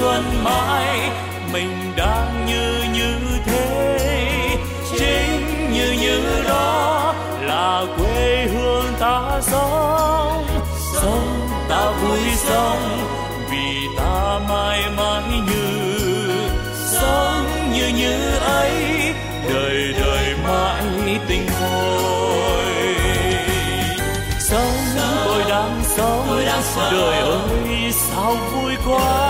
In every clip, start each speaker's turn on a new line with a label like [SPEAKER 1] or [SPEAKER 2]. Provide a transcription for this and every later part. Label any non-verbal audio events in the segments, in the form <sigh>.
[SPEAKER 1] Xuân mãi mình đang như như thế. Chính như như đó là quê hương ta sống. Sống ta vui sống vì ta mãi mãi như. Sống như như ấy đời đời mãi tình khôi sống tôi đang sống. đời ơi sao vui quá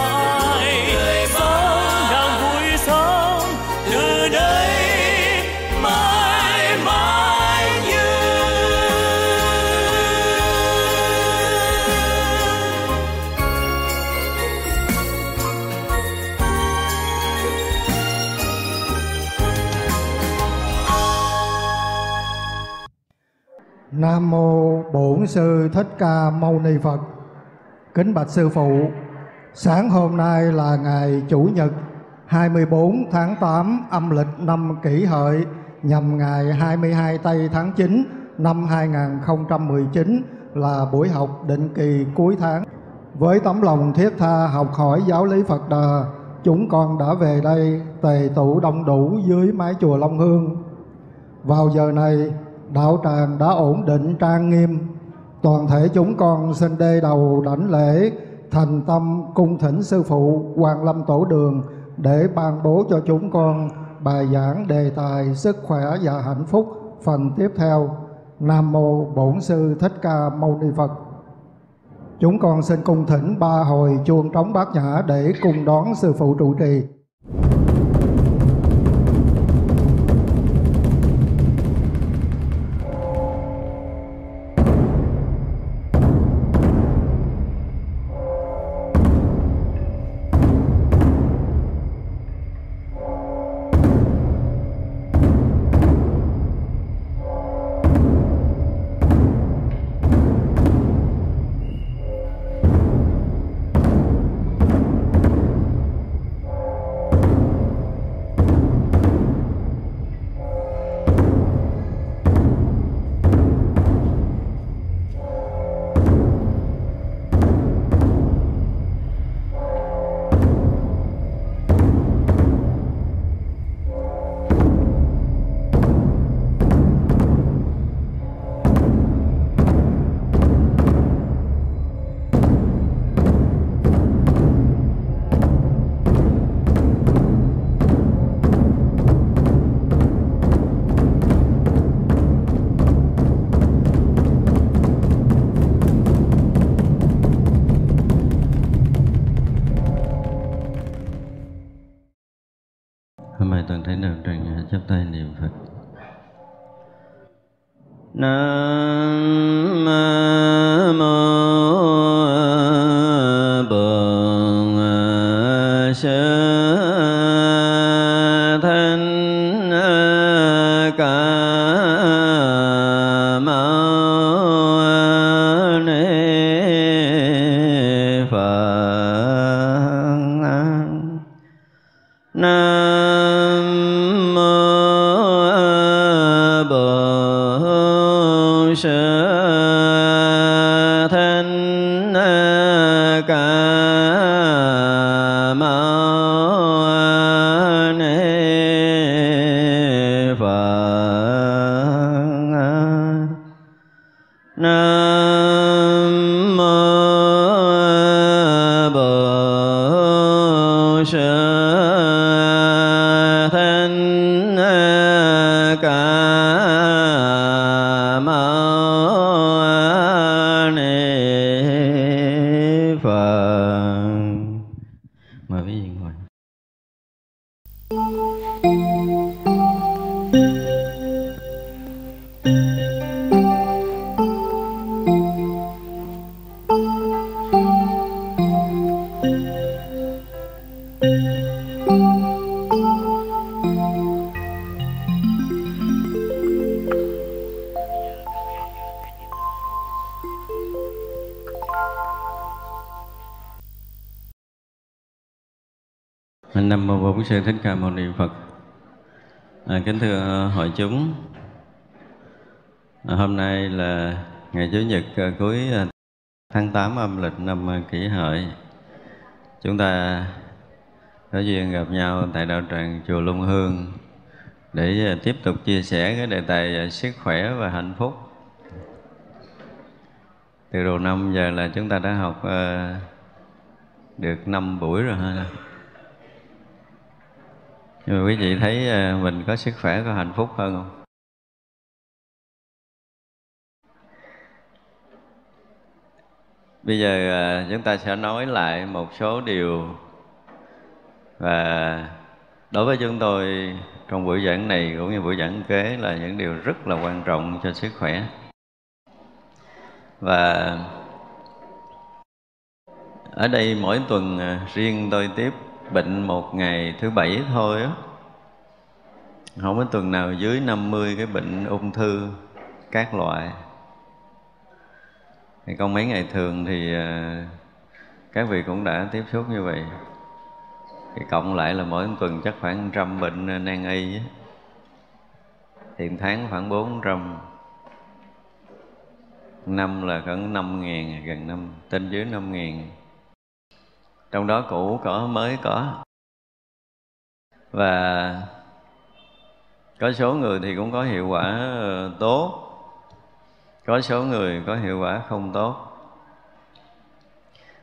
[SPEAKER 2] Nam mô Bổn sư Thích Ca Mâu Ni Phật. Kính bạch sư phụ, sáng hôm nay là ngày Chủ nhật 24 tháng 8 âm lịch năm Kỷ Hợi nhằm ngày 22 tây tháng 9 năm 2019 là buổi học định kỳ cuối tháng. Với tấm lòng thiết tha học hỏi giáo lý Phật Đà, chúng con đã về đây tề tụ đông đủ dưới mái chùa Long Hương. Vào giờ này, đạo tràng đã ổn định trang nghiêm. Toàn thể chúng con xin đê đầu đảnh lễ, thành tâm cung thỉnh sư phụ Hoàng Lâm Tổ Đường để ban bố cho chúng con bài giảng đề tài sức khỏe và hạnh phúc phần tiếp theo. Nam mô Bổn sư Thích Ca Mâu Ni Phật. Chúng con xin cung thỉnh ba hồi chuông trống bát nhã để cùng đón sư phụ trụ trì.
[SPEAKER 3] Nam kính thưa hội chúng, à, hôm nay là ngày Chủ nhật à, cuối à, tháng 8 âm lịch năm Kỷ Hợi. Chúng ta có duyên gặp nhau tại đạo tràng chùa Long Hương để tiếp tục chia sẻ cái đề tài sức khỏe và hạnh phúc. Từ đầu năm giờ là chúng ta đã học được 5 buổi rồi ha. Nhưng mà quý vị thấy ờ, mình có sức khỏe, có hạnh phúc hơn không? bây giờ ờ, chúng ta sẽ nói lại một số điều và đối với chúng tôi trong buổi giảng này cũng như buổi giảng kế là những điều rất là quan trọng cho sức khỏe và ở đây mỗi tuần ờ, riêng tôi tiếp bệnh một ngày thứ bảy thôi á. Không có tuần nào dưới 50 cái bệnh ung thư các loại. Thì còn mấy ngày thường thì à, các vị cũng đã tiếp xúc như vậy. Thì cộng lại là mỗi tuần chắc khoảng trăm bệnh nan y á. Tháng khoảng bốn trăm. Năm là khoảng năm ngàn, gần năm, trên dưới năm ngàn trong đó cũ có, mới có. Và có số người thì cũng có hiệu quả ờ, tốt. Có số người có hiệu quả không tốt.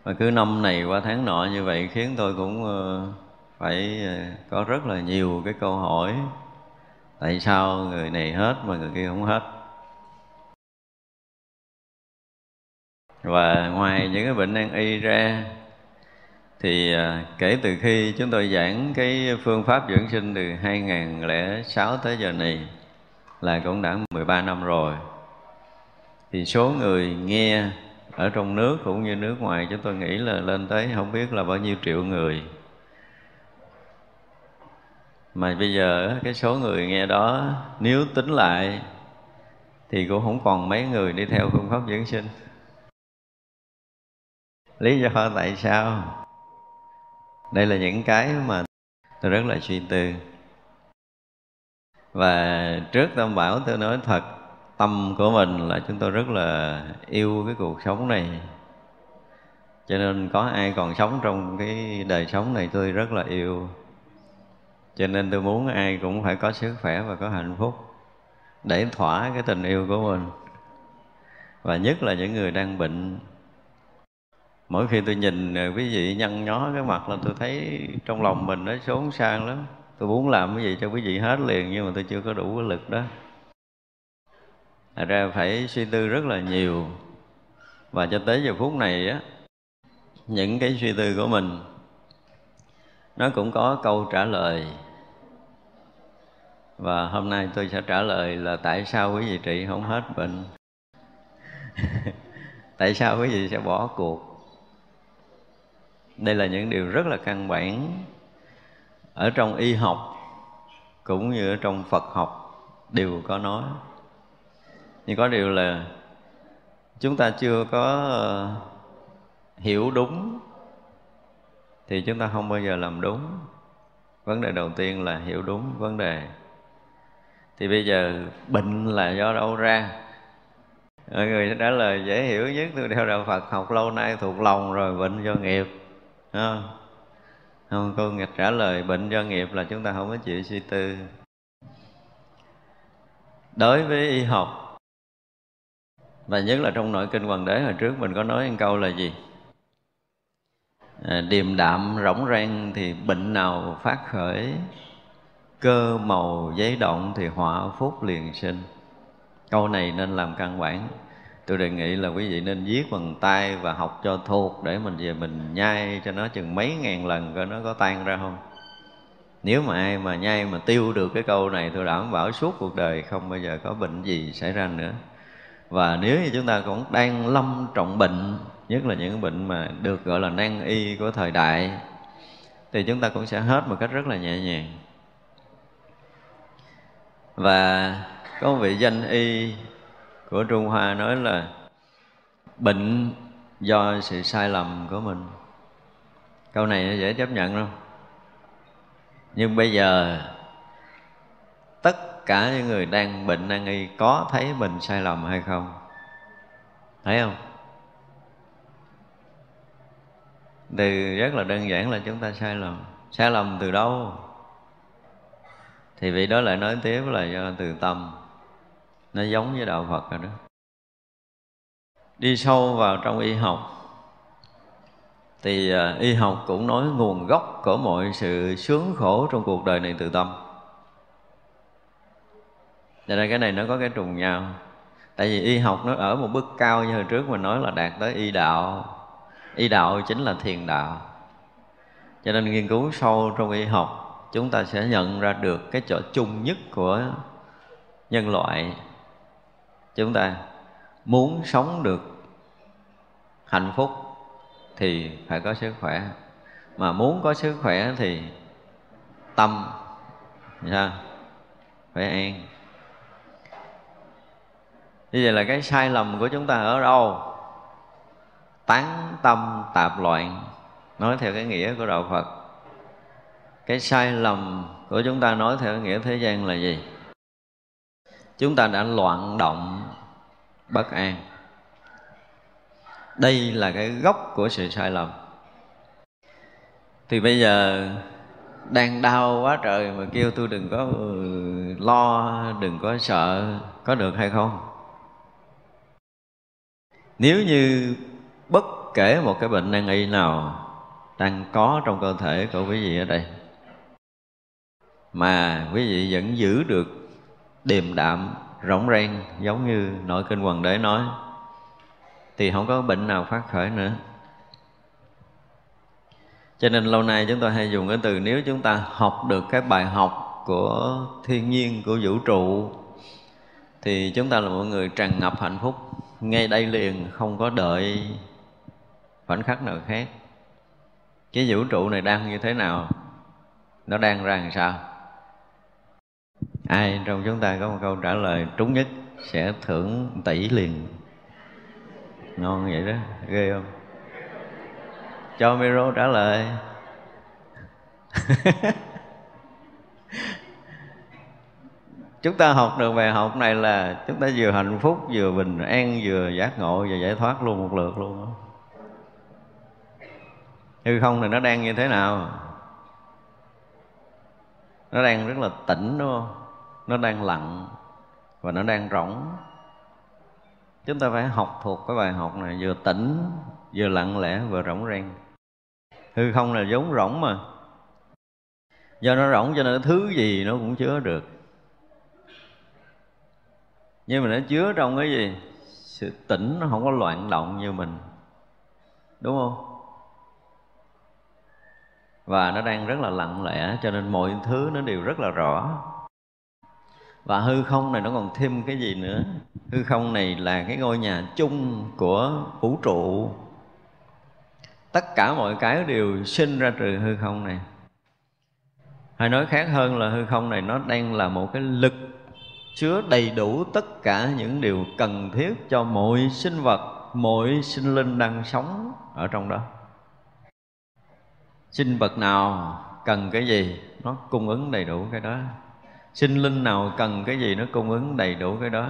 [SPEAKER 3] Và cứ năm này qua tháng nọ như vậy khiến tôi cũng ờ, phải ờ, có rất là nhiều cái câu hỏi. Tại sao người này hết mà người kia không hết? Và ngoài những cái bệnh nan y ra thì à, kể từ khi chúng tôi giảng cái phương pháp dưỡng sinh từ 2006 tới giờ này là cũng đã 13 năm rồi. Thì số người nghe ở trong nước cũng như nước ngoài chúng tôi nghĩ là lên tới không biết là bao nhiêu triệu người. Mà bây giờ cái số người nghe đó nếu tính lại thì cũng không còn mấy người đi theo phương pháp dưỡng sinh. Lý do tại sao? Đây là những cái mà tôi rất là suy tư. Và trước tâm bảo tôi nói thật, tâm của mình là chúng tôi rất là yêu cái cuộc sống này. Cho nên có ai còn sống trong cái đời sống này tôi rất là yêu. Cho nên tôi muốn ai cũng phải có sức khỏe và có hạnh phúc để thỏa cái tình yêu của mình. Và nhất là những người đang bệnh mỗi khi tôi nhìn ờ, quý vị nhăn nhó cái mặt là tôi thấy trong lòng mình nó xốn sang lắm. Tôi muốn làm cái gì cho quý vị hết liền, nhưng mà tôi chưa có đủ cái lực đó. Thật ra phải suy tư rất là nhiều. Và cho tới giờ phút này á, những cái suy tư của mình, nó cũng có câu trả lời. Và hôm nay tôi sẽ trả lời là tại sao quý vị trị không hết bệnh? <laughs> Tại sao quý vị sẽ bỏ cuộc? Đây là những điều rất là căn bản ở trong y học cũng như ở trong phật học, đều có nói. Nhưng có điều là chúng ta chưa có ờ, hiểu đúng thì chúng ta không bao giờ làm đúng. Vấn đề đầu tiên là hiểu đúng vấn đề. Thì bây giờ bệnh là do đâu ra? Mọi người sẽ trả lời dễ hiểu nhất, tôi theo đạo phật học lâu nay thuộc lòng rồi, bệnh do nghiệp. Ờ. không không câu nghịch trả lời bệnh do nghiệp là chúng ta không có chịu suy tư. Đối với y học và nhất là trong nội kinh hoàng đế hồi trước mình có nói một câu là gì? À, điềm đạm rỗng rang thì bệnh nào phát khởi cơ màu giấy động thì họa phúc liền sinh. Câu này nên làm căn bản tôi đề nghị là quý vị nên viết bằng tay và học cho thuộc để mình về mình nhai cho nó chừng mấy ngàn lần coi nó có tan ra không. Nếu mà ai mà nhai mà tiêu được cái câu này, tôi đảm bảo suốt cuộc đời không bao giờ có bệnh gì xảy ra nữa. Và nếu như chúng ta cũng đang lâm trọng bệnh, nhất là những bệnh mà được gọi là nan y của thời đại, thì chúng ta cũng sẽ hết một cách rất là nhẹ nhàng. Và có một vị danh y của Trung Hoa nói là bệnh do sự sai lầm của mình. Câu này dễ chấp nhận không nhưng bây giờ, tất cả những người đang bệnh đang y có thấy mình sai lầm hay không? Thấy không? Từ rất là đơn giản là chúng ta sai lầm. Sai lầm từ đâu? Thì vị đó lại nói tiếp là do từ tâm nó giống với đạo phật rồi đó. Đi sâu vào trong y học, thì à, y học cũng nói nguồn gốc của mọi sự sướng khổ trong cuộc đời này từ tâm. Cho nên cái này nó có cái trùng nhau. Tại vì y học nó ở một bước cao như hồi trước mình nói là đạt tới y đạo. Y đạo chính là thiền đạo. Cho nên nghiên cứu sâu trong y học, chúng ta sẽ nhận ra được cái chỗ chung nhất của nhân loại chúng ta muốn sống được hạnh phúc thì phải có sức khỏe. Mà muốn có sức khỏe thì tâm sao? Phải an. Như vậy là cái sai lầm của chúng ta ở đâu? Tán tâm tạp loạn, nói theo cái nghĩa của đạo phật. Cái sai lầm của chúng ta nói theo cái nghĩa thế gian là gì? Chúng ta đã loạn động bất an. Đây là cái gốc của sự sai lầm. Thì bây giờ đang đau quá trời mà kêu tôi đừng có ừ, lo, đừng có sợ có được hay không? Nếu như bất kể một cái bệnh nan y nào đang có trong cơ thể của quý vị ở đây, mà quý vị vẫn giữ được điềm đạm rỗng rang, giống như nội kinh hoàng đế nói, thì không có bệnh nào phát khởi nữa. Cho nên lâu nay chúng ta hay dùng cái từ, nếu chúng ta học được cái bài học của thiên nhiên, của vũ trụ, thì chúng ta là một người tràn ngập hạnh phúc. Ngay đây liền, không có đợi khoảnh khắc nào khác. Cái vũ trụ này đang như thế nào? Nó đang ra làm sao? Ai trong chúng ta có một câu trả lời trúng nhất sẽ thưởng tỷ liền. Ngon vậy đó, ghê không? Cho miro trả lời. <laughs> Chúng ta học được bài học này là chúng ta vừa hạnh phúc, vừa bình an, vừa giác ngộ và giải thoát luôn một lượt luôn đó. hư không thì nó đang như thế nào? Nó đang rất là tỉnh, đúng không? Nó đang lặng và nó đang rỗng. Chúng ta phải học thuộc cái bài học này, vừa tỉnh, vừa lặng lẽ, vừa rỗng rang. Hư không là giống rỗng mà. Do nó rỗng cho nên thứ gì nó cũng chứa được. Nhưng mà nó chứa trong cái gì? Sự tỉnh nó không có loạn động như mình. Đúng không? Và nó đang rất là lặng lẽ, cho nên mọi thứ nó đều rất là rõ và hư không này nó còn thêm cái gì nữa? Hư không này là cái ngôi nhà chung của vũ trụ. Tất cả mọi cái đều sinh ra từ hư không này. Hay nói khác hơn là hư không này nó đang là một cái lực chứa đầy đủ tất cả những điều cần thiết cho mọi sinh vật, mọi sinh linh đang sống ở trong đó. Sinh vật nào cần cái gì, nó cung ứng đầy đủ cái đó sinh linh nào cần cái gì nó cung ứng đầy đủ cái đó.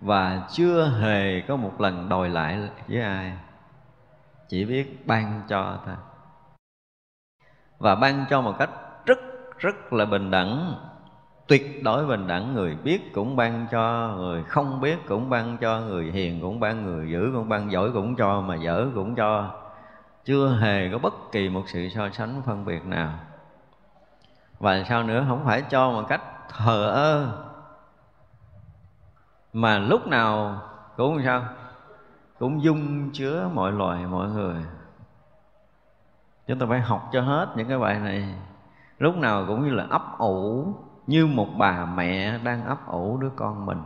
[SPEAKER 3] Và chưa hề có một lần đòi lại với ai. Chỉ biết ban cho thôi. Và ban cho một cách rất rất là bình đẳng. Tuyệt đối bình đẳng, người biết cũng ban cho, người không biết cũng ban cho, người hiền cũng ban, người dữ cũng ban, giỏi cũng cho, mà dở cũng cho. Chưa hề có bất kỳ một sự so sánh phân biệt nào. Và sao nữa? Không phải cho một cách thờ ơ mà lúc nào cũng sao? Cũng dung chứa mọi loài, mọi người. Chúng ta phải học cho hết những cái bài này. Lúc nào cũng như là ấp ủ, như một bà mẹ đang ấp ủ đứa con mình.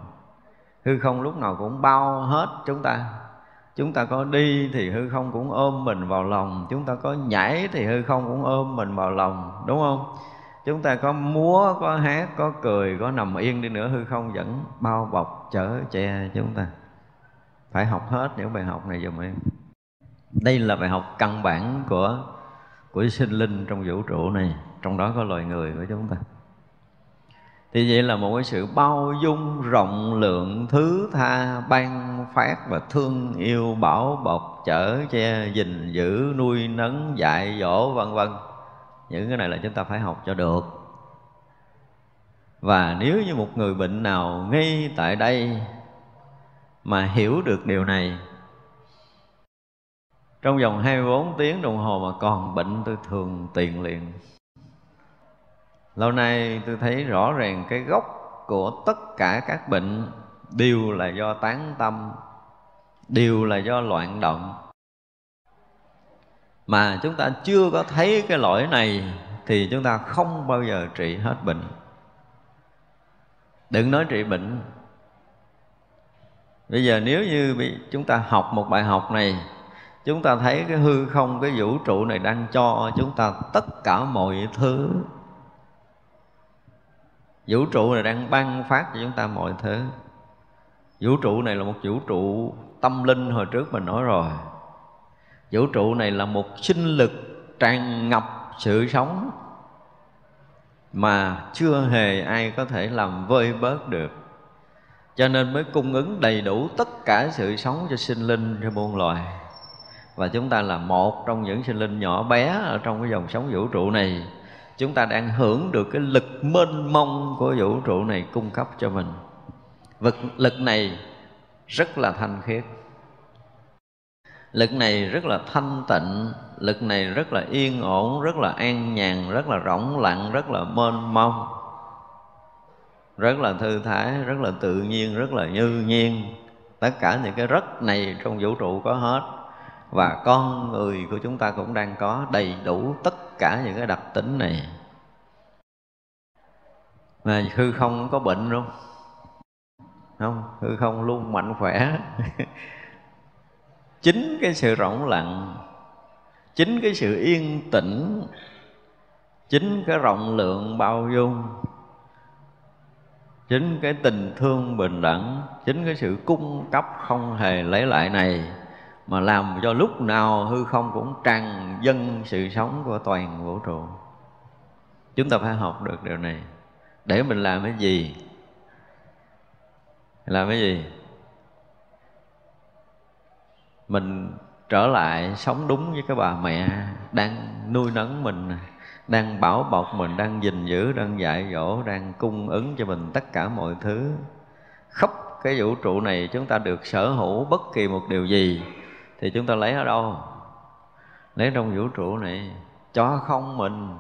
[SPEAKER 3] Hư không lúc nào cũng bao hết chúng ta. Chúng ta có đi thì hư không cũng ôm mình vào lòng. Chúng ta có nhảy thì hư không cũng ôm mình vào lòng, đúng không? Chúng ta có múa, có hát, có cười, có nằm yên đi nữa hư không? Vẫn bao bọc chở che chúng ta. Phải học hết những bài học này dùm em. Đây là bài học căn bản của của sinh linh trong vũ trụ này. Trong đó có loài người của chúng ta. Thì vậy là một cái sự bao dung, rộng lượng, thứ tha, ban phát và thương yêu, bảo bọc, chở che, gìn giữ, nuôi nấng, dạy dỗ, vân vân những cái này là chúng ta phải học cho được. Và nếu như một người bệnh nào ngay tại đây mà hiểu được điều này, trong vòng 24 tiếng đồng hồ mà còn bệnh, tôi thường tiền liền. Lâu nay tôi thấy rõ ràng cái gốc của tất cả các bệnh đều là do tán tâm, đều là do loạn động mà chúng ta chưa có thấy cái lỗi này thì chúng ta không bao giờ trị hết bệnh. Đừng nói trị bệnh. Bây giờ nếu như chúng ta học một bài học này, chúng ta thấy cái hư không, cái vũ trụ này đang cho chúng ta tất cả mọi thứ. Vũ trụ này đang ban phát cho chúng ta mọi thứ. Vũ trụ này là một vũ trụ tâm linh hồi trước mình nói rồi vũ trụ này là một sinh lực tràn ngập sự sống mà chưa hề ai có thể làm vơi bớt được. Cho nên mới cung ứng đầy đủ tất cả sự sống cho sinh linh cho muôn loài. Và chúng ta là một trong những sinh linh nhỏ bé ở trong cái dòng sống vũ trụ này. Chúng ta đang hưởng được cái lực mênh mông của vũ trụ này cung cấp cho mình. Vật lực này rất là thanh khiết lực này rất là thanh tịnh, lực này rất là yên ổn, rất là an nhàn, rất là rỗng lặng, rất là mênh mông. Rất là thư thái, rất là tự nhiên, rất là như nhiên. Tất cả những cái rất này trong vũ trụ có hết. Và con người của chúng ta cũng đang có đầy đủ tất cả những cái đặc tính này. Mà hư không có bệnh không không, hư không luôn mạnh khỏe. <laughs> chính cái sự rỗng lặng, chính cái sự yên tĩnh, chính cái rộng lượng bao dung, chính cái tình thương bình đẳng, chính cái sự cung cấp không hề lấy lại này mà làm cho lúc nào hư không cũng tràn dân sự sống của toàn vũ trụ. Chúng ta phải học được điều này. Để mình làm cái gì? Làm cái gì? Mình trở lại sống đúng với cái bà mẹ đang nuôi nấng mình, đang bảo bọc mình, đang gìn giữ, đang dạy dỗ, đang cung ứng cho mình tất cả mọi thứ. Khắp cái vũ trụ này chúng ta được sở hữu bất kỳ một điều gì thì chúng ta lấy ở đâu? Lấy trong vũ trụ này. Cho không mình.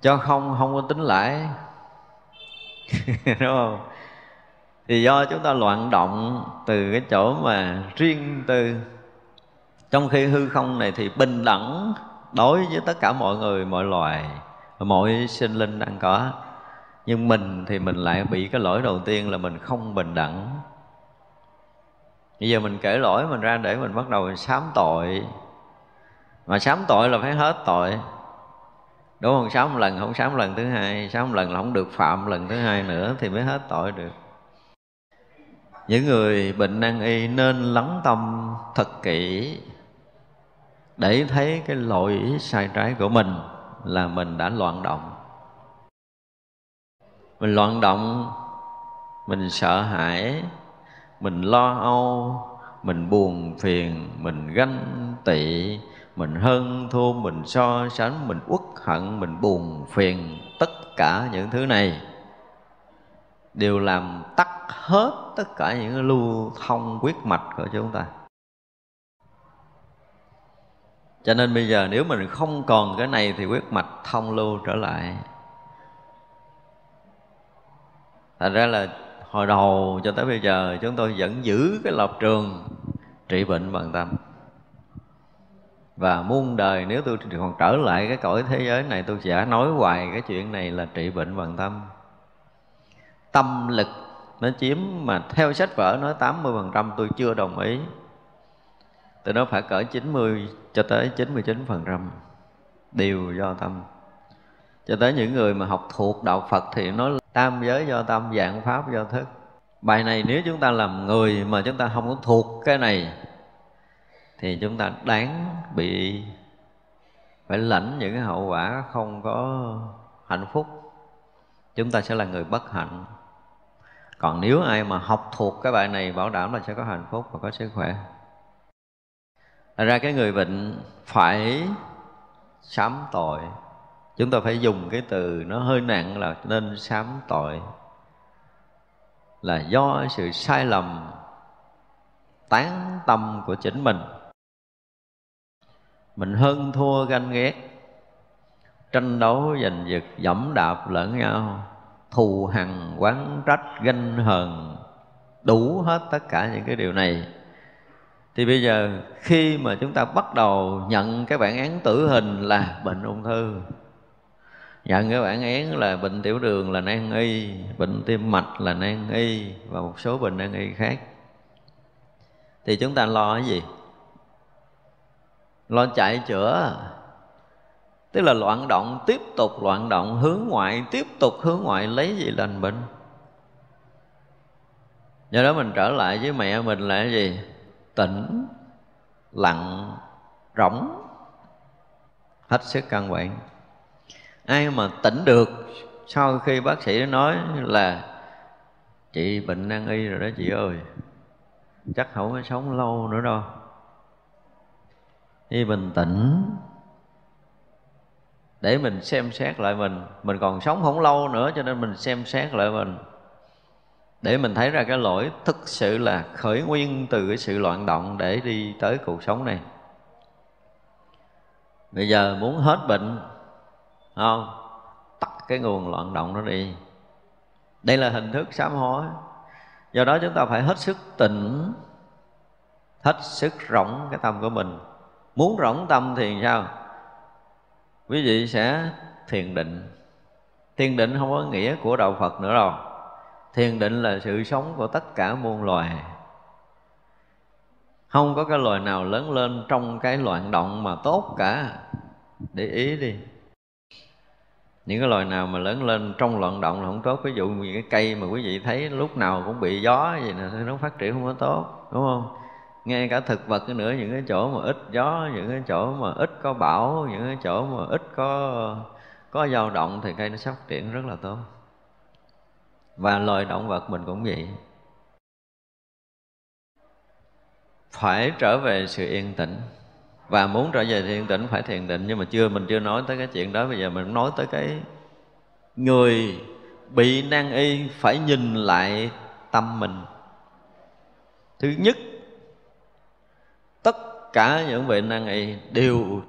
[SPEAKER 3] Cho không không có tính lãi. <laughs> đúng không? Thì do chúng ta loạn động từ cái chỗ mà riêng tư. Trong khi hư không này thì bình đẳng đối với tất cả mọi người, mọi loài, mọi sinh linh đang có. Nhưng mình thì mình lại bị cái lỗi đầu tiên là mình không bình đẳng. Bây giờ mình kể lỗi mình ra để mình bắt đầu mình sám tội. Mà sám tội là phải hết tội. Đúng không? Sám một lần không sám lần thứ hai, sám một lần là không được phạm lần thứ hai nữa thì mới hết tội được những người bệnh nan y nên lắng tâm thật kỹ để thấy cái lỗi sai trái của mình là mình đã loạn động. Mình loạn động, mình sợ hãi, mình lo âu, mình buồn phiền, mình ganh tị, mình hơn thua, mình so sánh, mình uất hận, mình buồn phiền, tất cả những thứ này đều làm tắt hết tất cả những lưu thông huyết mạch của chúng ta. Cho nên bây giờ nếu mình không còn cái này thì huyết mạch thông lưu trở lại. Thành ra là hồi đầu cho tới bây giờ chúng tôi vẫn giữ cái lập trường trị bệnh bằng tâm. Và muôn đời nếu tôi còn trở lại cái cõi thế giới này tôi sẽ nói hoài cái chuyện này là trị bệnh bằng tâm tâm lực. Nó chiếm mà theo sách vở nói 80% tôi chưa đồng ý. Thì nó phải cỡ 90 cho tới 99% đều do tâm. Cho tới những người mà học thuộc đạo Phật thì nó tam giới do tâm, dạng pháp do thức. Bài này nếu chúng ta làm người mà chúng ta không có thuộc cái này, thì chúng ta đáng bị phải lãnh những cái hậu quả không có hạnh phúc. Chúng ta sẽ là người bất hạnh còn nếu ai mà học thuộc cái bài này bảo đảm là sẽ có hạnh phúc và có sức khỏe. Thật ra cái người bệnh phải sám tội. Chúng ta phải dùng cái từ nó hơi nặng là nên sám tội. Là do sự sai lầm, tán tâm của chính mình. Mình hơn thua ganh ghét, Tranh đấu giành giật, dẫm đạp lẫn nhau thù hằn quán trách ganh hờn, đủ hết tất cả những cái điều này. Thì bây giờ khi mà chúng ta bắt đầu nhận cái bản án tử hình là bệnh ung thư, nhận cái bản án là bệnh tiểu đường là nan y, bệnh tim mạch là nan y và một số bệnh nan y khác, thì chúng ta lo cái gì? Lo chạy chữa tức là loạn động tiếp tục, loạn động hướng ngoại, tiếp tục hướng ngoại, lấy gì lành bệnh? Do đó mình trở lại với mẹ mình là cái gì? Tĩnh lặng, rỗng. Hết sức căn bản. Ai mà tỉnh được, sau khi bác sĩ nói là chị bệnh nan y rồi đó chị ơi, chắc không có sống lâu nữa đâu. Y bình tĩnh để mình xem xét lại mình. Mình còn sống không lâu nữa cho nên mình xem xét lại mình. Để mình thấy ra cái lỗi thực sự là khởi nguyên từ cái sự loạn động để đi tới cuộc sống này. Bây giờ muốn hết bệnh, không? Tắt cái nguồn loạn động nó đi. Đây là hình thức sám hối. Do đó chúng ta phải hết sức tỉnh, hết sức rộng cái tâm của mình. Muốn rộng tâm thì sao? Quý vị sẽ thiền định. Thiền định không có nghĩa của đạo phật nữa đâu. Thiền định là sự sống của tất cả muôn loài. Không có cái loài nào lớn lên trong cái loạn động mà tốt cả. Để ý đi. Những cái loài nào mà lớn lên trong loạn động là không tốt. Ví dụ như cái cây mà quý vị thấy lúc nào cũng bị gió gì nè, nó phát triển không có tốt, đúng không? Ngay cả thực vật nữa, những cái chỗ mà ít gió, những cái chỗ mà ít có bão, những cái chỗ mà ít có có dao động thì cây nó phát triển rất là tốt. Và loài động vật mình cũng vậy. Phải trở về sự yên tĩnh. Và muốn trở về thiền tĩnh phải thiền định, nhưng mà chưa, mình chưa nói tới cái chuyện đó. Bây giờ mình nói tới cái người bị nan y phải nhìn lại tâm mình. Thứ nhất cả những bệnh nan y đều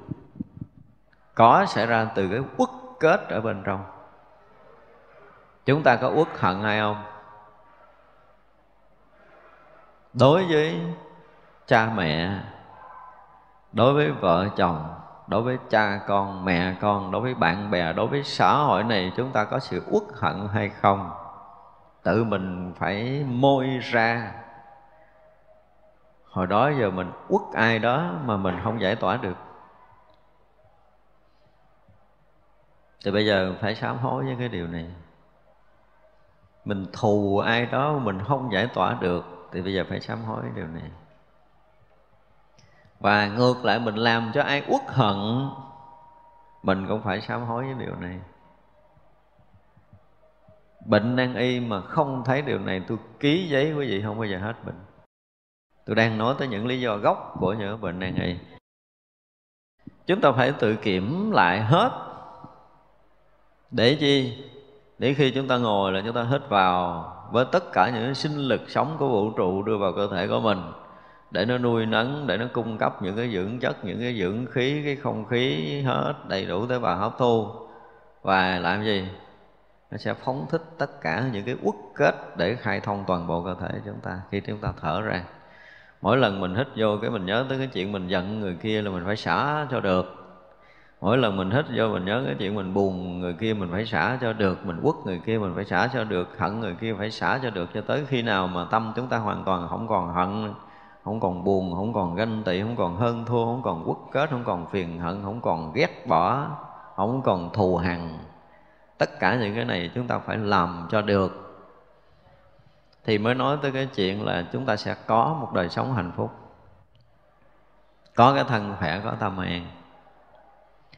[SPEAKER 3] có xảy ra từ cái uất kết ở bên trong. Chúng ta có uất hận hay không? Đối với cha mẹ, đối với vợ chồng, đối với cha con, mẹ con, đối với bạn bè, đối với xã hội này, chúng ta có sự uất hận hay không? Tự mình phải môi ra hồi đó giờ mình uất ai đó mà mình không giải tỏa được. Thì bây giờ phải sám hối với cái điều này. Mình thù ai đó mình không giải tỏa được, thì bây giờ phải sám hối điều này. Và ngược lại mình làm cho ai uất hận, mình cũng phải sám hối với điều này. Bệnh nan y mà không thấy điều này, tôi ký giấy quý vị, không bao giờ hết bệnh tôi đang nói tới những lý do gốc của những bệnh nan y chúng ta phải tự kiểm lại hết. Để chi? Để khi chúng ta ngồi là chúng ta hít vào với tất cả những sinh lực sống của vũ trụ đưa vào cơ thể của mình. Để nó nuôi nấng, để nó cung cấp những cái dưỡng chất, những cái dưỡng khí, cái không khí hết đầy đủ tế bào hấp thu. Và làm gì? Nó sẽ phóng thích tất cả những cái uất kết để khai thông toàn bộ cơ thể chúng ta khi chúng ta thở ra mỗi lần mình hít vô cái mình nhớ tới cái chuyện mình giận người kia là mình phải xả cho được. Mỗi lần mình hít vô mình nhớ cái chuyện mình buồn người kia mình phải xả cho được. Mình quất người kia mình phải xả cho được. Hận người kia phải xả cho được. Cho tới khi nào mà tâm chúng ta hoàn toàn không còn hận, không còn buồn, không còn ganh tị, không còn hơn thua, không còn quất kết, không còn phiền hận, không còn ghét bỏ, không còn thù hằn, tất cả những cái này chúng ta phải làm cho được thì mới nói tới cái chuyện là chúng ta sẽ có một đời sống hạnh phúc. Có cái thân khỏe, có tâm an.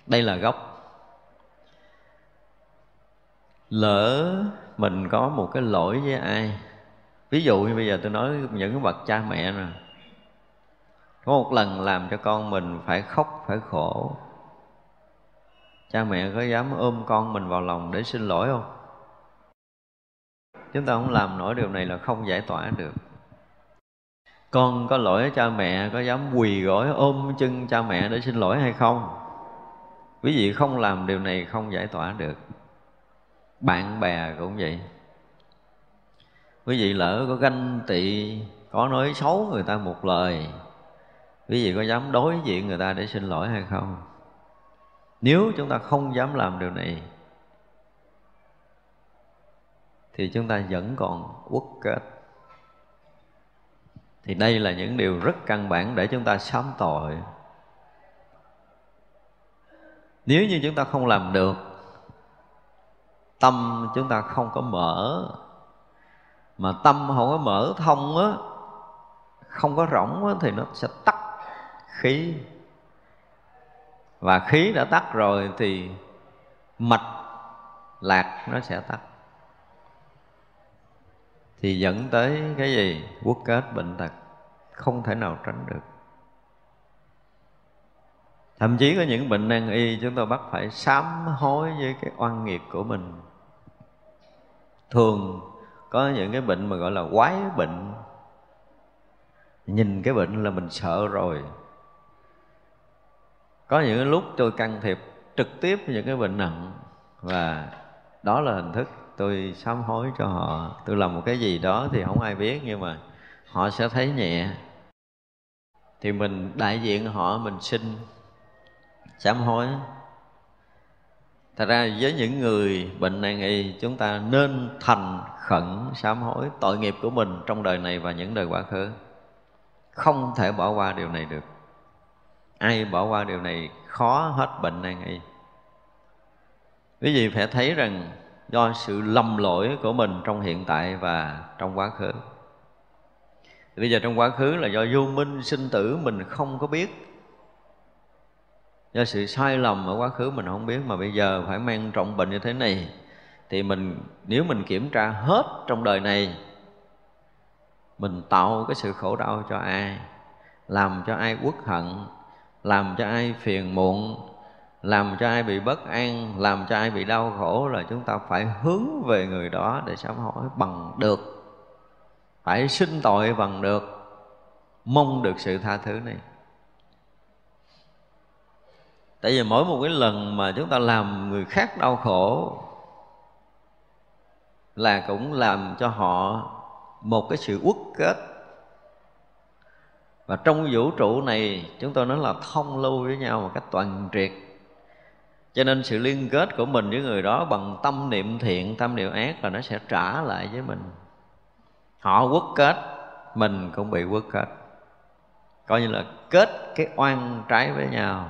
[SPEAKER 3] Đây là gốc. Lỡ mình có một cái lỗi với ai, ví dụ như bây giờ tôi nói những cái bậc cha mẹ nè, có một lần làm cho con mình phải khóc, phải khổ, cha mẹ có dám ôm con mình vào lòng để xin lỗi không? Chúng ta không làm nổi điều này là không giải tỏa được. Con có lỗi cha mẹ, có dám quỳ gối ôm chân cha mẹ để xin lỗi hay không? Quý vị không làm điều này không giải tỏa được. Bạn bè cũng vậy. Quý vị lỡ có ganh tị, có nói xấu người ta một lời, quý vị có dám đối diện người ta để xin lỗi hay không? Nếu chúng ta không dám làm điều này thì chúng ta vẫn còn uất kết. Thì đây là những điều rất căn bản để chúng ta sám tội. Nếu như chúng ta không làm được tâm chúng ta không có mở. Mà tâm không có mở thông á không có rỗng á, thì nó sẽ tắt khí. Và khí đã tắt rồi thì mạch lạc nó sẽ tắt thì dẫn tới cái gì? Quốc kết bệnh tật không thể nào tránh được. Thậm chí có những bệnh nan y chúng ta bắt phải sám hối với cái oan nghiệp của mình. Thường có những cái bệnh mà gọi là quái bệnh. Nhìn cái bệnh là mình sợ rồi. Có những lúc tôi can thiệp trực tiếp những cái bệnh nặng và đó là hình thức tôi sám hối cho họ. Tôi làm một cái gì đó thì không ai biết, nhưng mà họ sẽ thấy nhẹ. Thì mình đại diện họ, mình xin sám hối. Thật ra với những người bệnh nan y chúng ta nên thành khẩn sám hối tội nghiệp của mình trong đời này và những đời quá khứ. Không thể bỏ qua điều này được. Ai bỏ qua điều này khó hết bệnh nan y quý vị phải thấy rằng do sự lầm lỗi của mình trong hiện tại và trong quá khứ. Bây giờ trong quá khứ là do vô minh sinh tử mình không có biết. Do sự sai lầm ở quá khứ mình không biết, mà bây giờ phải mang trọng bệnh như thế này, thì mình, nếu mình kiểm tra hết trong đời này, mình tạo cái sự khổ đau cho ai, làm cho ai uất hận, làm cho ai phiền muộn làm cho ai bị bất an, làm cho ai bị đau khổ là chúng ta phải hướng về người đó để sám hối bằng được. Phải xin tội bằng được. Mong được sự tha thứ này. Tại vì mỗi một cái lần mà chúng ta làm người khác đau khổ là cũng làm cho họ một cái sự uất kết. Và trong vũ trụ này, chúng tôi nói là thông lưu với nhau một cách toàn triệt cho nên sự liên kết của mình với người đó bằng tâm niệm thiện, tâm niệm ác là nó sẽ trả lại với mình. Họ quất kết, mình cũng bị quất kết. Coi như là kết cái oan trái với nhau.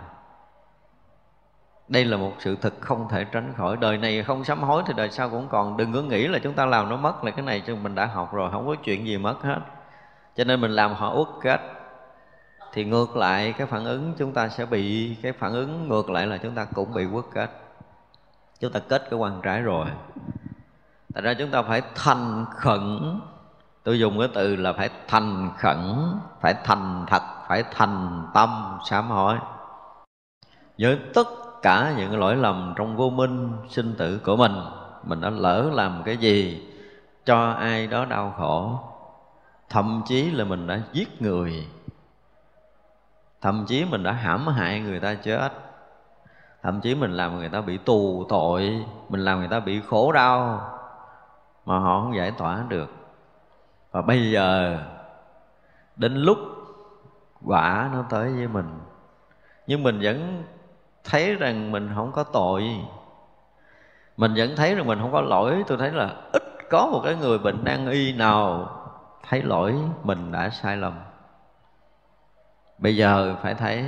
[SPEAKER 3] Đây là một sự thực không thể tránh khỏi. Đời này không sám hối thì đời sau cũng còn. Đừng có nghĩ là chúng ta làm nó mất là cái này chứ mình đã học rồi, không có chuyện gì mất hết. Cho nên mình làm họ uất kết thì ngược lại, cái phản ứng chúng ta sẽ bị, cái phản ứng ngược lại là chúng ta cũng bị quất kết. Chúng ta kết cái quan trái rồi. Tại ra chúng ta phải thành khẩn. Tôi dùng cái từ là phải thành khẩn, phải thành thật, phải thành tâm, sám hối. Với tất cả những lỗi lầm trong vô minh sinh tử của mình mình đã lỡ làm cái gì, cho ai đó đau khổ. Thậm chí là mình đã giết người thậm chí mình đã hãm hại người ta chết. Thậm chí mình làm người ta bị tù tội, mình làm người ta bị khổ đau, mà họ không giải tỏa được. Và bây giờ, đến lúc quả nó tới với mình, nhưng mình vẫn thấy rằng mình không có tội. Mình vẫn thấy rằng mình không có lỗi. Tôi thấy là ít có một cái người bệnh nan y nào thấy lỗi, mình đã sai lầm bây giờ phải thấy,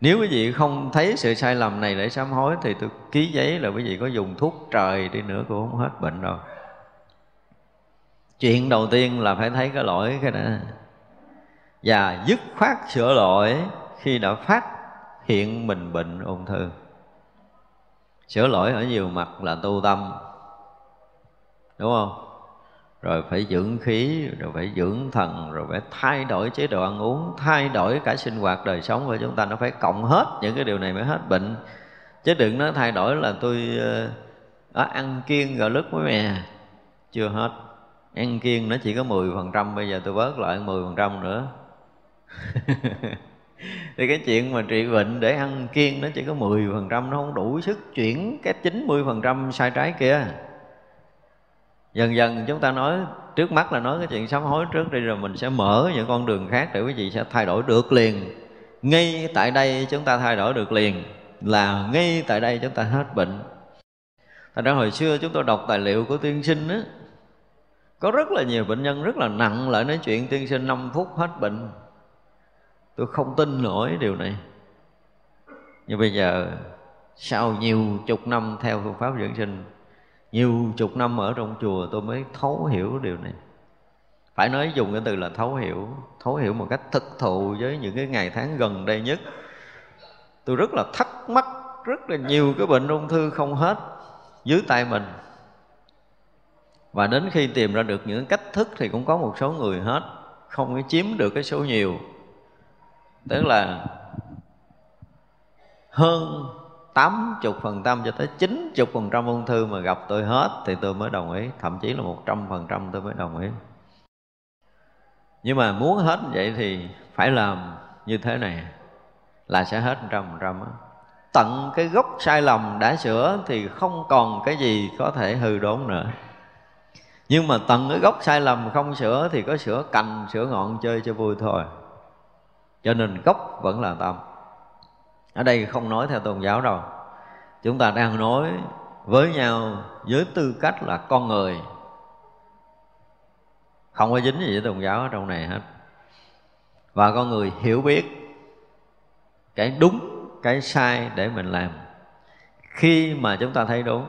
[SPEAKER 3] nếu quý vị không thấy sự sai lầm này để sám hối, thì tôi ký giấy là quý vị có dùng thuốc trời đi nữa cũng không hết bệnh đâu chuyện đầu tiên là phải thấy cái lỗi cái đó. Và dứt khoát sửa lỗi khi đã phát hiện mình bệnh ung thư. Sửa lỗi ở nhiều mặt là tu tâm. Đúng không? Rồi phải dưỡng khí rồi phải dưỡng thần rồi phải thay đổi chế độ ăn uống thay đổi cả sinh hoạt đời sống của chúng ta nó phải cộng hết những cái điều này mới hết bệnh. Chứ đừng nói thay đổi là tôi ờ, à, ăn kiêng gạo lứt với mè chưa hết. Ăn kiêng nó chỉ có 10% bây giờ tôi bớt lại 10% nữa. <laughs> Thì cái chuyện mà trị bệnh để ăn kiêng nó chỉ có 10% nó không đủ sức chuyển cái 90% sai trái kia dần dần chúng ta nói, trước mắt là nói cái chuyện sám hối trước đi, rồi mình sẽ mở những con đường khác để quý vị sẽ thay đổi được liền. Ngay tại đây chúng ta thay đổi được liền, là ngay tại đây chúng ta hết bệnh. Thành ra hồi xưa chúng tôi đọc tài liệu của tiên sinh á, có rất là nhiều bệnh nhân rất là nặng lại nói chuyện, tiên sinh 5 phút hết bệnh. Tôi không tin nổi điều này. Nhưng bây giờ, sau nhiều chục năm theo phương pháp dưỡng sinh nhiều chục năm ở trong chùa tôi mới thấu hiểu điều này. Phải nói dùng cái từ là thấu hiểu thấu hiểu một cách thực thụ với những cái ngày tháng gần đây nhất. Tôi rất là thắc mắc, rất là nhiều cái bệnh ung thư không hết dưới tay mình. Và đến khi tìm ra được những cách thức thì cũng có một số người hết không có chiếm được cái số nhiều. Tức là hơn 80 phần trăm cho tới 90 phần trăm ung thư mà gặp tôi hết thì tôi mới đồng ý. Thậm chí là 100 phần trăm tôi mới đồng ý. Nhưng mà muốn hết vậy thì phải làm như thế này, là sẽ hết trăm phần trăm tận cái gốc sai lầm đã sửa thì không còn cái gì có thể hư đốn nữa. Nhưng mà tận cái gốc sai lầm không sửa thì có sửa cành, sửa ngọn chơi cho vui thôi. Cho nên gốc vẫn là tâm ở đây không nói theo tôn giáo đâu. Chúng ta đang nói với nhau với tư cách là con người. Không có dính gì với tôn giáo ở trong này hết. Và con người hiểu biết cái đúng, cái sai để mình làm. Khi mà chúng ta thấy đúng,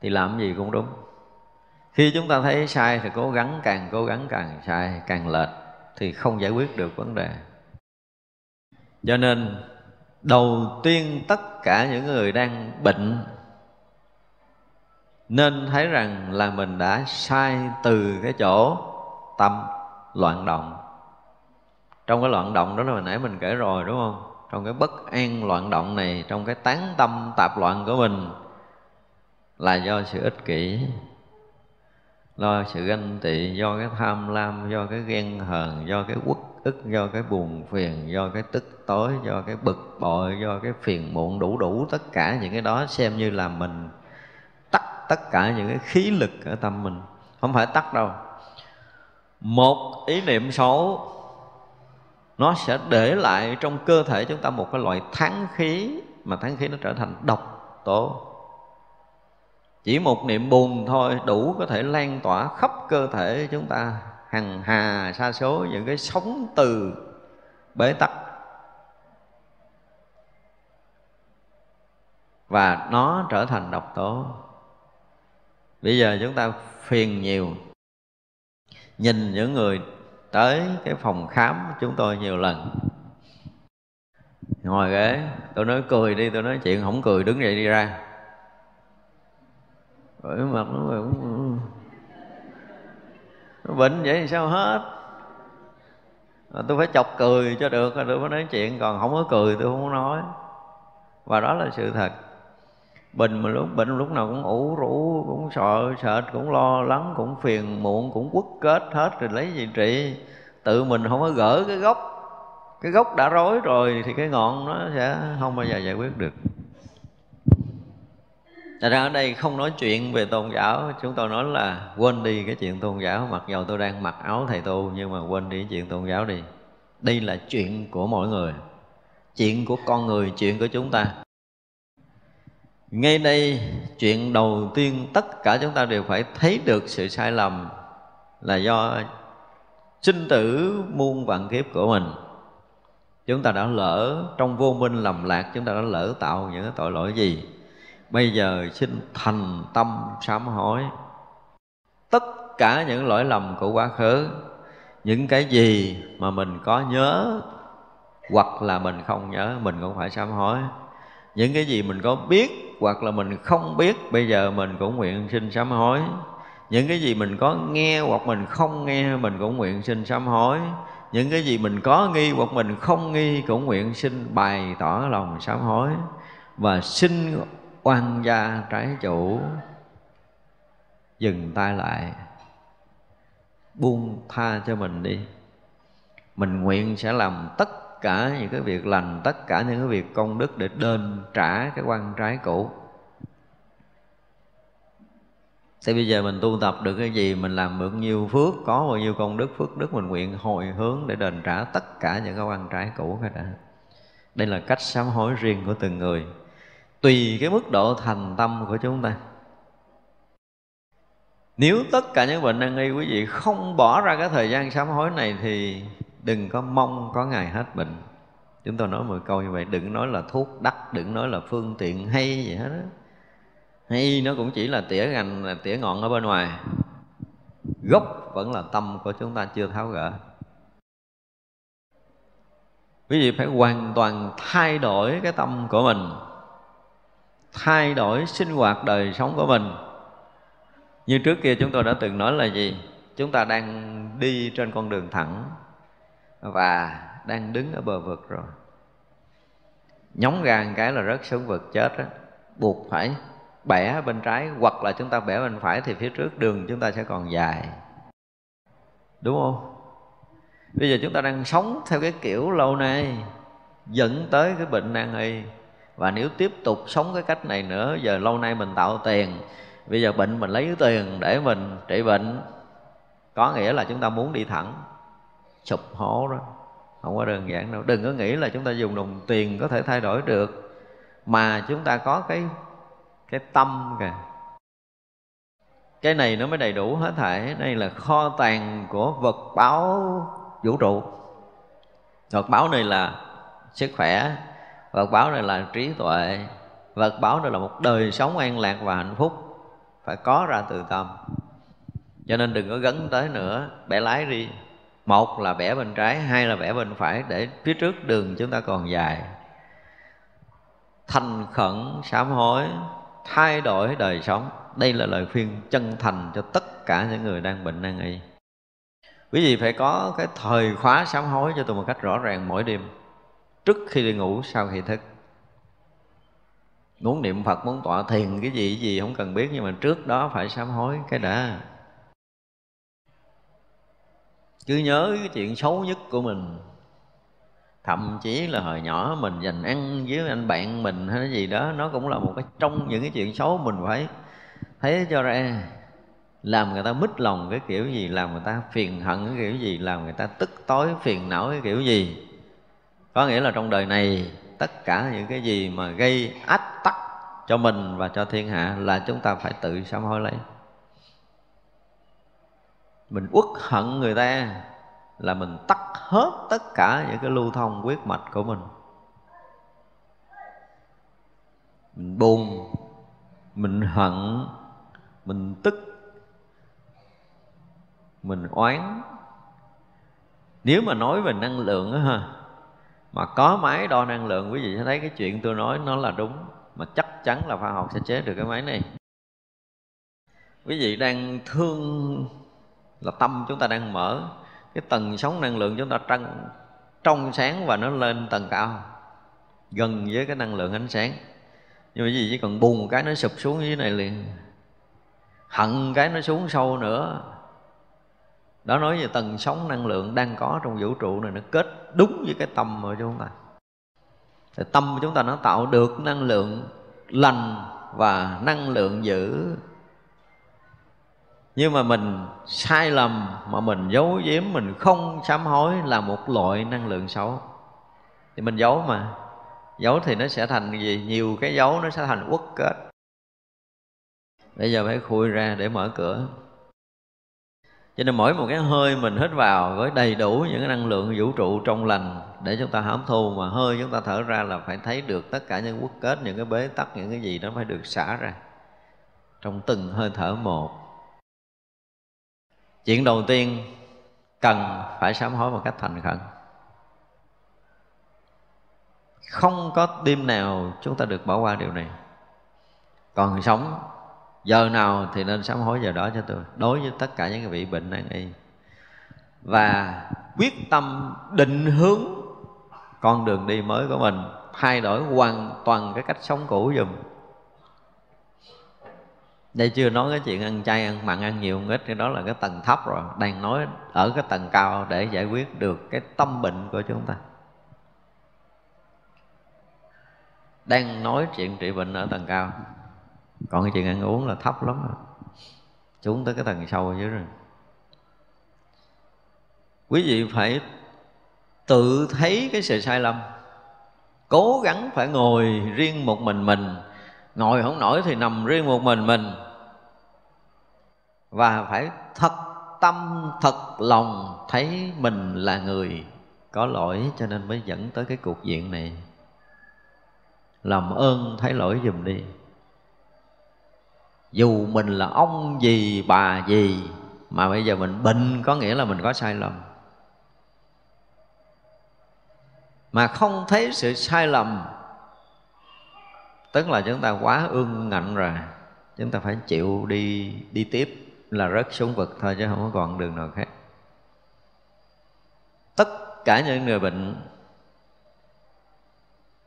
[SPEAKER 3] thì làm gì cũng đúng. Khi chúng ta thấy sai thì cố gắng càng, cố gắng càng sai, càng lệch thì không giải quyết được vấn đề. Cho nên đầu tiên tất cả những người đang bệnh nên thấy rằng là mình đã sai từ cái chỗ tâm loạn động. Trong cái loạn động đó là hồi nãy mình kể rồi, đúng không? Trong cái bất an loạn động này, trong cái tán tâm tạp loạn của mình là do sự ích kỷ do sự ganh tị, do cái tham lam, do cái ghen hờn, do cái quốc ức do cái buồn phiền, do cái tức tối, do cái bực bội, do cái phiền muộn đủ đủ, tất cả những cái đó xem như là mình tắt tất cả những cái khí lực ở tâm mình. Không phải tắt đâu. Một ý niệm xấu, nó sẽ để lại trong cơ thể chúng ta một cái loại thắng khí, mà thắng khí nó trở thành độc tố. Chỉ một niệm buồn thôi đủ có thể lan tỏa khắp cơ thể chúng ta hằng hà sa số những cái sóng từ bế tắc. Và nó trở thành độc tố. Bây giờ chúng ta phiền nhiều. Nhìn những người tới cái phòng khám chúng tôi nhiều lần. Ngồi ghế, tôi nói cười đi, tôi nói chuyện không cười, đứng dậy đi ra. Bởi mặt nó cũng nó bệnh vậy thì sao hết? À, tôi phải chọc cười cho được, tôi mới nói chuyện, còn không có cười tôi không có nói. Và đó là sự thật. Bình mà lúc, bệnh lúc nào cũng ủ rũ, cũng sợ, sệt, cũng lo lắng, cũng phiền muộn, cũng quất kết hết rồi lấy gì trị. Tự mình không có gỡ cái gốc. Cái gốc đã rối rồi thì cái ngọn nó sẽ không bao giờ giải quyết được. Thật ra ở đây không nói chuyện về tôn giáo. Chúng tôi nói là quên đi cái chuyện tôn giáo. Mặc dầu tôi đang mặc áo thầy tu Nhưng mà quên đi cái chuyện tôn giáo đi. Đây là chuyện của mỗi người. Chuyện của con người, chuyện của chúng ta. Ngay đây chuyện đầu tiên tất cả chúng ta đều phải thấy được sự sai lầm là do sinh tử muôn vạn kiếp của mình. Chúng ta đã lỡ trong vô minh lầm lạc chúng ta đã lỡ tạo những tội lỗi gì? Bây giờ xin thành tâm sám hối. Tất cả những lỗi lầm của quá khứ, những cái gì mà mình có nhớ hoặc là mình không nhớ, mình cũng phải sám hối. Những cái gì mình có biết hoặc là mình không biết, bây giờ mình cũng nguyện xin sám hối. Những cái gì mình có nghe hoặc mình không nghe, mình cũng nguyện xin sám hối. Những cái gì mình có nghi hoặc mình không nghi cũng nguyện xin bày tỏ lòng sám hối. Và xin oan gia trái chủ. Dừng tay lại. Buông tha cho mình đi. Mình nguyện sẽ làm tất cả những cái việc, lành tất cả những cái việc công đức để đền trả cái quan trái cũ. Thì bây giờ mình tu tập được cái gì, mình làm được nhiêu phước, có bao nhiêu công đức, phước đức mình nguyện hồi hướng để đền trả tất cả những cái quan trái cũ hết đã đây là cách sám hối riêng của từng người tùy cái mức độ thành tâm của chúng ta. Nếu tất cả những bệnh nan y quý vị không bỏ ra cái thời gian sám hối này thì đừng có mong có ngày hết bệnh. Chúng tôi nói một câu như vậy, đừng nói là thuốc đắt đừng nói là phương tiện hay gì hết đó hay nó cũng chỉ là tỉa gành, là tỉa ngọn ở bên ngoài. Gốc vẫn là tâm của chúng ta chưa tháo gỡ. Quý vị phải hoàn toàn thay đổi cái tâm của mình thay đổi sinh hoạt đời sống của mình. Như trước kia chúng tôi đã từng nói là gì? Chúng ta đang đi trên con đường thẳng và đang đứng ở bờ vực rồi. Nhóng gàng cái là rớt xuống vực chết đó buộc phải bẻ bên trái hoặc là chúng ta bẻ bên phải thì phía trước đường chúng ta sẽ còn dài. Đúng không? Bây giờ chúng ta đang sống theo cái kiểu lâu nay, dẫn tới cái bệnh nan y và nếu tiếp tục sống cái cách này nữa, giờ lâu nay mình tạo tiền, bây giờ bệnh mình lấy tiền để mình trị bệnh, có nghĩa là chúng ta muốn đi thẳng. Sụp hố đó, không có đơn giản đâu. Đừng có nghĩ là chúng ta dùng đồng tiền có thể thay đổi được, mà chúng ta có cái cái tâm kìa. Cái này nó mới đầy đủ hết thảy. Đây là kho tàng của vật báo vũ trụ. Vật báo này là sức khỏe vật báo này là trí tuệ. Vật báo này là một đời sống an lạc và hạnh phúc, phải có ra từ tâm. Cho nên đừng có gấn tới nữa, bẻ lái đi. Một là bẻ bên trái, hai là bẻ bên phải, để phía trước đường chúng ta còn dài. Thành khẩn, sám hối, thay đổi đời sống. Đây là lời khuyên chân thành cho tất cả những người đang bệnh nan y. Quý vị phải có cái thời khóa sám hối cho tôi một cách rõ ràng mỗi đêm trước khi đi ngủ, sau khi thức. Muốn niệm phật, muốn tọa thiền, cái gì cái gì không cần biết, nhưng mà trước đó phải sám hối, cái đã. Cứ nhớ cái chuyện xấu nhất của mình. Thậm chí là hồi nhỏ mình dành ăn với anh bạn mình hay cái gì đó, nó cũng là một cái trong những cái chuyện xấu mình phải thấy cho ra. Làm người ta mít lòng cái kiểu gì, làm người ta phiền hận cái kiểu gì, làm người ta tức tối, phiền não cái kiểu gì có nghĩa là trong đời này, tất cả những cái gì mà gây ách tắc cho mình và cho thiên hạ là chúng ta phải tự sám hối lấy. Mình uất hận người ta là mình tắt hết tất cả những cái lưu thông huyết mạch của mình. Mình buồn, mình hận, mình tức, mình oán. Nếu mà nói về năng lượng á ha mà có máy đo năng lượng, quý vị sẽ thấy cái chuyện tôi nói nó là đúng. Mà chắc chắn là khoa học sẽ chế được cái máy này. Quý vị đang thương là tâm chúng ta đang mở. Cái tầng sóng năng lượng chúng ta trăng, trong sáng và nó lên tầng cao, gần với cái năng lượng ánh sáng. Nhưng mà gì chỉ cần bùng cái nó sụp xuống dưới này liền. Hận cái nó xuống sâu nữa đó nói về tầng sóng năng lượng đang có trong vũ trụ này, nó kết đúng với cái tâm của chúng ta. Thì tâm của chúng ta nó tạo được năng lượng lành và năng lượng dữ. Nhưng mà mình sai lầm mà mình giấu giếm, mình không sám hối là một loại năng lượng xấu. Thì mình giấu mà. Giấu thì nó sẽ thành gì? Nhiều cái dấu nó sẽ thành uất kết. Bây giờ phải khui ra để mở cửa cho nên mỗi một cái hơi mình hít vào với đầy đủ những cái năng lượng vũ trụ trong lành để chúng ta hấp thu mà hơi chúng ta thở ra là phải thấy được tất cả những quốc kết, những cái bế tắc, những cái gì đó phải được xả ra trong từng hơi thở một. Chuyện đầu tiên, cần phải sám hối một cách thành khẩn. Không có đêm nào chúng ta được bỏ qua điều này. Còn sống giờ nào thì nên sám hối giờ đó cho tôi. Đối với tất cả những vị bệnh nan y. Và quyết tâm định hướng con đường đi mới của mình, thay đổi hoàn toàn cái cách sống cũ dùm đây chưa nói cái chuyện ăn chay, ăn mặn, ăn nhiều, ăn ít, cái đó là cái tầng thấp rồi. Đang nói ở cái tầng cao để giải quyết được cái tâm bệnh của chúng ta. Đang nói chuyện trị bệnh ở tầng cao còn cái chuyện ăn uống là thấp lắm rồi. Xuống tới cái tầng sâu dưới rồi. Quý vị phải tự thấy cái sự sai lầm. Cố gắng phải ngồi riêng một mình mình. Ngồi không nổi thì nằm riêng một mình mình. Và phải thật tâm, thật lòng thấy mình là người có lỗi cho nên mới dẫn tới cái cuộc diện này. Làm ơn thấy lỗi giùm đi dù mình là ông gì, bà gì, mà bây giờ mình bệnh có nghĩa là mình có sai lầm. Mà không thấy sự sai lầm, tức là chúng ta quá ương ngạnh rồi, chúng ta phải chịu đi đi tiếp, là rớt xuống vực thôi chứ không có còn đường nào khác. Tất cả những người bệnh,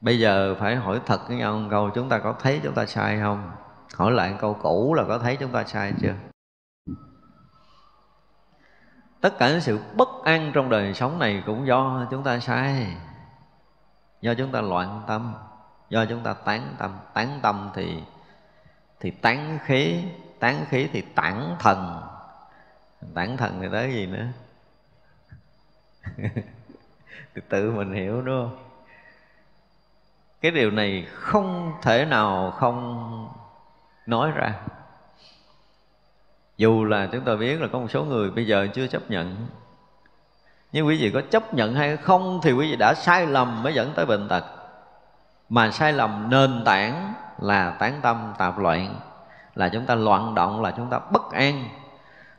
[SPEAKER 3] bây giờ phải hỏi thật với nhau một câu, chúng ta có thấy chúng ta sai không? Hỏi lại câu cũ là có thấy chúng ta sai chưa? Tất cả những sự bất an trong đời sống này cũng do chúng ta sai. Do chúng ta loạn tâm, do chúng ta tán tâm. Tán tâm thì thì tán khí tán khí thì tản thần. Tản thần thì tới gì nữa? <laughs> Thì tự mình hiểu, đúng không? Cái điều này không thể nào không nói ra. Dù là chúng ta biết là có một số người bây giờ chưa chấp nhận. Nhưng quý vị có chấp nhận hay không thì quý vị đã sai lầm mới dẫn tới bệnh tật. Mà sai lầm nền tảng là tán tâm tạp loạn, là chúng ta loạn động, là chúng ta bất an.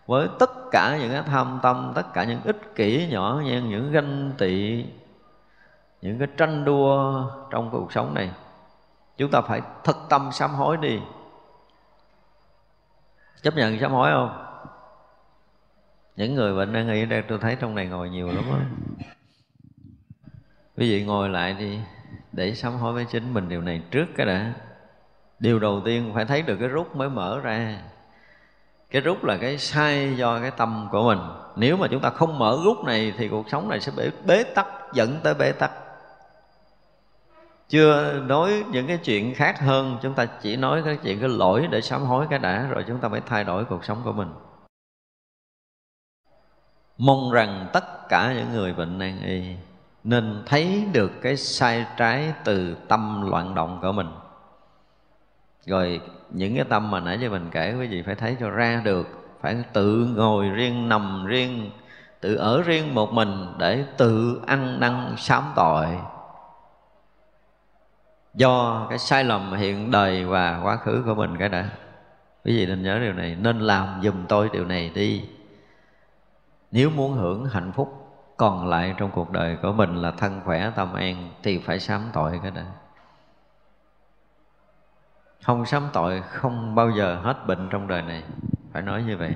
[SPEAKER 3] Với tất cả những cái tham tâm, tất cả những ích kỷ nhỏ nhen, những ganh tị, những cái tranh đua trong cuộc sống này, chúng ta phải thật tâm sám hối đi chấp nhận sám hối không? Những người bệnh đang nghĩ đây tôi thấy trong này ngồi nhiều lắm á. Quý vị ngồi lại đi để sám hối với chính mình điều này trước cái đã. Điều đầu tiên phải thấy được cái rút mới mở ra. Cái rút là cái sai do cái tâm của mình. Nếu mà chúng ta không mở rút này thì cuộc sống này sẽ bế, bế tắc dẫn tới bế tắc chưa nói những cái chuyện khác hơn, chúng ta chỉ nói cái chuyện, cái lỗi để sám hối cái đã, rồi chúng ta mới thay đổi cuộc sống của mình. Mong rằng tất cả những người bệnh nan y nên thấy được cái sai trái từ tâm loạn động của mình. Rồi những cái tâm mà nãy giờ mình kể, quý vị phải thấy cho ra được, phải tự ngồi riêng, nằm riêng, tự ở riêng một mình để tự ăn năn sám tội do cái sai lầm hiện đời và quá khứ của mình cái đã. Quý vị nên nhớ điều này, nên làm giùm tôi điều này đi. Nếu muốn hưởng hạnh phúc còn lại trong cuộc đời của mình là thân khỏe, tâm an thì phải sám tội cái đã. Không sám tội không bao giờ hết bệnh trong đời này. Phải nói như vậy.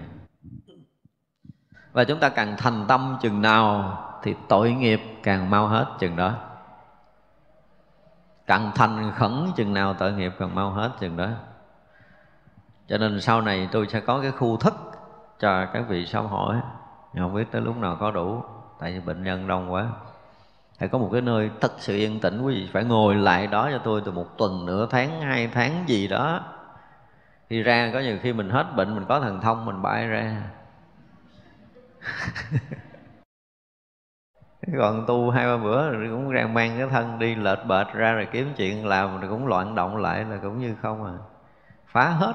[SPEAKER 3] Và chúng ta càng thành tâm chừng nào thì tội nghiệp càng mau hết chừng đó càng thành khẩn chừng nào tội nghiệp càng mau hết chừng đó. Cho nên sau này tôi sẽ có cái khu thức cho các vị sám hỏi không biết tới lúc nào có đủ, tại vì bệnh nhân đông quá. Phải có một cái nơi thật sự yên tĩnh, quý vị phải ngồi lại đó cho tôi từ một tuần, nửa tháng, hai tháng gì đó. Khi ra có nhiều khi mình hết bệnh, mình có thần thông, mình bay ra. <laughs> còn tu hai ba bữa rồi cũng rang mang cái thân đi lệch bệt ra rồi kiếm chuyện làm rồi cũng loạn động lại là cũng như không à. Phá hết.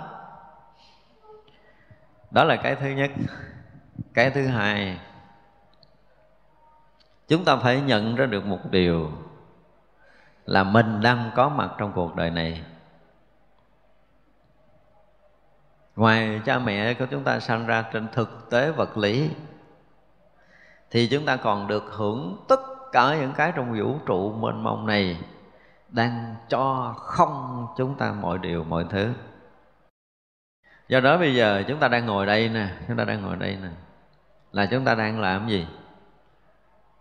[SPEAKER 3] Đó là cái thứ nhất. Cái thứ hai, chúng ta phải nhận ra được một điều là mình đang có mặt trong cuộc đời này. Ngoài cha mẹ của chúng ta sanh ra trên thực tế vật lý thì chúng ta còn được hưởng tất cả những cái trong vũ trụ mênh mông này, đang cho không chúng ta mọi điều, mọi thứ. Do đó bây giờ chúng ta đang ngồi đây nè, chúng ta đang ngồi đây nè. Là chúng ta đang làm gì?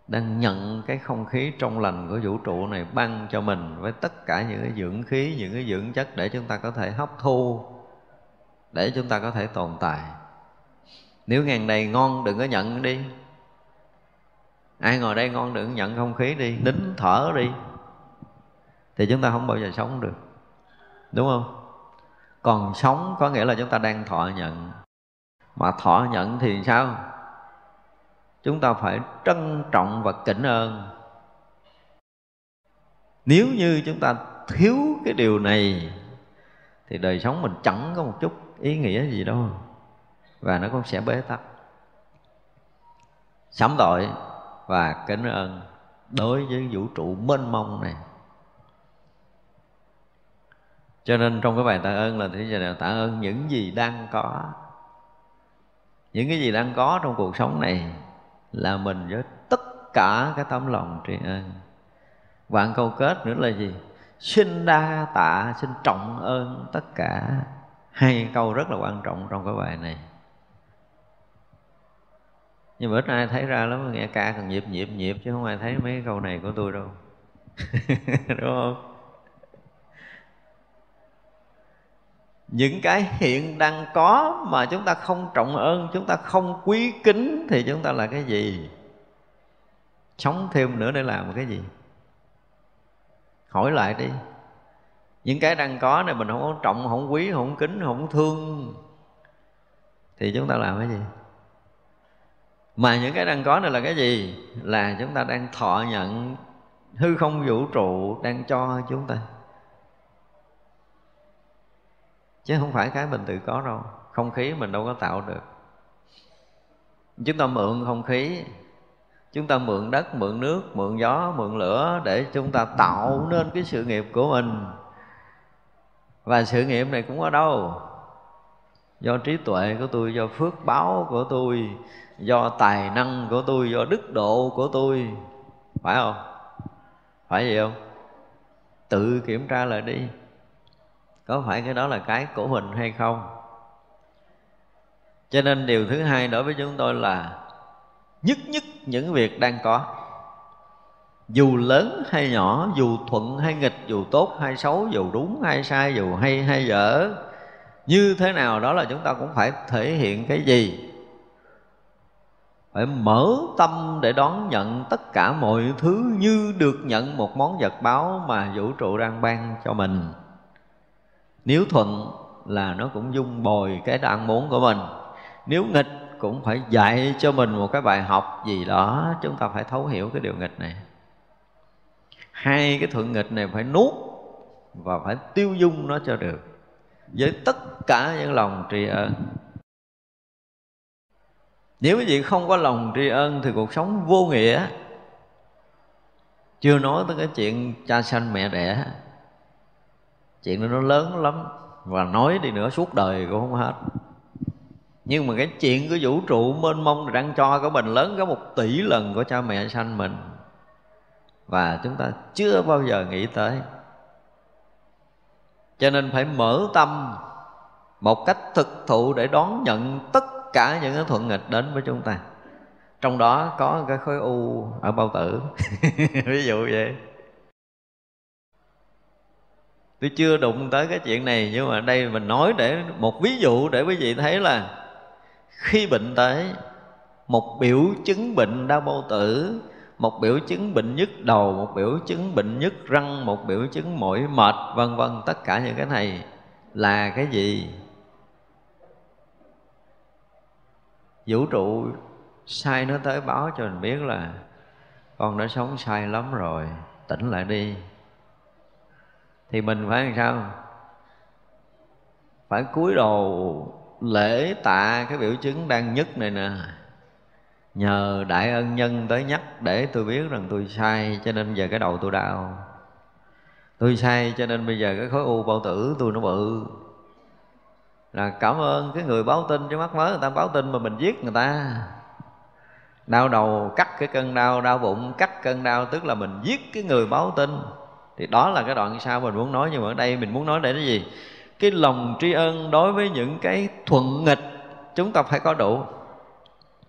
[SPEAKER 3] Đang nhận cái không khí trong lành của vũ trụ này ban cho mình với tất cả những cái dưỡng khí, những cái dưỡng chất để chúng ta có thể hấp thu, để chúng ta có thể tồn tại. Nếu ngàn đầy ngon đừng có nhận đi ai ngồi đây ngon đừng nhận không khí đi, nín thở đi. Thì chúng ta không bao giờ sống được. Đúng không? Còn sống có nghĩa là chúng ta đang thọ nhận. Mà thọ nhận thì sao? Chúng ta phải trân trọng và kính ơn. Nếu như chúng ta thiếu cái điều này, thì đời sống mình chẳng có một chút ý nghĩa gì đâu. Và nó cũng sẽ bế tắc. Sám tội và kính ơn đối với vũ trụ mênh mông này. Cho nên trong cái bài tạ ơn là thế giờ tạ ơn những gì đang có. Những cái gì đang có trong cuộc sống này là mình với tất cả cái tấm lòng tri ân. Vạn câu kết nữa là gì? Xin đa tạ, xin trọng ơn tất cả. Hai câu rất là quan trọng trong cái bài này nhưng mà ít ai thấy ra lắm, nghe ca còn nhịp nhịp nhịp chứ không ai thấy mấy câu này của tôi đâu. <laughs> Đúng không? Những cái hiện đang có mà chúng ta không trọng ơn, chúng ta không quý kính thì chúng ta là cái gì? Sống thêm nữa để làm cái gì? Hỏi lại đi. Những cái đang có này mình không có trọng, không quý, không kính, không thương thì chúng ta làm cái gì? Mà những cái đang có này là cái gì? Là chúng ta đang thọ nhận hư không vũ trụ đang cho chúng ta. Chứ không phải cái mình tự có đâu. Không khí mình đâu có tạo được. Chúng ta mượn không khí. Chúng ta mượn đất, mượn nước, mượn gió, mượn lửa để chúng ta tạo nên cái sự nghiệp của mình. Và sự nghiệp này cũng ở đâu? Do trí tuệ của tôi, do phước báo của tôi do tài năng của tôi, do đức độ của tôi. Phải không? Phải gì không? Tự kiểm tra lại đi. Có phải cái đó là cái của mình hay không? Cho nên điều thứ hai đối với chúng tôi là nhất nhất những việc đang có. Dù lớn hay nhỏ, dù thuận hay nghịch, dù tốt hay xấu, dù đúng hay sai, dù hay hay dở, như thế nào đó là chúng ta cũng phải thể hiện cái gì? Phải mở tâm để đón nhận tất cả mọi thứ như được nhận một món vật báo mà vũ trụ đang ban cho mình. Nếu thuận là nó cũng dung bồi cái đang muốn của mình. Nếu nghịch cũng phải dạy cho mình một cái bài học gì đó, chúng ta phải thấu hiểu cái điều nghịch này. Hai cái thuận nghịch này phải nuốt và phải tiêu dung nó cho được. Với tất cả những lòng tri ân nếu quý vị không có lòng tri ân thì cuộc sống vô nghĩa. Chưa nói tới cái chuyện cha sanh mẹ đẻ. Chuyện đó nó lớn lắm và nói đi nữa suốt đời cũng không hết. Nhưng mà cái chuyện của vũ trụ mênh mông đang cho của mình lớn có một tỷ lần của cha mẹ sanh mình. Và chúng ta chưa bao giờ nghĩ tới. Cho nên phải mở tâm một cách thực thụ để đón nhận tất cả những cái thuận nghịch đến với chúng ta. Trong đó có cái khối u ở bao tử. <laughs> Ví dụ vậy. Tôi chưa đụng tới cái chuyện này, nhưng mà đây mình nói để một ví dụ để quý vị thấy là khi bệnh tới, một biểu chứng bệnh đau bao tử, một biểu chứng bệnh nhức đầu, một biểu chứng bệnh nhức răng, một biểu chứng mỏi mệt, vân vân, tất cả những cái này là cái gì? Vũ trụ sai nó tới báo cho mình biết là con đã sống sai lắm rồi, tỉnh lại đi. Thì mình phải làm sao? Phải cúi đầu lễ tạ cái biểu chứng đang nhất này nè. Nhờ đại ân nhân tới nhắc để tôi biết rằng tôi sai, cho nên giờ cái đầu tôi đau. Tôi sai, cho nên bây giờ cái khối u bao tử tôi nó bự là cảm ơn cái người báo tin chứ mắt mới người ta báo tin mà mình giết người ta. Đau đầu cắt cái cơn đau đau bụng cắt cơn đau, tức là mình giết cái người báo tin. Thì đó là cái đoạn sau mình muốn nói, nhưng mà ở đây mình muốn nói để cái gì? Cái lòng tri ân đối với những cái thuận nghịch chúng ta phải có đủ.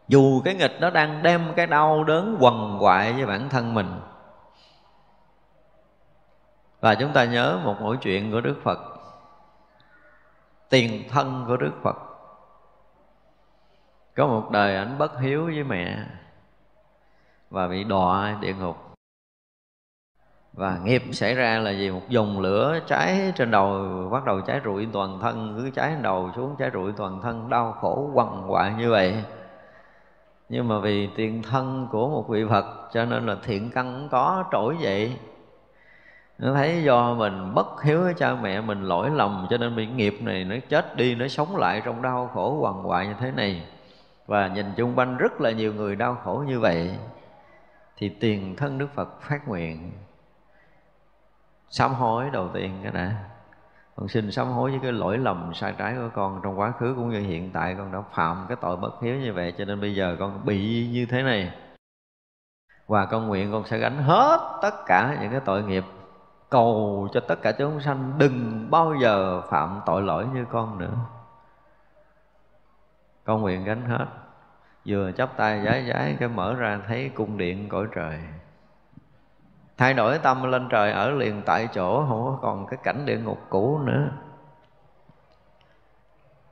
[SPEAKER 3] Dù cái nghịch nó đang đem cái đau đớn quằn quại với bản thân mình. Và chúng ta nhớ một mỗi chuyện của đức phật tiền thân của đức phật. Có một đời ảnh bất hiếu với mẹ và bị đọa địa ngục. Và nghiệp xảy ra là gì một dòng lửa cháy trên đầu, bắt đầu cháy rụi toàn thân, cứ cháy đầu xuống cháy rụi toàn thân, đau khổ quằn quại như vậy. Nhưng mà vì tiền thân của một vị Phật, cho nên là thiện căn có trỗi dậy nó thấy do mình bất hiếu với cha mẹ mình, lỗi lầm, cho nên bị nghiệp này nó chết đi, nó sống lại trong đau khổ hoàng hoại như thế này. Và nhìn chung quanh rất là nhiều người đau khổ như vậy, thì tiền thân đức phật phát nguyện. Sám hối đầu tiên cái đã. Con xin sám hối với cái lỗi lầm sai trái của con trong quá khứ cũng như hiện tại. Con đã phạm cái tội bất hiếu như vậy, cho nên bây giờ con bị như thế này. Và con nguyện con sẽ gánh hết tất cả những cái tội nghiệp cầu cho tất cả chúng sanh, đừng bao giờ phạm tội lỗi như con nữa. Con nguyện gánh hết. Vừa chắp tay giái giái cái mở ra thấy cung điện cõi trời. Thay đổi tâm lên trời ở liền tại chỗ, không có còn cái cảnh địa ngục cũ nữa.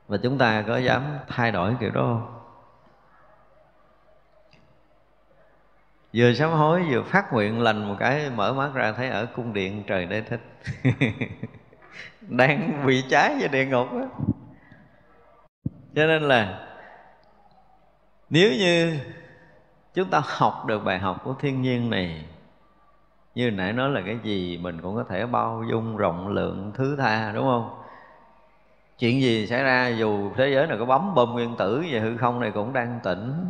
[SPEAKER 3] Và chúng ta có dám thay đổi kiểu đó không? Vừa sám hối, vừa phát nguyện lành một cái mở mắt ra thấy ở cung điện trời đế thích. <laughs> Đang bị cháy với địa ngục đó. cho nên là nếu như chúng ta học được bài học của thiên nhiên này, như nãy nói là cái gì mình cũng có thể bao dung, rộng lượng, thứ tha, đúng không? Chuyện gì xảy ra dù thế giới này có bấm bom nguyên tử về hư không này cũng đang tỉnh,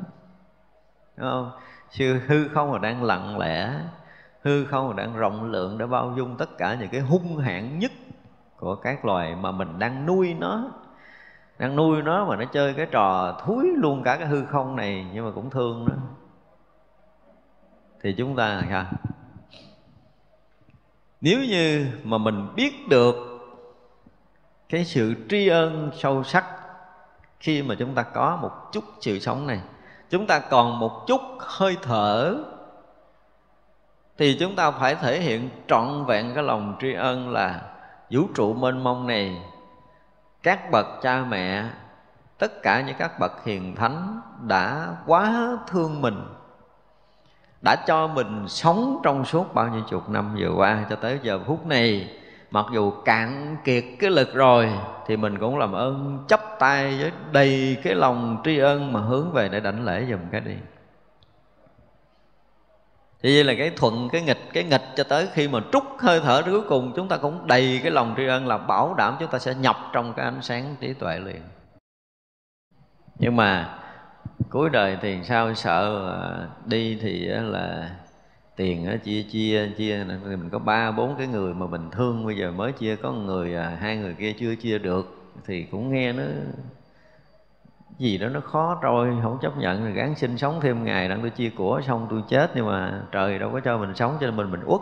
[SPEAKER 3] đúng không? Sư hư không là đang lặng lẽ, hư không là đang rộng lượng để bao dung tất cả những cái hung hãn nhất của các loài mà mình đang nuôi nó. Đang nuôi nó mà nó chơi cái trò thúi luôn cả cái hư không này, nhưng mà cũng thương nó. Thì chúng ta ha nếu như mà mình biết được cái sự tri ân sâu sắc khi mà chúng ta có một chút sự sống này chúng ta còn một chút hơi thở, thì chúng ta phải thể hiện trọn vẹn cái lòng tri ân là vũ trụ mênh mông này, các bậc cha mẹ, tất cả những các bậc hiền thánh đã quá thương mình, đã cho mình sống trong suốt bao nhiêu chục năm vừa qua cho tới giờ phút này mặc dù cạn kiệt cái lực rồi, thì mình cũng làm ơn chấp tay với đầy cái lòng tri ân mà hướng về để đảnh lễ dùm cái đi. Thì vậy là cái thuận, cái nghịch cái nghịch cho tới khi mà trút hơi thở cuối cùng, chúng ta cũng đầy cái lòng tri ân là bảo đảm chúng ta sẽ nhập trong cái ánh sáng trí tuệ liền. Nhưng mà cuối đời thì sao? Sợ đi thì là tiền chia chia chia mình có ba bốn cái người mà mình thương. Bây giờ mới chia có người à, hai người kia chưa chia được thì cũng nghe nó gì đó nó khó rồi không chấp nhận. Rồi gắng sinh sống thêm ngày đang tôi chia của xong tôi chết nhưng mà trời đâu có cho mình sống cho nên mình mình uất.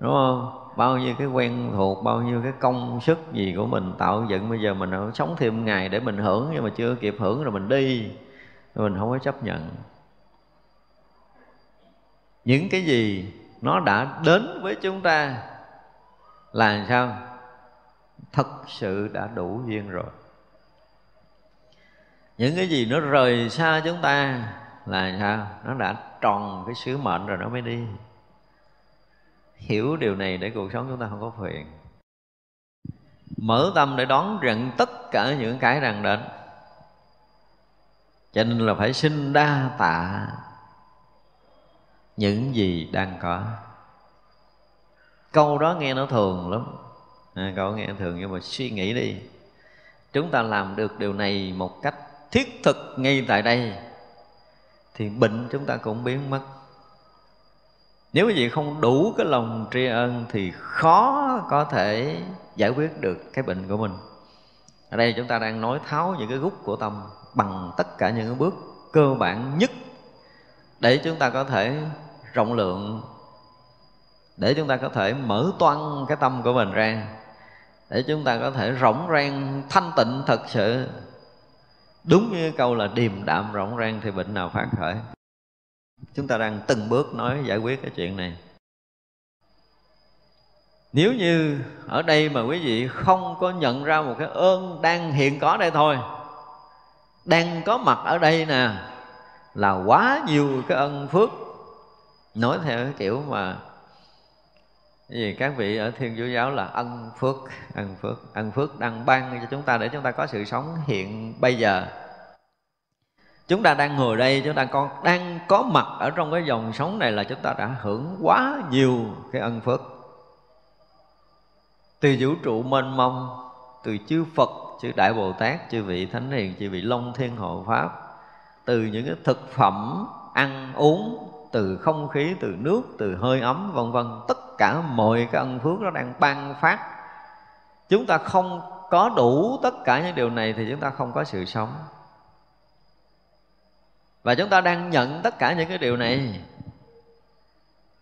[SPEAKER 3] Đúng không? Bao nhiêu cái quen thuộc bao nhiêu cái công sức gì của mình tạo dựng. Bây giờ mình sống thêm ngày để mình hưởng nhưng mà chưa kịp hưởng rồi mình đi. Rồi mình không có chấp nhận những cái gì nó đã đến với chúng ta là sao? Thật sự đã đủ duyên rồi. Những cái gì nó rời xa chúng ta là sao? Nó đã tròn cái sứ mệnh rồi nó mới đi. Hiểu điều này để cuộc sống chúng ta không có phiền. Mở tâm để đón nhận tất cả những cái đang đến. Cho nên là phải sinh đa tạ những gì đang có. Câu đó nghe nó thường lắm. À, câu nghe thường nhưng mà suy nghĩ đi. Chúng ta làm được điều này một cách thiết thực ngay tại đây thì bệnh chúng ta cũng biến mất. Nếu quý vị không đủ cái lòng tri ân thì khó có thể giải quyết được cái bệnh của mình. Ở đây chúng ta đang nói tháo những cái gút của tâm bằng tất cả những cái bước cơ bản nhất để chúng ta có thể rộng lượng, để chúng ta có thể mở toan cái tâm của mình ra, để chúng ta có thể rộng rang, thanh tịnh thật sự. Đúng như câu là điềm đạm rộng rang thì bệnh nào phát khởi. Chúng ta đang từng bước nói giải quyết cái chuyện này. Nếu như ở đây mà quý vị không có nhận ra một cái ơn đang hiện có đây thôi, đang có mặt ở đây nè là quá nhiều cái ân phước. Nói theo cái kiểu mà vì các vị ở thiên chúa giáo là ân phước ân phước ân phước đang ban cho chúng ta để chúng ta có sự sống hiện bây giờ. Chúng ta đang ngồi đây, chúng ta còn đang có mặt ở trong cái dòng sống này là chúng ta đã hưởng quá nhiều cái ân phước. Từ vũ trụ mênh mông, từ chư Phật, chư Đại Bồ Tát, chư vị Thánh Hiền, chư vị Long Thiên Hộ Pháp từ những cái thực phẩm ăn uống, từ không khí, từ nước, từ hơi ấm, vân vân, tất cả mọi cái ân phước nó đang ban phát. Chúng ta không có đủ tất cả những điều này thì chúng ta không có sự sống. Và chúng ta đang nhận tất cả những cái điều này.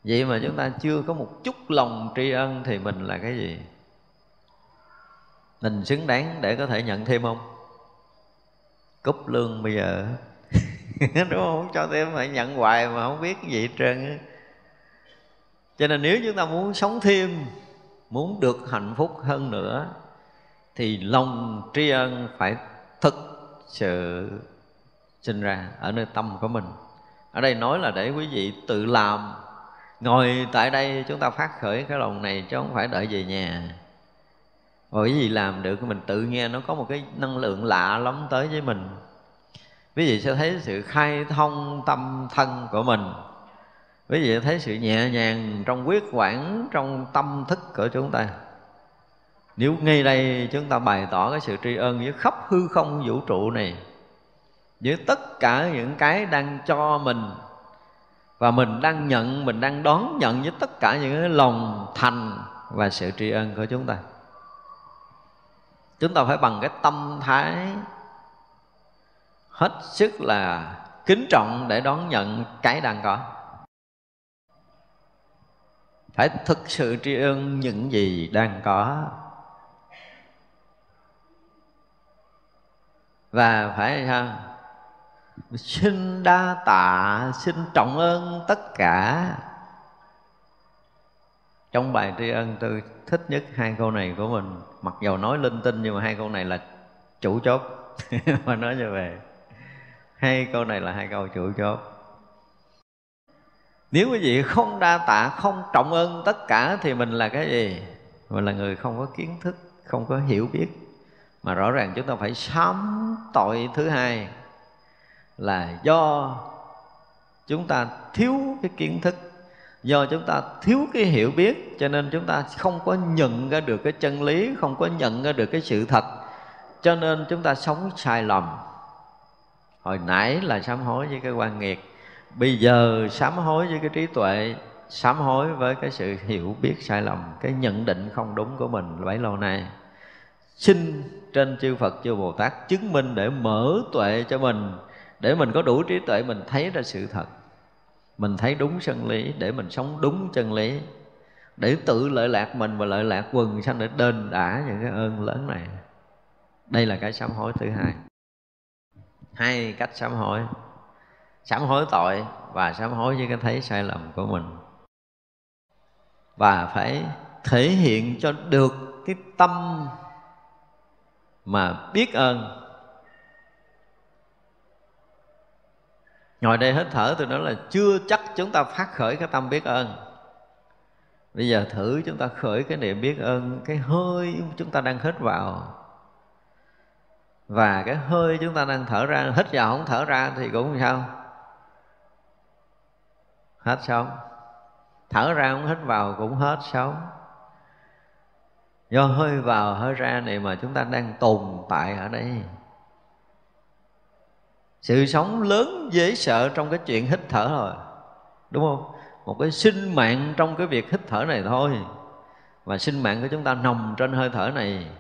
[SPEAKER 3] Vậy mà chúng ta chưa có một chút lòng tri ân thì mình là cái gì? Mình xứng đáng để có thể nhận thêm không? Cúp lương bây giờ. <laughs> đúng không? Cho thêm phải nhận hoài mà không biết cái gì hết trơn cho nên nếu chúng ta muốn sống thêm, muốn được hạnh phúc hơn nữa, thì lòng tri ân phải thực sự sinh ra ở nơi tâm của mình. Ở đây nói là để quý vị tự làm. Ngồi tại đây chúng ta phát khởi cái lòng này chứ không phải đợi về nhà. Bởi vì làm được mình tự nghe, nó có một cái năng lượng lạ lắm tới với mình quý vị sẽ thấy sự khai thông tâm thân của mình. Quý vị sẽ thấy sự nhẹ nhàng trong quyết quản trong tâm thức của chúng ta. Nếu ngay đây chúng ta bày tỏ cái sự tri ân với khắp hư không vũ trụ này, với tất cả những cái đang cho mình, và mình đang nhận, mình đang đón nhận với tất cả những cái lòng thành và sự tri ân của chúng ta. Chúng ta phải bằng cái tâm thái hết sức là kính trọng để đón nhận cái đang có. Phải thực sự tri ân những gì đang có. Và phải sao xin đa tạ, xin trọng ơn tất cả. Trong bài tri ân, tôi thích nhất hai câu này của mình. Mặc dầu nói linh tinh, nhưng mà hai câu này là chủ chốt. <laughs> Mà nói như vậy hai câu này là hai câu chủ chốt. Nếu quý vị không đa tạ, không trọng ơn tất cả thì mình là cái gì? Mình là người không có kiến thức, không có hiểu biết. Mà rõ ràng chúng ta phải sám tội thứ hai là do chúng ta thiếu cái kiến thức, do chúng ta thiếu cái hiểu biết. Cho nên chúng ta không có nhận ra được cái chân lý, không có nhận ra được cái sự thật. Cho nên chúng ta sống sai lầm hồi nãy là sám hối với cái quan nghiệt. Bây giờ sám hối với cái trí tuệ, sám hối với cái sự hiểu biết sai lầm, cái nhận định không đúng của mình bấy lâu nay. Xin trên chư Phật, chư Bồ Tát chứng minh để mở tuệ cho mình, để mình có đủ trí tuệ, mình thấy ra sự thật. Mình thấy đúng chân lý, để mình sống đúng chân lý. Để tự lợi lạc mình và lợi lạc quần sanh để đền đả những cái ơn lớn này. Đây là cái sám hối thứ hai hai cách sám hối. Sám hối tội và sám hối với cái thấy sai lầm của mình. Và phải thể hiện cho được cái tâm mà biết ơn. Ngồi đây hết thở, tôi nói là chưa chắc chúng ta phát khởi cái tâm biết ơn. Bây giờ thử chúng ta khởi cái niệm biết ơn, cái hơi chúng ta đang hít vào và cái hơi chúng ta đang thở ra, hít vào không thở ra thì cũng sao? Hết sống thở ra không hít vào cũng hết sống do hơi vào, hơi ra này mà chúng ta đang tồn tại ở đây. Sự sống lớn dễ sợ trong cái chuyện hít thở rồi đúng không? Một cái sinh mạng trong cái việc hít thở này thôi. Và sinh mạng của chúng ta nằm trên hơi thở này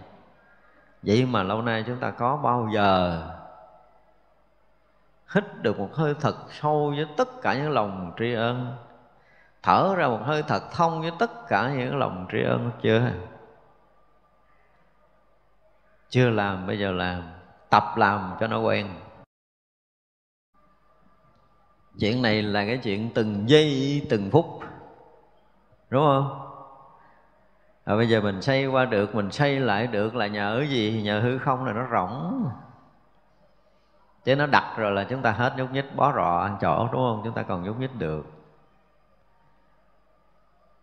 [SPEAKER 3] vậy mà lâu nay chúng ta có bao giờ hít được một hơi thật sâu với tất cả những lòng tri ân? Thở ra một hơi thật thông với tất cả những lòng tri ân chưa? Chưa làm, bây giờ làm, tập làm cho nó quen. Chuyện này là cái chuyện từng giây, từng phút, đúng không? À, bây giờ mình xây qua được mình xây lại được là nhờ ở gì? Nhờ hư không là nó rỗng. Chứ nó đặt rồi là chúng ta hết nhúc nhích bó rọ ăn chỗ đúng không? Chúng ta còn nhúc nhích được.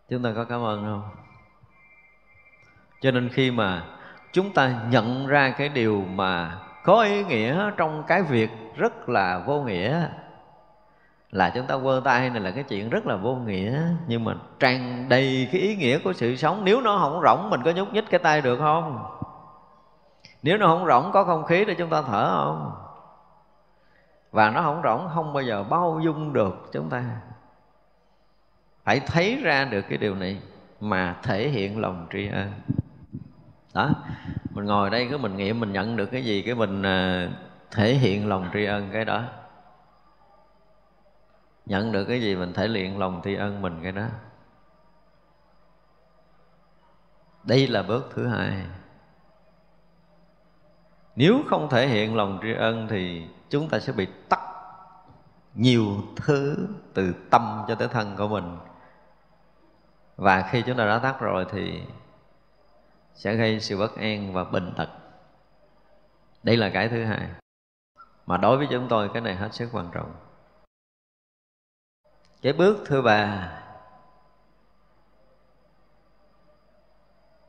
[SPEAKER 3] Chúng ta có cảm ơn không? Cho nên khi mà chúng ta nhận ra cái điều mà có ý nghĩa trong cái việc rất là vô nghĩa là chúng ta quơ tay này là cái chuyện rất là vô nghĩa. Nhưng mà tràn đầy cái ý nghĩa của sự sống, nếu nó không rỗng, mình có nhúc nhích cái tay được không? Nếu nó không rỗng, có không khí để chúng ta thở không? Và nó không rỗng, không bao giờ bao dung được chúng ta. Phải thấy ra được cái điều này mà thể hiện lòng tri ân. Đó, mình ngồi đây cứ mình nghiệm, mình nhận được cái gì cái mình à, thể hiện lòng tri ân cái đó nhận được cái gì mình thể luyện lòng tri ân mình cái đó. Đây là bước thứ hai. Nếu không thể hiện lòng tri ân thì chúng ta sẽ bị tắt nhiều thứ từ tâm cho tới thân của mình. Và khi chúng ta đã tắt rồi thì sẽ gây sự bất an và bệnh tật. Đây là cái thứ hai. Mà đối với chúng tôi, cái này hết sức quan trọng cái bước thứ ba.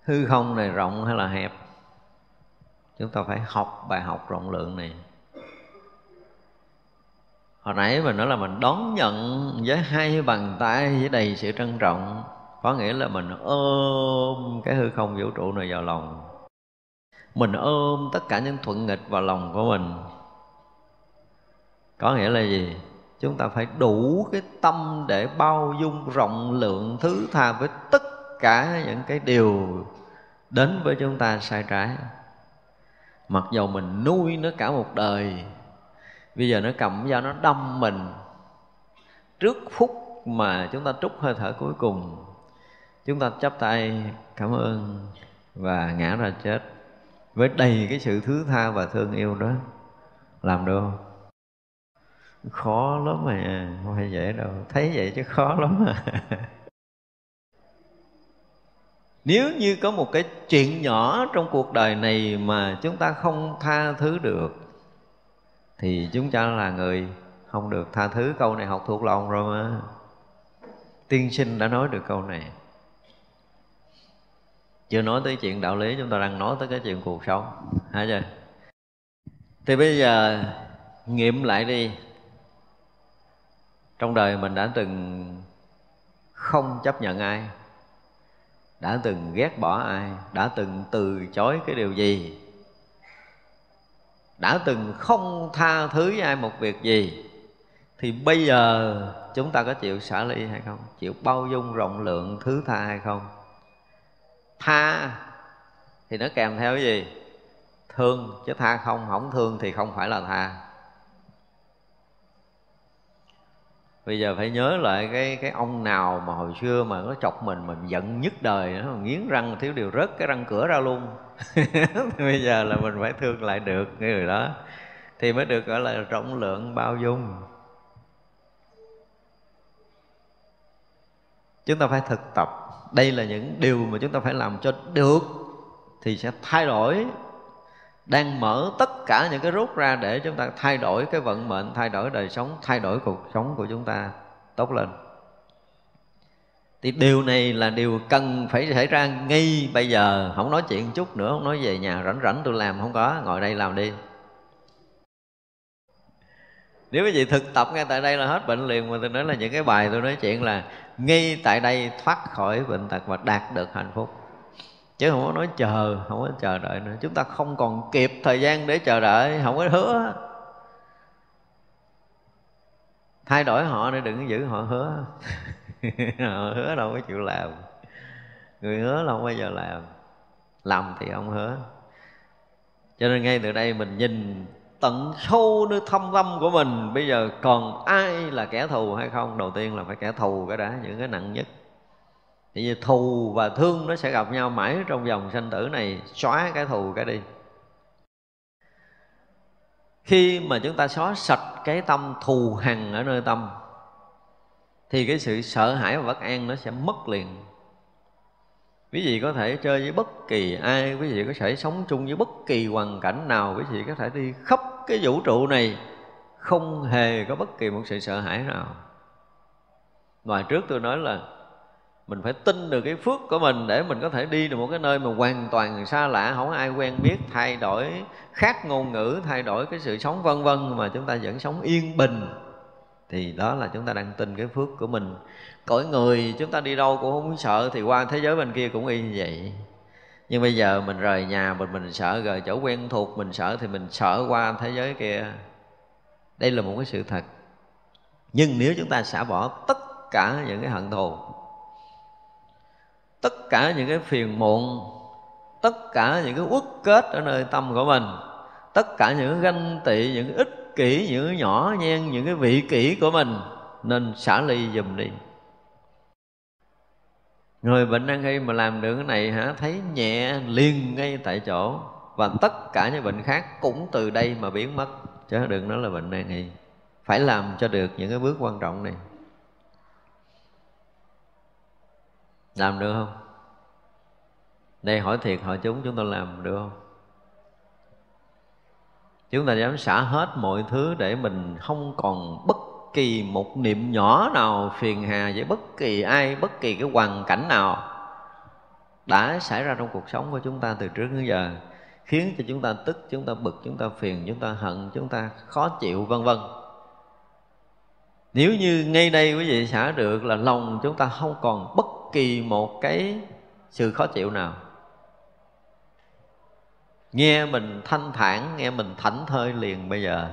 [SPEAKER 3] Hư không này rộng hay là hẹp? Chúng ta phải học bài học rộng lượng này. Hồi nãy mình nói là mình đón nhận với hai bàn tay với đầy sự trân trọng, có nghĩa là mình ôm cái hư không vũ trụ này vào lòng. Mình ôm tất cả những thuận nghịch vào lòng của mình. Có nghĩa là gì? Chúng ta phải đủ cái tâm để bao dung rộng lượng thứ tha với tất cả những cái điều đến với chúng ta sai trái. Mặc dầu mình nuôi nó cả một đời, bây giờ nó cầm dao nó đâm mình, trước phút mà chúng ta trút hơi thở cuối cùng, chúng ta chắp tay cảm ơn và ngã ra chết với đầy cái sự thứ tha và thương yêu đó, làm được không? Khó lắm mà, không phải dễ đâu. Thấy vậy chứ khó lắm mà. <laughs> Nếu như có một cái chuyện nhỏ trong cuộc đời này mà chúng ta không tha thứ được, thì chúng ta là người không được tha thứ. Câu này học thuộc lòng rồi mà. Tiên sinh đã nói được câu này. Chưa nói tới chuyện đạo lý, chúng ta đang nói tới cái chuyện cuộc sống. Hả chưa thì bây giờ nghiệm lại đi trong đời mình đã từng không chấp nhận ai, đã từng ghét bỏ ai, đã từng từ chối cái điều gì, đã từng không tha thứ với ai một việc gì, thì bây giờ chúng ta có chịu xả ly hay không? Chịu bao dung rộng lượng thứ tha hay không? Tha thì nó kèm theo cái gì? Thương, chứ tha không không thương thì không phải là tha. Bây giờ phải nhớ lại cái cái ông nào mà hồi xưa mà nó chọc mình mình giận nhất đời nó nghiến răng thiếu điều rớt cái răng cửa ra luôn. <laughs> Bây giờ là mình phải thương lại được cái người đó, thì mới được gọi là rộng lượng bao dung. Chúng ta phải thực tập. Đây là những điều mà chúng ta phải làm cho được thì sẽ thay đổi đang mở tất cả những cái rút ra để chúng ta thay đổi cái vận mệnh, thay đổi đời sống, thay đổi cuộc sống của chúng ta tốt lên. Thì điều này là điều cần phải xảy ra ngay bây giờ. Không nói chuyện chút nữa, không nói về nhà, rảnh rảnh tôi làm, không có, ngồi đây làm đi. Nếu quý vị thực tập ngay tại đây là hết bệnh liền, mà tôi nói là những cái bài tôi nói chuyện là ngay tại đây thoát khỏi bệnh tật và đạt được hạnh phúc chứ không có nói chờ, không có chờ đợi nữa. Chúng ta không còn kịp thời gian để chờ đợi, không có hứa. Thay đổi họ để đừng giữ họ hứa. <laughs> Họ hứa đâu có chịu làm. Người hứa là không bao giờ làm. Làm thì không hứa. Cho nên ngay từ đây mình nhìn tận sâu nơi thâm tâm của mình. Bây giờ còn ai là kẻ thù hay không? Đầu tiên là phải kẻ thù cái đã, những cái nặng nhất thì thù và thương nó sẽ gặp nhau mãi trong vòng sanh tử này, xóa cái thù cái đi. Khi mà chúng ta xóa sạch cái tâm thù hằn ở nơi tâm, thì cái sự sợ hãi và bất an nó sẽ mất liền. Quý vị có thể chơi với bất kỳ ai, quý vị có thể sống chung với bất kỳ hoàn cảnh nào, quý vị có thể đi khắp cái vũ trụ này, không hề có bất kỳ một sự sợ hãi nào. Ngoài trước tôi nói là mình phải tin được cái phước của mình để mình có thể đi được một cái nơi mà hoàn toàn xa lạ, không ai quen biết, thay đổi khác ngôn ngữ, thay đổi cái sự sống vân vân, mà chúng ta vẫn sống yên bình. Thì đó là chúng ta đang tin cái phước của mình. Cõi người chúng ta đi đâu cũng không sợ, thì qua thế giới bên kia cũng y như vậy. Nhưng bây giờ mình rời nhà, mình mình sợ rời chỗ quen thuộc, mình sợ thì mình sợ qua thế giới kia. Đây là một cái sự thật. Nhưng nếu chúng ta xả bỏ tất cả những cái hận thù tất cả những cái phiền muộn, tất cả những cái uất kết ở nơi tâm của mình, tất cả những cái ganh tị, những cái ích kỷ, những cái nhỏ nhen, những cái vị kỷ của mình nên xả ly dùm đi. Người bệnh đang khi mà làm được cái này hả? Thấy nhẹ liền ngay tại chỗ. Và tất cả những bệnh khác cũng từ đây mà biến mất. Chứ đừng nói là bệnh nan y phải làm cho được những cái bước quan trọng này. Làm được không? Đây, hỏi thiệt, hỏi chúng chúng ta làm được không? Chúng ta dám xả hết mọi thứ để mình không còn bất kỳ một niệm nhỏ nào phiền hà với bất kỳ ai, bất kỳ cái hoàn cảnh nào đã xảy ra trong cuộc sống của chúng ta từ trước đến giờ, khiến cho chúng ta tức, chúng ta bực, chúng ta phiền, chúng ta hận, chúng ta khó chịu, vân vân. Nếu như ngay đây quý vị xả được là lòng chúng ta không còn bất kỳ một cái sự khó chịu nào? Nghe mình thanh thản, nghe mình thảnh thơi liền bây giờ.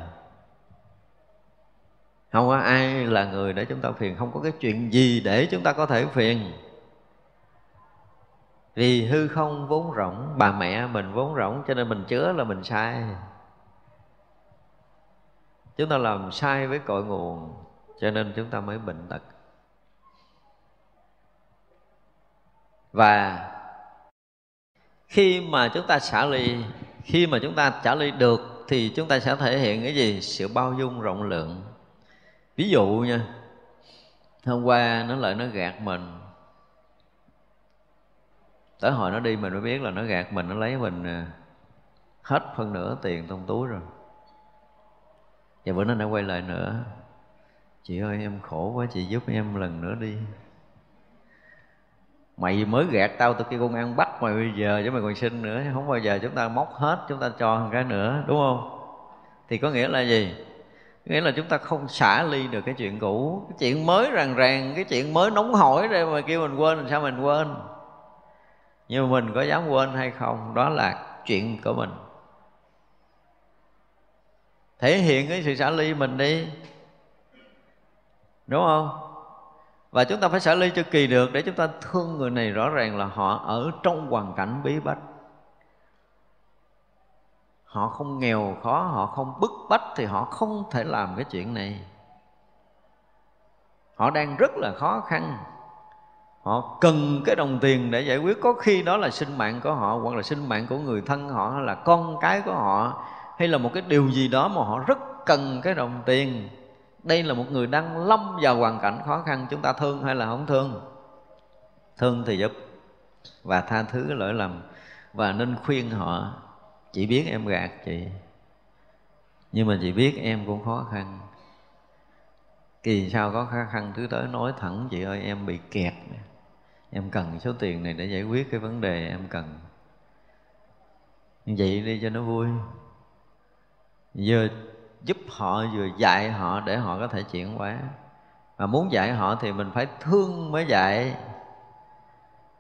[SPEAKER 3] Không có ai là người để chúng ta phiền, không có cái chuyện gì để chúng ta có thể phiền. Vì hư không vốn rỗng, bà mẹ mình vốn rỗng, cho nên mình chứa là mình sai. Chúng ta làm sai với cội nguồn, cho nên chúng ta mới bệnh tật. Và khi mà chúng ta xả ly, khi mà chúng ta trả ly được thì chúng ta sẽ thể hiện cái gì? Sự bao dung rộng lượng. Ví dụ nha, hôm qua nó lại nó gạt mình. Tới hồi nó đi mình mới biết là nó gạt mình, nó lấy mình à, hết phân nửa tiền trong túi rồi. Và bữa nó đã quay lại nữa. Chị ơi, em khổ quá, chị giúp em lần nữa đi mày mới gạt tao từ khi công an bắt mày bây giờ chứ mày còn xin nữa không bao giờ chúng ta móc hết, chúng ta cho một cái nữa, đúng không? Thì có nghĩa là gì? Nghĩa là chúng ta không xả ly được cái chuyện cũ. Cái chuyện mới ràng ràng, cái chuyện mới nóng hổi đây mà kêu mình quên, làm sao mình quên? Nhưng mà mình có dám quên hay không, đó là chuyện của mình. Thể hiện cái sự xả ly mình đi. Đúng không? Và chúng ta phải xả ly cho kỳ được để chúng ta thương người này rõ ràng là họ ở trong hoàn cảnh bí bách. Họ không nghèo khó, họ không bức bách thì họ không thể làm cái chuyện này. Họ đang rất là khó khăn. Họ cần cái đồng tiền để giải quyết. Có khi đó là sinh mạng của họ hoặc là sinh mạng của người thân họ hay là con cái của họ hay là một cái điều gì đó mà họ rất cần cái đồng tiền đây là một người đang lâm vào hoàn cảnh khó khăn, chúng ta thương hay là không thương? Thương thì giúp, và tha thứ lỗi lầm, và nên khuyên họ, chị biết em gạt chị, nhưng mà chị biết em cũng khó khăn. Kỳ sao có khó khăn thứ tới nói thẳng, chị ơi, em bị kẹt em cần số tiền này để giải quyết cái vấn đề em cần. Vậy đi cho nó vui. Giờ giúp họ vừa dạy họ để họ có thể chuyển hóa. Mà muốn dạy họ thì mình phải thương mới dạy.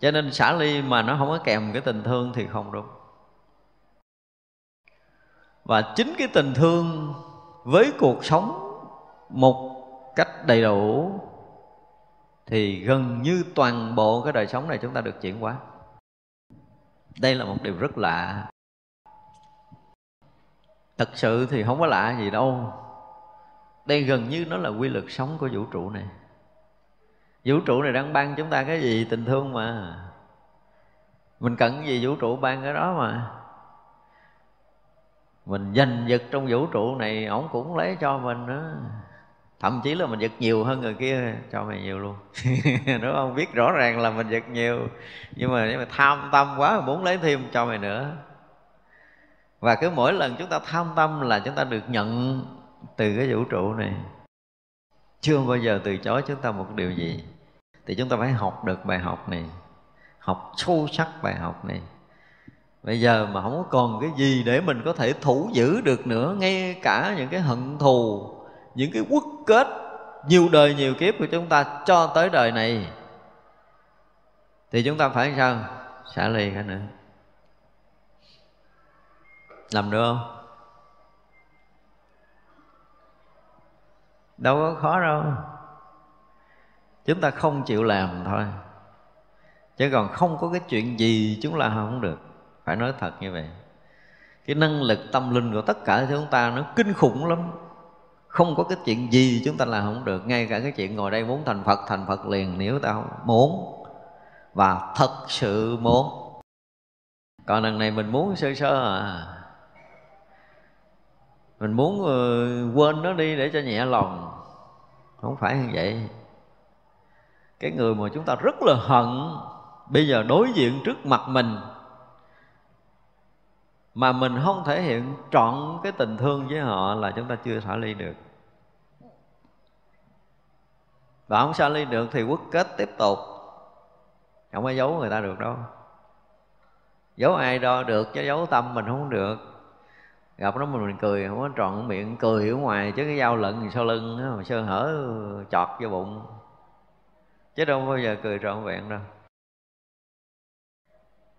[SPEAKER 3] Cho nên xả ly mà nó không có kèm cái tình thương thì không đúng. Và chính cái tình thương với cuộc sống một cách đầy đủ thì gần như toàn bộ cái đời sống này chúng ta được chuyển hóa. Đây là một điều rất lạ thật sự thì không có lạ gì đâu. Đây gần như nó là quy luật sống của vũ trụ này. Vũ trụ này đang ban chúng ta cái gì? Tình thương mà. Mình cần gì vũ trụ ban cái đó mà. Mình giành giật trong vũ trụ này, ổng cũng lấy cho mình đó. thậm chí là mình giật nhiều hơn người kia, cho mày nhiều luôn. <laughs> Đúng không biết rõ ràng là mình giật nhiều, nhưng mà nếu mà tham tâm quá, muốn lấy thêm cho mày nữa và cứ mỗi lần chúng ta tham tâm là chúng ta được nhận từ cái vũ trụ này. Chưa bao giờ từ chối chúng ta một điều gì. Thì chúng ta phải học được bài học này. Học sâu sắc bài học này. Bây giờ mà không còn cái gì để mình có thể thủ giữ được nữa, ngay cả những cái hận thù, những cái quốc kết nhiều đời nhiều kiếp của chúng ta cho tới đời này, thì chúng ta phải sao? Xả ly cái nữa làm được không? Đâu có khó đâu. Chúng ta không chịu làm thôi. Chứ còn không có cái chuyện gì chúng ta không được. Phải nói thật như vậy. Cái năng lực tâm linh của tất cả chúng ta nó kinh khủng lắm. Không có cái chuyện gì chúng ta làm không được. Ngay cả cái chuyện ngồi đây muốn thành phật thành phật liền, nếu ta muốn. Và thật sự muốn. Còn lần này mình muốn sơ sơ à mình muốn uh, quên nó đi để cho nhẹ lòng. Không phải như vậy. Cái người mà chúng ta rất là hận bây giờ đối diện trước mặt mình mà mình không thể hiện trọn cái tình thương với họ là chúng ta chưa xả ly được. Và không xả ly được thì quốc kết tiếp tục. Không có giấu người ta được đâu. Giấu ai đo được chứ giấu tâm mình không được gặp nó mình cười, không có tròn miệng, cười ở ngoài chứ cái dao lận sau lưng mà sơ hở chọt vô bụng. Chứ đâu bao giờ cười trọn vẹn đâu.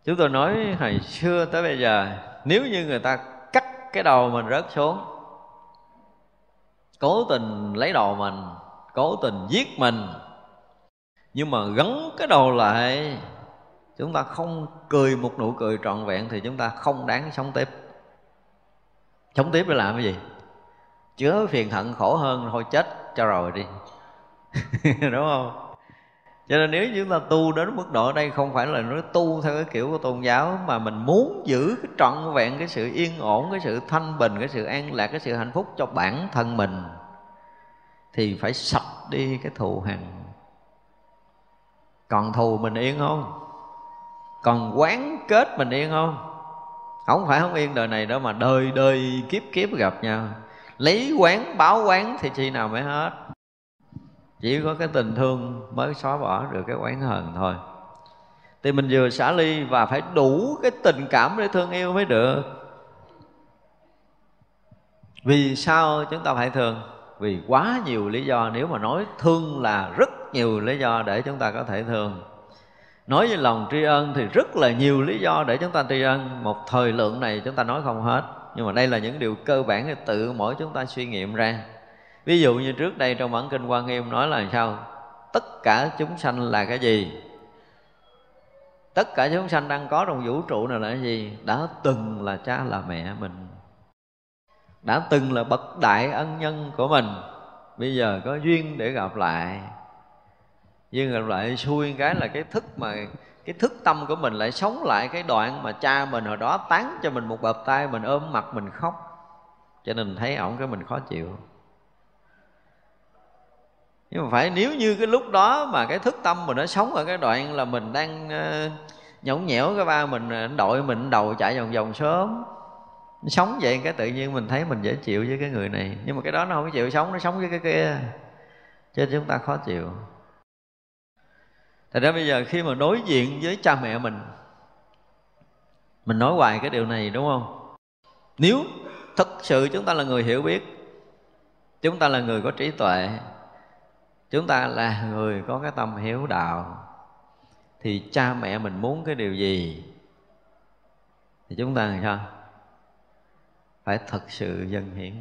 [SPEAKER 3] Chúng tôi nói hồi xưa tới bây giờ, nếu như người ta cắt cái đầu mình rớt xuống, cố tình lấy đầu mình, cố tình giết mình, nhưng mà gắn cái đầu lại, chúng ta không cười một nụ cười trọn vẹn thì chúng ta không đáng sống tiếp sống tiếp để làm cái gì? Chứa phiền hận khổ hơn, thôi chết cho rồi đi. <laughs> Đúng không? Cho nên nếu chúng ta tu đến mức độ đây không phải là nói tu theo cái kiểu của tôn giáo, mà mình muốn giữ cái trọn vẹn cái sự yên ổn, cái sự thanh bình, cái sự an lạc, cái sự hạnh phúc cho bản thân mình, thì phải sạch đi cái thù hằn. Còn thù mình yên không? Còn quán kết mình yên không? Không phải không yên đời này đâu mà đời đời kiếp kiếp gặp nhau. Lấy quán, báo quán thì chi nào mới hết. Chỉ có cái tình thương mới xóa bỏ được cái oán hờn thôi. Thì mình vừa xả ly và phải đủ cái tình cảm để thương yêu mới được. Vì sao chúng ta phải thương? Vì quá nhiều lý do. Nếu mà nói thương là rất nhiều lý do để chúng ta có thể thương nói với lòng tri ân thì rất là nhiều lý do để chúng ta tri ân. Một thời lượng này chúng ta nói không hết. Nhưng mà đây là những điều cơ bản để tự mỗi chúng ta suy nghiệm ra. Ví dụ như trước đây trong bản kinh quan nghiêm nói là sao? Tất cả chúng sanh là cái gì? Tất cả chúng sanh đang có trong vũ trụ này là cái gì? Đã từng là cha là mẹ mình. Đã từng là bậc đại ân nhân của mình. Bây giờ có duyên để gặp lại nhưng lại xui cái là cái thức mà cái thức tâm của mình lại sống lại cái đoạn mà cha mình hồi đó tán cho mình một bập tay mình ôm mặt mình khóc. Cho nên thấy ổng cái mình khó chịu. Nhưng mà phải nếu như cái lúc đó mà cái thức tâm mình nó sống ở cái đoạn là mình đang uh, nhõng nhẽo cái ba mình ờ, đội mình đầu chạy vòng vòng sớm. Sống vậy cái tự nhiên mình thấy mình dễ chịu với cái người này. Nhưng mà cái đó nó không chịu sống nó sống với cái kia. Cho nên chúng ta khó chịu. Thật ra bây giờ khi mà đối diện với cha mẹ mình Mình nói hoài cái điều này, đúng không? Nếu thật sự chúng ta là người hiểu biết, Chúng ta là người có trí tuệ, chúng ta là người có cái tâm hiếu đạo, thì cha mẹ mình muốn cái điều gì, thì chúng ta làm sao phải thật sự dân hiến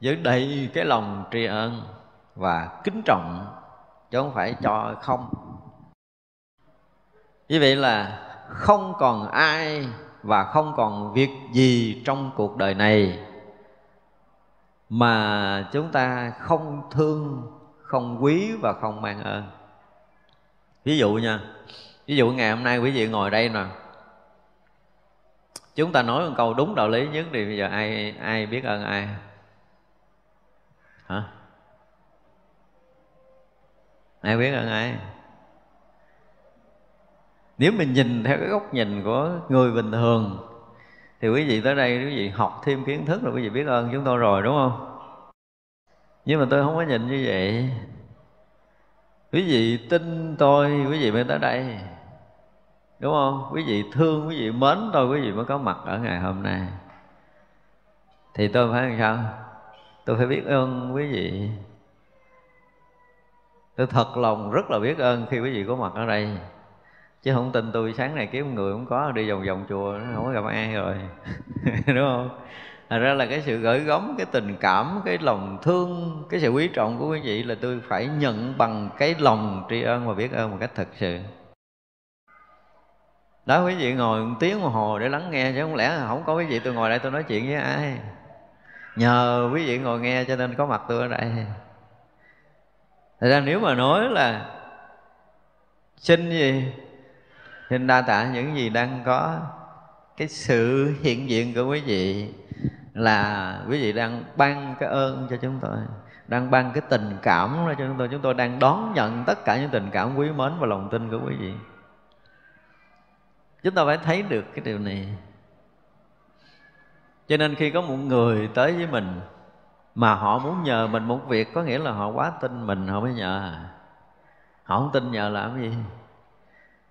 [SPEAKER 3] với đầy cái lòng tri ân và kính trọng chứ không phải cho không. Như vậy là không còn ai và không còn việc gì trong cuộc đời này mà chúng ta không thương, không quý và không mang ơn. Ví dụ nha, ví dụ ngày hôm nay quý vị ngồi đây nè. Chúng ta nói một câu đúng đạo lý nhất thì bây giờ ai ai biết ơn ai? Hả? Ai biết ơn ai? Nếu mình nhìn theo cái góc nhìn của người bình thường, thì quý vị tới đây quý vị học thêm kiến thức rồi quý vị biết ơn chúng tôi rồi, đúng không? Nhưng mà tôi không có nhìn như vậy. Quý vị tin tôi, quý vị mới tới đây. Đúng không? Quý vị thương, quý vị mến tôi, quý vị mới có mặt ở ngày hôm nay. Thì tôi phải làm sao? Tôi phải biết ơn quý vị tôi thật lòng rất là biết ơn khi quý vị có mặt ở đây chứ không tin tôi sáng này kiếm người không có đi vòng vòng chùa không có gặp ai rồi <laughs> đúng không Thật ra là cái sự gửi gắm, cái tình cảm, cái lòng thương, cái sự quý trọng của quý vị là tôi phải nhận bằng cái lòng tri ân và biết ơn một cách thật sự. Đó quý vị ngồi một tiếng đồng hồ để lắng nghe chứ không lẽ không có quý vị tôi ngồi đây tôi nói chuyện với ai. Nhờ quý vị ngồi nghe cho nên có mặt tôi ở đây. Thật ra nếu mà nói là xin gì Xin đa tạ những gì đang có. Cái sự hiện diện của quý vị Là quý vị đang ban cái ơn cho chúng tôi, Đang ban cái tình cảm cho chúng tôi. Chúng tôi đang đón nhận tất cả những tình cảm quý mến và lòng tin của quý vị. Chúng ta phải thấy được cái điều này. Cho nên khi có một người tới với mình mà họ muốn nhờ mình một việc, Có nghĩa là họ quá tin mình, họ mới nhờ à. Họ không tin nhờ làm gì.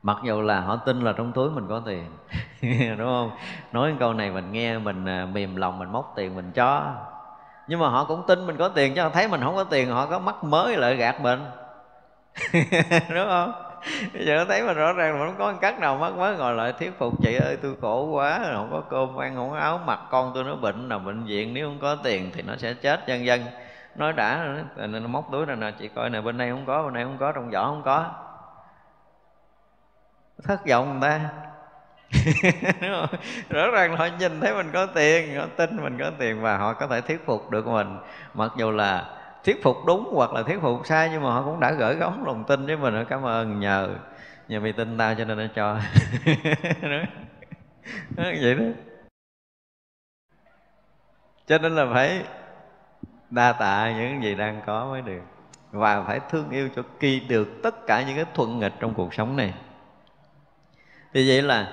[SPEAKER 3] Mặc dù là họ tin là trong túi mình có tiền, <laughs> đúng không? Nói câu này mình nghe mình à, mềm lòng mình móc tiền mình cho. Nhưng mà họ cũng tin mình có tiền, chứ họ thấy mình không có tiền, họ có mắc mới lại gạt mình. <laughs> Đúng không? Bây giờ nó thấy mình rõ ràng mà không có cách nào mất mới ngồi lại thuyết phục, chị ơi, tôi khổ quá, không có cơm, ăn không có áo, mặc con tôi nó bệnh, nào bệnh viện, nếu không có tiền thì nó sẽ chết, vân vân. Nói đã nó móc túi ra nè, chị coi nè, bên đây không có, bên đây không có, trong giỏ không có. Thất vọng người ta. <laughs> Rõ ràng họ nhìn thấy mình có tiền, họ tin mình có tiền và họ có thể thuyết phục được mình. Mặc dù là thuyết phục đúng hoặc là thuyết phục sai nhưng mà họ cũng đã gửi gắm lòng tin với mình cảm ơn, nhờ nhờ mày tin tao cho nên nó cho. <laughs> Vậy đó. Cho nên là phải đa tạ những gì đang có mới được và phải thương yêu cho kỳ được tất cả những cái thuận nghịch trong cuộc sống này. Thì vậy là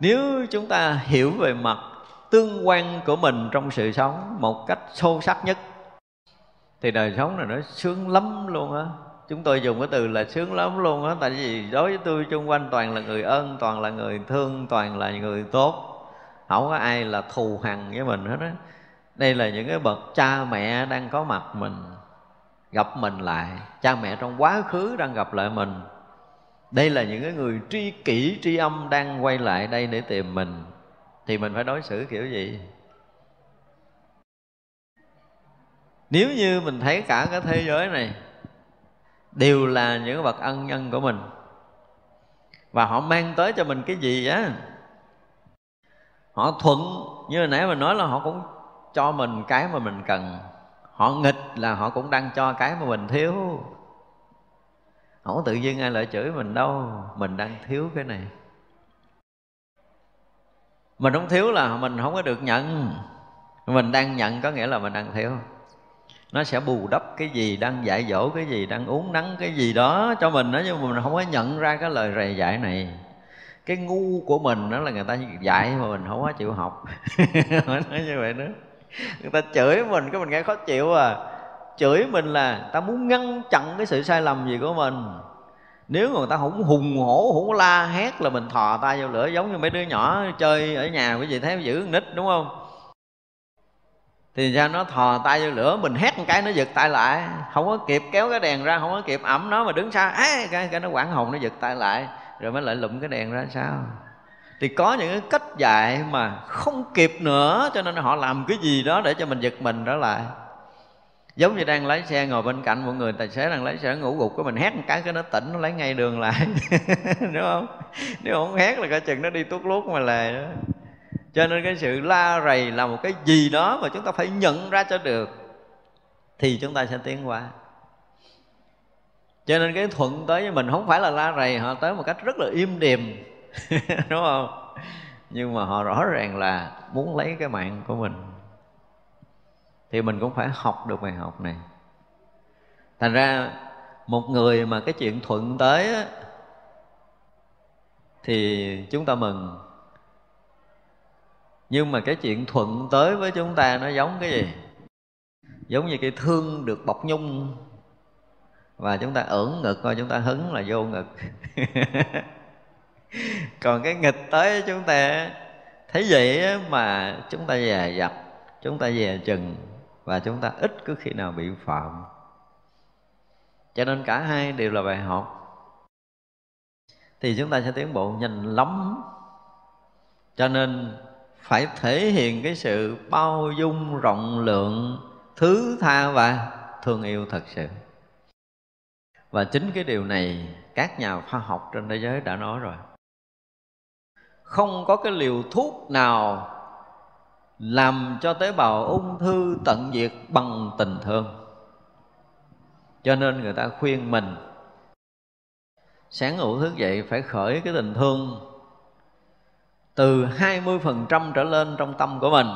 [SPEAKER 3] nếu chúng ta hiểu về mặt tương quan của mình trong sự sống một cách sâu sắc nhất thì đời sống này nó sướng lắm luôn á. Chúng tôi dùng cái từ là sướng lắm luôn á, tại vì đối với tôi xung quanh toàn là người ơn, toàn là người thương, toàn là người tốt. Không có ai là thù hằn với mình hết á. Đây là những cái bậc cha mẹ đang có mặt mình, gặp mình lại. Cha mẹ trong quá khứ đang gặp lại mình. Đây là những cái người tri kỷ, tri âm đang quay lại đây để tìm mình. Thì mình phải đối xử kiểu gì? Nếu như mình thấy cả cái thế giới này đều là những bậc ân nhân của mình và họ mang tới cho mình cái gì á, họ thuận, như hồi nãy mình nói là họ cũng cho mình cái mà mình cần. Họ nghịch là họ cũng đang cho cái mà mình thiếu. Không có tự nhiên ai lại chửi mình đâu, mình đang thiếu cái này. Mình không thiếu là mình không có được nhận. Mình đang nhận có nghĩa là mình đang thiếu nó sẽ bù đắp cái gì đang dạy dỗ, cái gì đang uống nắng, cái gì đó cho mình đó nhưng mà mình không có nhận ra cái lời rầy dạy này. Cái ngu của mình đó là người ta dạy mà mình không có chịu học. <laughs> Nói như vậy nữa người ta chửi mình, cái mình nghe khó chịu à. Chửi mình là ta muốn ngăn chặn cái sự sai lầm gì của mình. Nếu mà người ta không hùng hổ, không la hét là mình thò tay vô lửa giống như mấy đứa nhỏ chơi ở nhà quý vị thấy giữ nít, đúng không? Thì ra nó thò tay vô lửa mình hét một cái nó giật tay lại. Không có kịp kéo cái đèn ra không có kịp ẩm nó mà đứng xa á cái, cái nó quảng hồn nó giật tay lại rồi mới lại lụm cái đèn ra sao? Thì có những cái cách dạy mà không kịp nữa cho nên họ làm cái gì đó để cho mình giật mình trở lại. Giống như đang lái xe ngồi bên cạnh một người tài xế đang lái xe ngủ gục cái mình hét một cái cái nó tỉnh nó lấy ngay đường lại. <laughs> Đúng không? Nếu không hét là cả chừng nó đi tuốt lút mà lề đó cho nên cái sự la rầy là một cái gì đó mà chúng ta phải nhận ra cho được thì chúng ta sẽ tiến qua cho nên cái thuận tới với mình không phải là la rầy họ tới một cách rất là im điềm <laughs> đúng không? Nhưng mà họ rõ ràng là muốn lấy cái mạng của mình. Thì mình cũng phải học được bài học này. Thành ra một người mà cái chuyện thuận tới á, thì chúng ta mừng nhưng mà cái chuyện thuận tới với chúng ta nó giống cái gì? Giống như cái thương được bọc nhung. Và chúng ta ưỡn ngực, coi chúng ta hứng là vô ngực. <laughs> Còn cái nghịch tới chúng ta, thấy vậy mà chúng ta dè dặt, chúng ta dè chừng, và chúng ta ít cứ khi nào bị phạm. Cho nên cả hai đều là bài học. Thì chúng ta sẽ tiến bộ nhanh lắm. Cho nên phải thể hiện cái sự bao dung, rộng lượng, thứ tha và thương yêu thật sự. Và chính cái điều này các nhà khoa học trên thế giới đã nói rồi. Không có cái liều thuốc nào làm cho tế bào ung thư tận diệt bằng tình thương. Cho nên người ta khuyên mình, sáng ngủ thức dậy phải khởi cái tình thương từ 20% trở lên trong tâm của mình.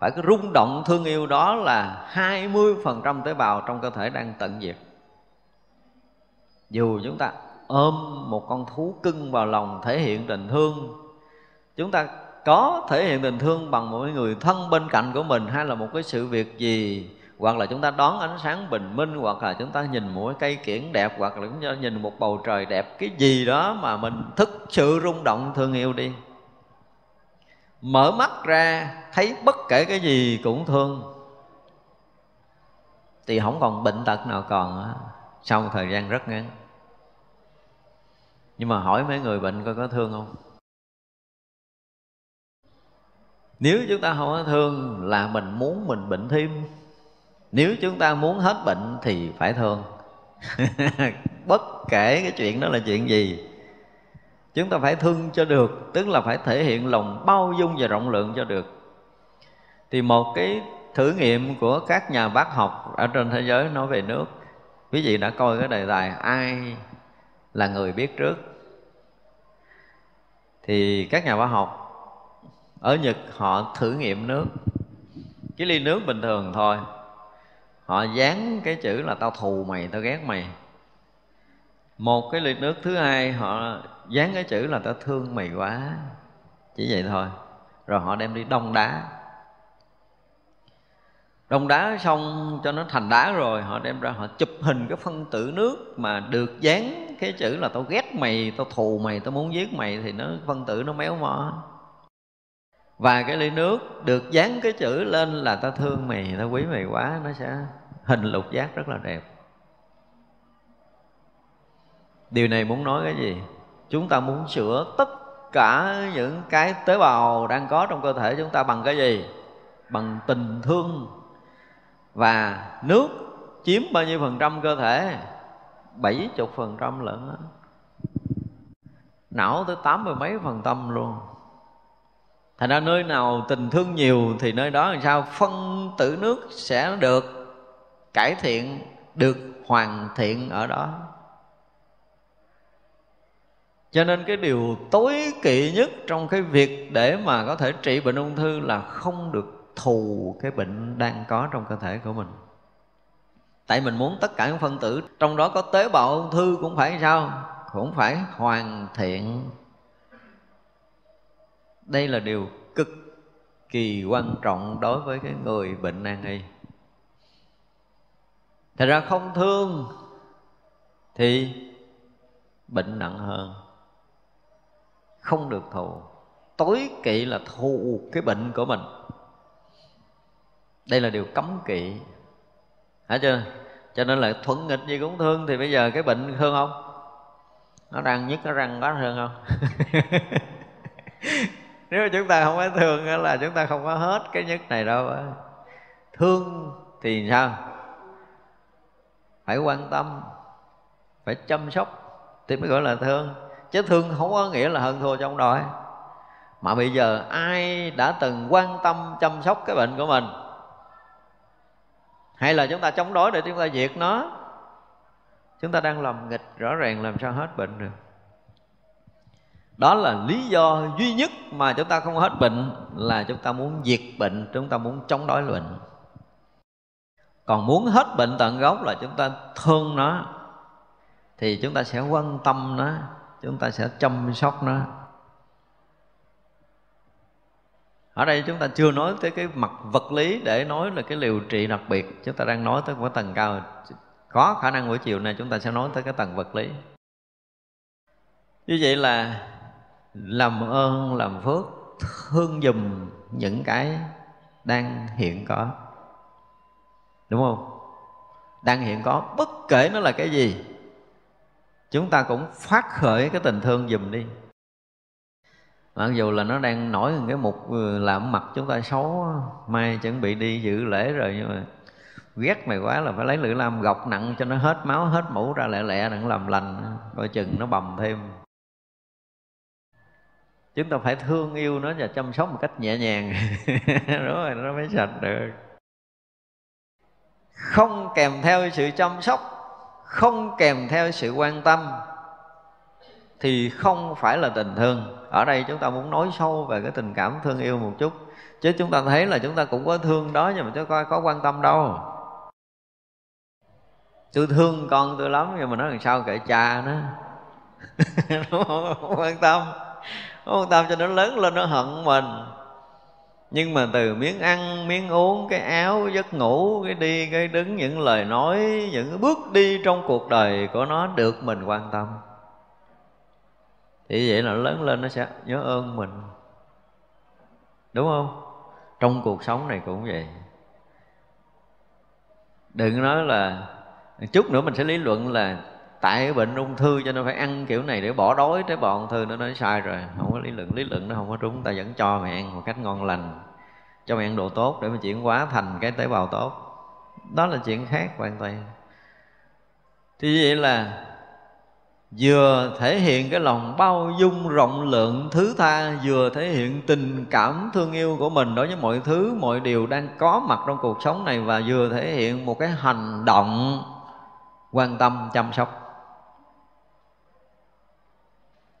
[SPEAKER 3] Phải cái rung động thương yêu đó là 20% tế bào trong cơ thể đang tận diệt. Dù chúng ta ôm một con thú cưng vào lòng thể hiện tình thương, chúng ta có thể hiện tình thương bằng một người thân bên cạnh của mình hay là một cái sự việc gì, hoặc là chúng ta đón ánh sáng bình minh, hoặc là chúng ta nhìn một cái cây kiển đẹp, hoặc là chúng ta nhìn một bầu trời đẹp, cái gì đó mà mình thức sự rung động thương yêu đi mở mắt ra, thấy bất kể cái gì cũng thương. Thì không còn bệnh tật nào còn sau một thời gian rất ngắn. Nhưng mà hỏi mấy người bệnh coi có thương không? Nếu chúng ta không có thương là mình muốn mình bệnh thêm. Nếu chúng ta muốn hết bệnh thì phải thương. <laughs> Bất kể cái chuyện đó là chuyện gì chúng ta phải thương cho được, tức là phải thể hiện lòng bao dung và rộng lượng cho được. Thì một cái thử nghiệm của các nhà bác học ở trên thế giới nói về nước, quý vị đã coi cái đề tài ai là người biết trước? Thì các nhà bác học, ở nhật họ thử nghiệm nước. Cái ly nước bình thường thôi. Họ dán cái chữ là tao thù mày, tao ghét mày. Một cái ly nước thứ hai họ dán cái chữ là ta thương mày quá. Chỉ vậy thôi. Rồi họ đem đi đông đá. Đông đá xong cho nó thành đá rồi, họ đem ra họ chụp hình cái phân tử nước mà được dán cái chữ là tao ghét mày, tao thù mày, tao muốn giết mày thì nó, phân tử nó méo mó. Và cái ly nước được dán cái chữ lên là tao thương mày tao quý mày quá, nó sẽ hình lục giác rất là đẹp. Điều này muốn nói cái gì? Chúng ta muốn sửa tất cả những cái tế bào đang có trong cơ thể chúng ta bằng cái gì? Bằng tình thương. Và nước chiếm bao nhiêu phần trăm cơ thể? Bảy chục phần trăm lận não tới tám mươi mấy phần trăm luôn. Thành ra nơi nào tình thương nhiều thì nơi đó làm sao? Phân tử nước sẽ được cải thiện, được hoàn thiện ở đó cho nên cái điều tối kỵ nhất trong cái việc để mà có thể trị bệnh ung thư là không được thù cái bệnh đang có trong cơ thể của mình. Tại mình muốn tất cả những phân tử, trong đó có tế bào ung thư cũng phải sao? Cũng phải hoàn thiện. Đây là điều cực kỳ quan trọng đối với cái người bệnh nan y. Thật ra không thương thì bệnh nặng hơn không được thù. Tối kỵ là thù cái bệnh của mình. Đây là điều cấm kỵ. Hả chưa? Cho nên là thuận nghịch gì cũng thương, thì bây giờ cái bệnh thương không? Nó răng nhất, nó răng quá thương không? <laughs> Nếu mà chúng ta không có thương là chúng ta không có hết cái nhất này đâu thương thì sao? Phải quan tâm, phải chăm sóc, thì mới gọi là thương chứ thương không có nghĩa là hơn thua trong đói mà bây giờ ai đã từng quan tâm, chăm sóc cái bệnh của mình? Hay là chúng ta chống đối để chúng ta diệt nó? Chúng ta đang làm nghịch rõ ràng làm sao hết bệnh được. Đó là lý do duy nhất mà chúng ta không hết bệnh là chúng ta muốn diệt bệnh, chúng ta muốn chống đối bệnh. Còn muốn hết bệnh tận gốc là chúng ta thương nó, thì chúng ta sẽ quan tâm nó chúng ta sẽ chăm sóc nó. Ở đây chúng ta chưa nói tới cái mặt vật lý để nói là cái liều trị đặc biệt. Chúng ta đang nói tới một tầng cao. Có khả năng buổi chiều nay chúng ta sẽ nói tới cái tầng vật lý. Như vậy là làm ơn, làm phước, thương dùm những cái đang hiện có. Đúng không? Đang hiện có, bất kể nó là cái gì chúng ta cũng phát khởi cái tình thương dùm đi. Mặc dù là nó đang nổi cái mục ừ, làm mặt chúng ta xấu mai chuẩn bị đi dự lễ rồi, nhưng mà ghét mày quá là phải lấy lưỡi lam gọc nặng cho nó hết máu, hết mũ ra lẹ lẹ, đừng làm lành, coi chừng nó bầm thêm. Chúng ta phải thương yêu nó và chăm sóc một cách nhẹ nhàng. Đúng <laughs> rồi nó mới sạch được. Không kèm theo sự chăm sóc không kèm theo sự quan tâm thì không phải là tình thương. Ở đây chúng ta muốn nói sâu về cái tình cảm thương yêu một chút, chứ chúng ta thấy là chúng ta cũng có thương đó nhưng mà chúng ta có quan tâm đâu. Tôi thương con tôi lắm nhưng mà nói làm sao kệ cha <laughs> nó. Không quan tâm không quan tâm cho nó lớn lên, nó hận mình nhưng mà từ miếng ăn, miếng uống, cái áo, giấc ngủ, cái đi, cái đứng, những lời nói, những bước đi trong cuộc đời của nó được mình quan tâm. Thì vậy là lớn lên nó sẽ nhớ ơn mình. Đúng không? Trong cuộc sống này cũng vậy. Đừng nói là, chút nữa mình sẽ lý luận là tại bệnh ung thư cho nên phải ăn kiểu này để bỏ đói tế bào ung thư nó nói sai rồi. Không có lý luận lý luận nó không có đúng. Ta vẫn cho mày ăn một cách ngon lành. Cho mày ăn đồ tốt để mà chuyển hóa thành cái tế bào tốt. Đó là chuyện khác hoàn toàn. Thì vậy là vừa thể hiện cái lòng bao dung, rộng lượng, thứ tha, vừa thể hiện tình cảm thương yêu của mình đối với mọi thứ, mọi điều đang có mặt trong cuộc sống này và vừa thể hiện một cái hành động quan tâm, chăm sóc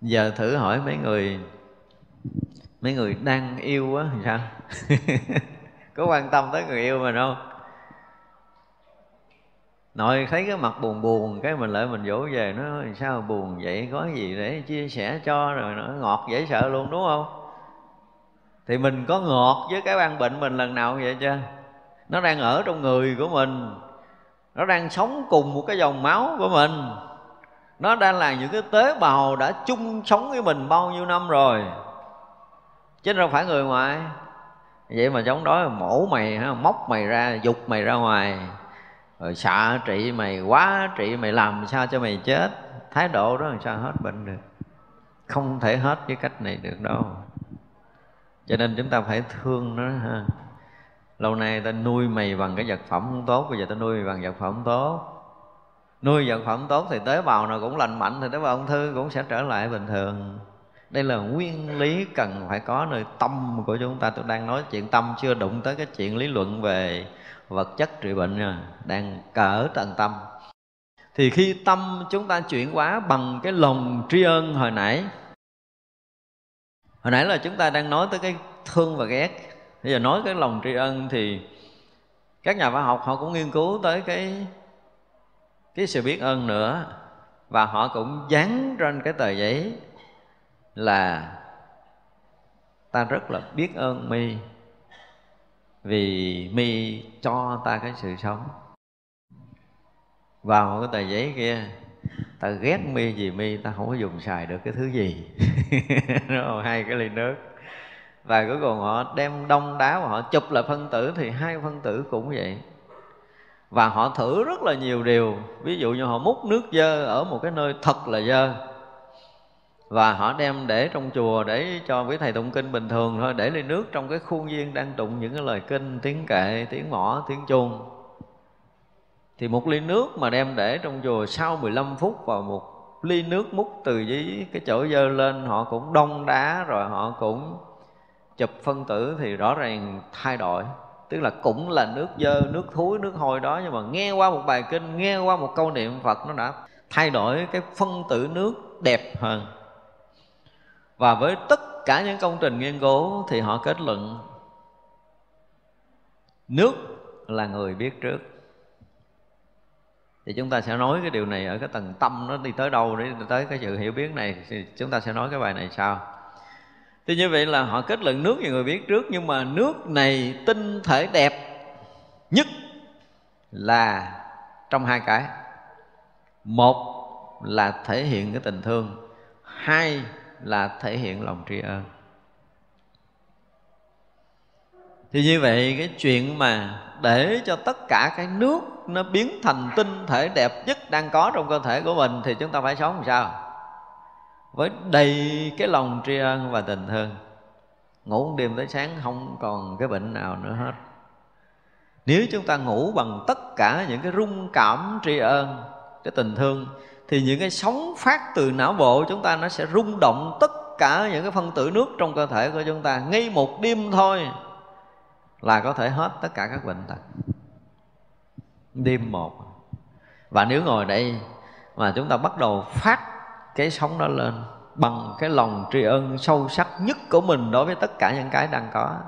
[SPEAKER 3] giờ thử hỏi mấy người mấy người đang yêu á, thì sao? <laughs> Có quan tâm tới người yêu mình không? Nội thấy cái mặt buồn buồn, cái mình lại mình dỗ về, nó sao buồn vậy? Có gì để chia sẻ cho rồi nó ngọt dễ sợ luôn, đúng không? Thì mình có ngọt với cái ban bệnh mình lần nào vậy chưa? Nó đang ở trong người của mình, nó đang sống cùng một cái dòng máu của mình nó đang là những cái tế bào đã chung sống với mình bao nhiêu năm rồi. Chứ đâu phải người ngoài. Vậy mà chống đối mổ mày móc mày ra, dục mày ra ngoài. Rồi xạ trị mày, quá trị mày, làm sao cho mày chết. Thái độ đó làm sao hết bệnh được. Không thể hết với cách này được đâu. Cho nên chúng ta phải thương nó ha. Lâu nay ta nuôi mày bằng cái vật phẩm không tốt, bây giờ ta nuôi mày bằng vật phẩm tốt nuôi vật phẩm tốt thì tế bào nào cũng lành mạnh thì tế bào ung thư cũng sẽ trở lại bình thường. Đây là nguyên lý cần phải có nơi tâm của chúng ta. Tôi đang nói chuyện tâm, chưa đụng tới cái chuyện lý luận về vật chất trị bệnh nha. Đang cỡ tận tâm. Thì khi tâm chúng ta chuyển hóa bằng cái lòng tri ân hồi nãy hồi nãy là chúng ta đang nói tới cái thương và ghét. Bây giờ nói cái lòng tri ân thì các nhà khoa học họ cũng nghiên cứu tới cái cái sự biết ơn nữa, và họ cũng dán trên cái tờ giấy là, ta rất là biết ơn mi, vì mi cho ta cái sự sống. Vào cái tờ giấy kia, ta ghét mi vì mi, ta không có dùng xài được cái thứ gì. <laughs> Nó hai cái ly nước. Và cuối cùng họ đem đông đá và họ chụp lại phân tử, thì hai phân tử cũng vậy và họ thử rất là nhiều điều. Ví dụ như họ múc nước dơ ở một cái nơi thật là dơ. Và họ đem để trong chùa để cho quý thầy tụng kinh bình thường thôi, để ly nước trong cái khuôn viên đang tụng những cái lời kinh, tiếng kệ, tiếng mõ tiếng chuông. Thì một ly nước mà đem để trong chùa sau 15 phút vào một ly nước múc từ dưới cái chỗ dơ lên, họ cũng đông đá rồi họ cũng chụp phân tử thì rõ ràng thay đổi tức là cũng là nước dơ, nước thúi nước hôi đó, nhưng mà nghe qua một bài kinh, nghe qua một câu niệm phật, nó đã thay đổi cái phân tử nước đẹp hơn. Và với tất cả những công trình nghiên cứu thì họ kết luận, nước là người biết trước. Thì chúng ta sẽ nói cái điều này ở cái tầng tâm nó đi tới đâu, để tới cái sự hiểu biết này, thì chúng ta sẽ nói cái bài này sau thì như vậy là họ kết luận nước thì người biết trước, nhưng mà nước này tinh thể đẹp nhất là trong hai cái. Một là thể hiện cái tình thương, hai là thể hiện lòng tri ân. Thì như vậy cái chuyện mà để cho tất cả cái nước nó biến thành tinh thể đẹp nhất đang có trong cơ thể của mình thì chúng ta phải sống làm sao? Với đầy cái lòng tri ân và tình thương, ngủ một đêm tới sáng không còn cái bệnh nào nữa hết. Nếu chúng ta ngủ bằng tất cả những cái rung cảm tri ân, cái tình thương, thì những cái sóng phát từ não bộ chúng ta nó sẽ rung động tất cả những cái phân tử nước trong cơ thể của chúng ta. Ngay một đêm thôi là có thể hết tất cả các bệnh tật. Đêm một. Và nếu ngồi đây mà chúng ta bắt đầu phát cái sống đó lên bằng cái lòng tri ân sâu sắc nhất của mình đối với tất cả những cái đang có.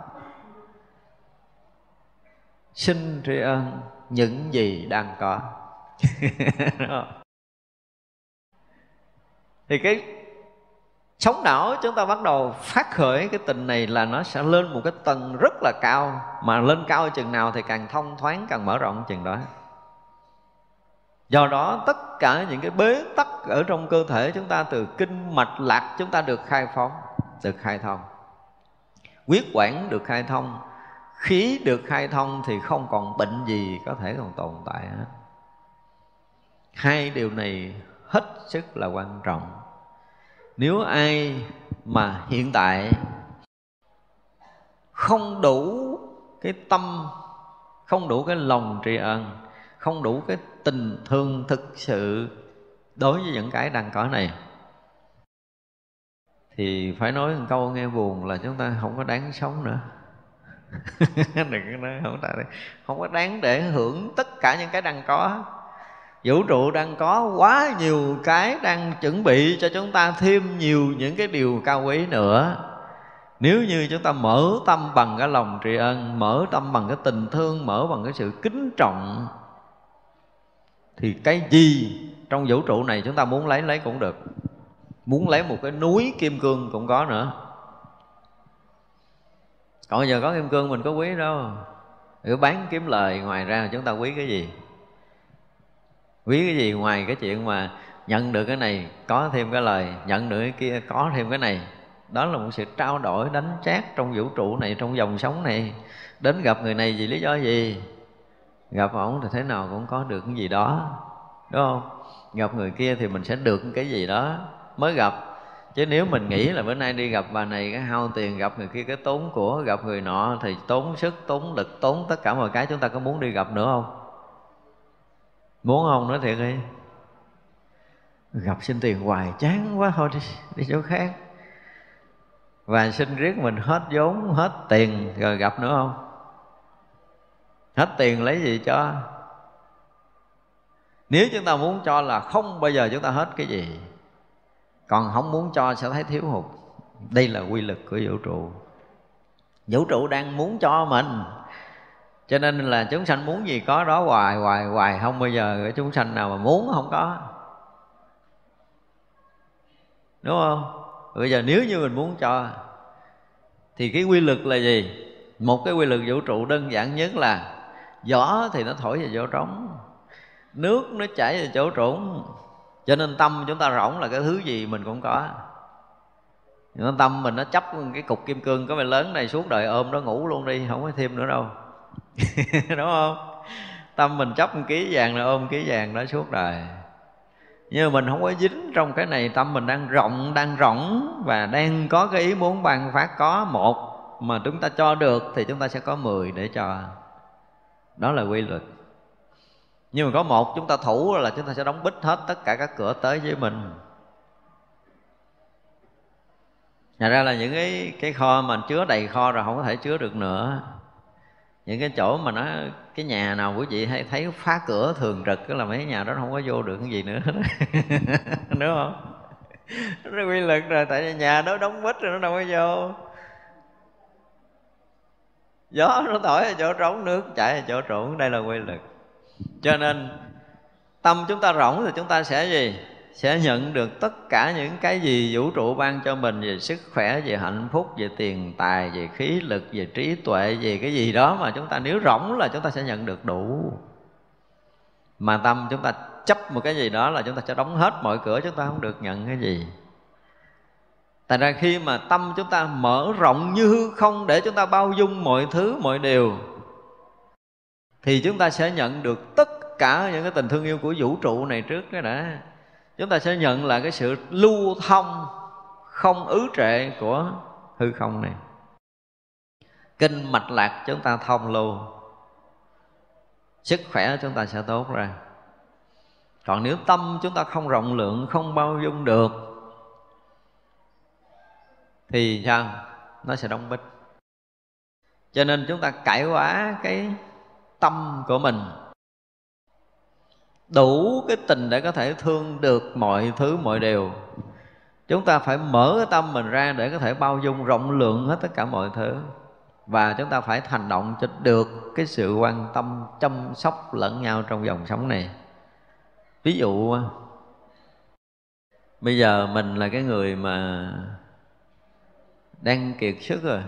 [SPEAKER 3] Xin tri ân những gì đang có. <laughs> Thì cái sống não chúng ta bắt đầu phát khởi cái tình này là nó sẽ lên một cái tầng rất là cao, mà lên cao chừng nào thì càng thông thoáng, càng mở rộng chừng đó do đó, tất cả những cái bế tắc ở trong cơ thể chúng ta, từ kinh mạch lạc, chúng ta được khai phóng, được khai thông. Huyết quản được khai thông, khí được khai thông thì không còn bệnh gì có thể còn tồn tại hết. Hai điều này hết sức là quan trọng. Nếu ai mà hiện tại không đủ cái tâm, không đủ cái lòng tri ân, không đủ cái tình thương thực sự đối với những cái đang có này. Thì phải nói một câu nghe buồn là chúng ta không có đáng sống nữa. <laughs> Đừng có nói không, không có đáng để hưởng tất cả những cái đang có. Vũ trụ đang có quá nhiều cái đang chuẩn bị cho chúng ta thêm nhiều những cái điều cao quý nữa. Nếu như chúng ta mở tâm bằng cái lòng tri ân mở tâm bằng cái tình thương mở bằng cái sự kính trọng thì cái gì trong vũ trụ này chúng ta muốn lấy lấy cũng được. Muốn lấy một cái núi kim cương cũng có nữa. Còn giờ có kim cương mình có quý đâu. Cứ bán kiếm lời ngoài ra chúng ta quý cái gì? Quý cái gì ngoài cái chuyện mà nhận được cái này, có thêm cái lời, nhận được cái kia, có thêm cái này. Đó là một sự trao đổi, đánh chát trong vũ trụ này, trong dòng sống này. Đến gặp người này vì lý do gì? Gặp ổng thì thế nào cũng có được cái gì đó đúng không? Gặp người kia thì mình sẽ được cái gì đó mới gặp. Chứ nếu mình nghĩ là bữa nay đi gặp bà này cái hao tiền gặp người kia cái tốn của gặp người nọ thì tốn sức tốn lực tốn tất cả mọi cái chúng ta có muốn đi gặp nữa không? Muốn không nói thiệt đi. Gặp xin tiền hoài chán quá thôi đi, đi chỗ khác. Và xin riết mình hết vốn hết tiền rồi gặp nữa không? Hết tiền lấy gì cho? Nếu chúng ta muốn cho là không bao giờ chúng ta hết cái gì, còn không muốn cho sẽ thấy thiếu hụt. Đây là quy lực của vũ trụ. Vũ trụ đang muốn cho mình. Cho nên là chúng sanh muốn gì có đó hoài hoài hoài. Không bao giờ cái chúng sanh nào mà muốn không có. Đúng không? Bây giờ nếu như mình muốn cho, thì cái quy lực là gì? Một cái quy lực vũ trụ đơn giản nhất là gió thì nó thổi về chỗ trống, nước nó chảy về chỗ trũng. Cho nên tâm chúng ta rỗng là cái thứ gì mình cũng có. Nhưng tâm mình nó chấp cái cục kim cương có mày lớn này suốt đời ôm nó ngủ luôn đi, không có thêm nữa đâu. <laughs> Đúng không? Tâm mình chấp một ký vàng là ôm ký vàng đó suốt đời. Nhưng mà mình không có dính trong cái này, tâm mình đang rộng, đang rỗng và đang có cái ý muốn ban phát có một mà chúng ta cho được thì chúng ta sẽ có mười để cho đó là quy luật. Nhưng mà có một chúng ta thủ là chúng ta sẽ đóng bít hết tất cả các cửa tới với mình. Nhà ra là những cái cái kho mà chứa đầy kho rồi không có thể chứa được nữa. Những cái chỗ mà nó, cái nhà nào quý vị hay thấy phá cửa thường trực là mấy nhà đó không có vô được cái gì nữa. <laughs> Đúng không? Nó quy lực rồi, tại vì nhà đó đóng bít rồi nó đâu có vô gió nó thổi ở chỗ trống, nước chảy ở chỗ trũng đây là quy luật. Cho nên, tâm chúng ta rỗng thì chúng ta sẽ gì? Sẽ nhận được tất cả những cái gì vũ trụ ban cho mình về sức khỏe, về hạnh phúc, về tiền tài, về khí lực, về trí tuệ, về cái gì đó mà chúng ta nếu rỗng là chúng ta sẽ nhận được đủ. Mà tâm chúng ta chấp một cái gì đó là chúng ta sẽ đóng hết mọi cửa, chúng ta không được nhận cái gì. Tại ra khi mà tâm chúng ta mở rộng như hư không để chúng ta bao dung mọi thứ, mọi điều Thì chúng ta sẽ nhận được tất cả những cái tình thương yêu của vũ trụ này trước cái đã. Chúng ta sẽ nhận là cái sự lưu thông không ứ trệ của hư không này. Kinh mạch lạc chúng ta thông lưu. Sức khỏe chúng ta sẽ tốt ra. Còn nếu tâm chúng ta không rộng lượng, không bao dung được thì sao? Nó sẽ đóng bít cho nên chúng ta cải hóa cái tâm của mình. Đủ cái tình để có thể thương được mọi thứ, mọi điều. Chúng ta phải mở cái tâm mình ra để có thể bao dung, rộng lượng hết tất cả mọi thứ. Và chúng ta phải thành động cho được cái sự quan tâm, chăm sóc lẫn nhau trong dòng sống này. Ví dụ bây giờ mình là cái người mà đang kiệt sức rồi.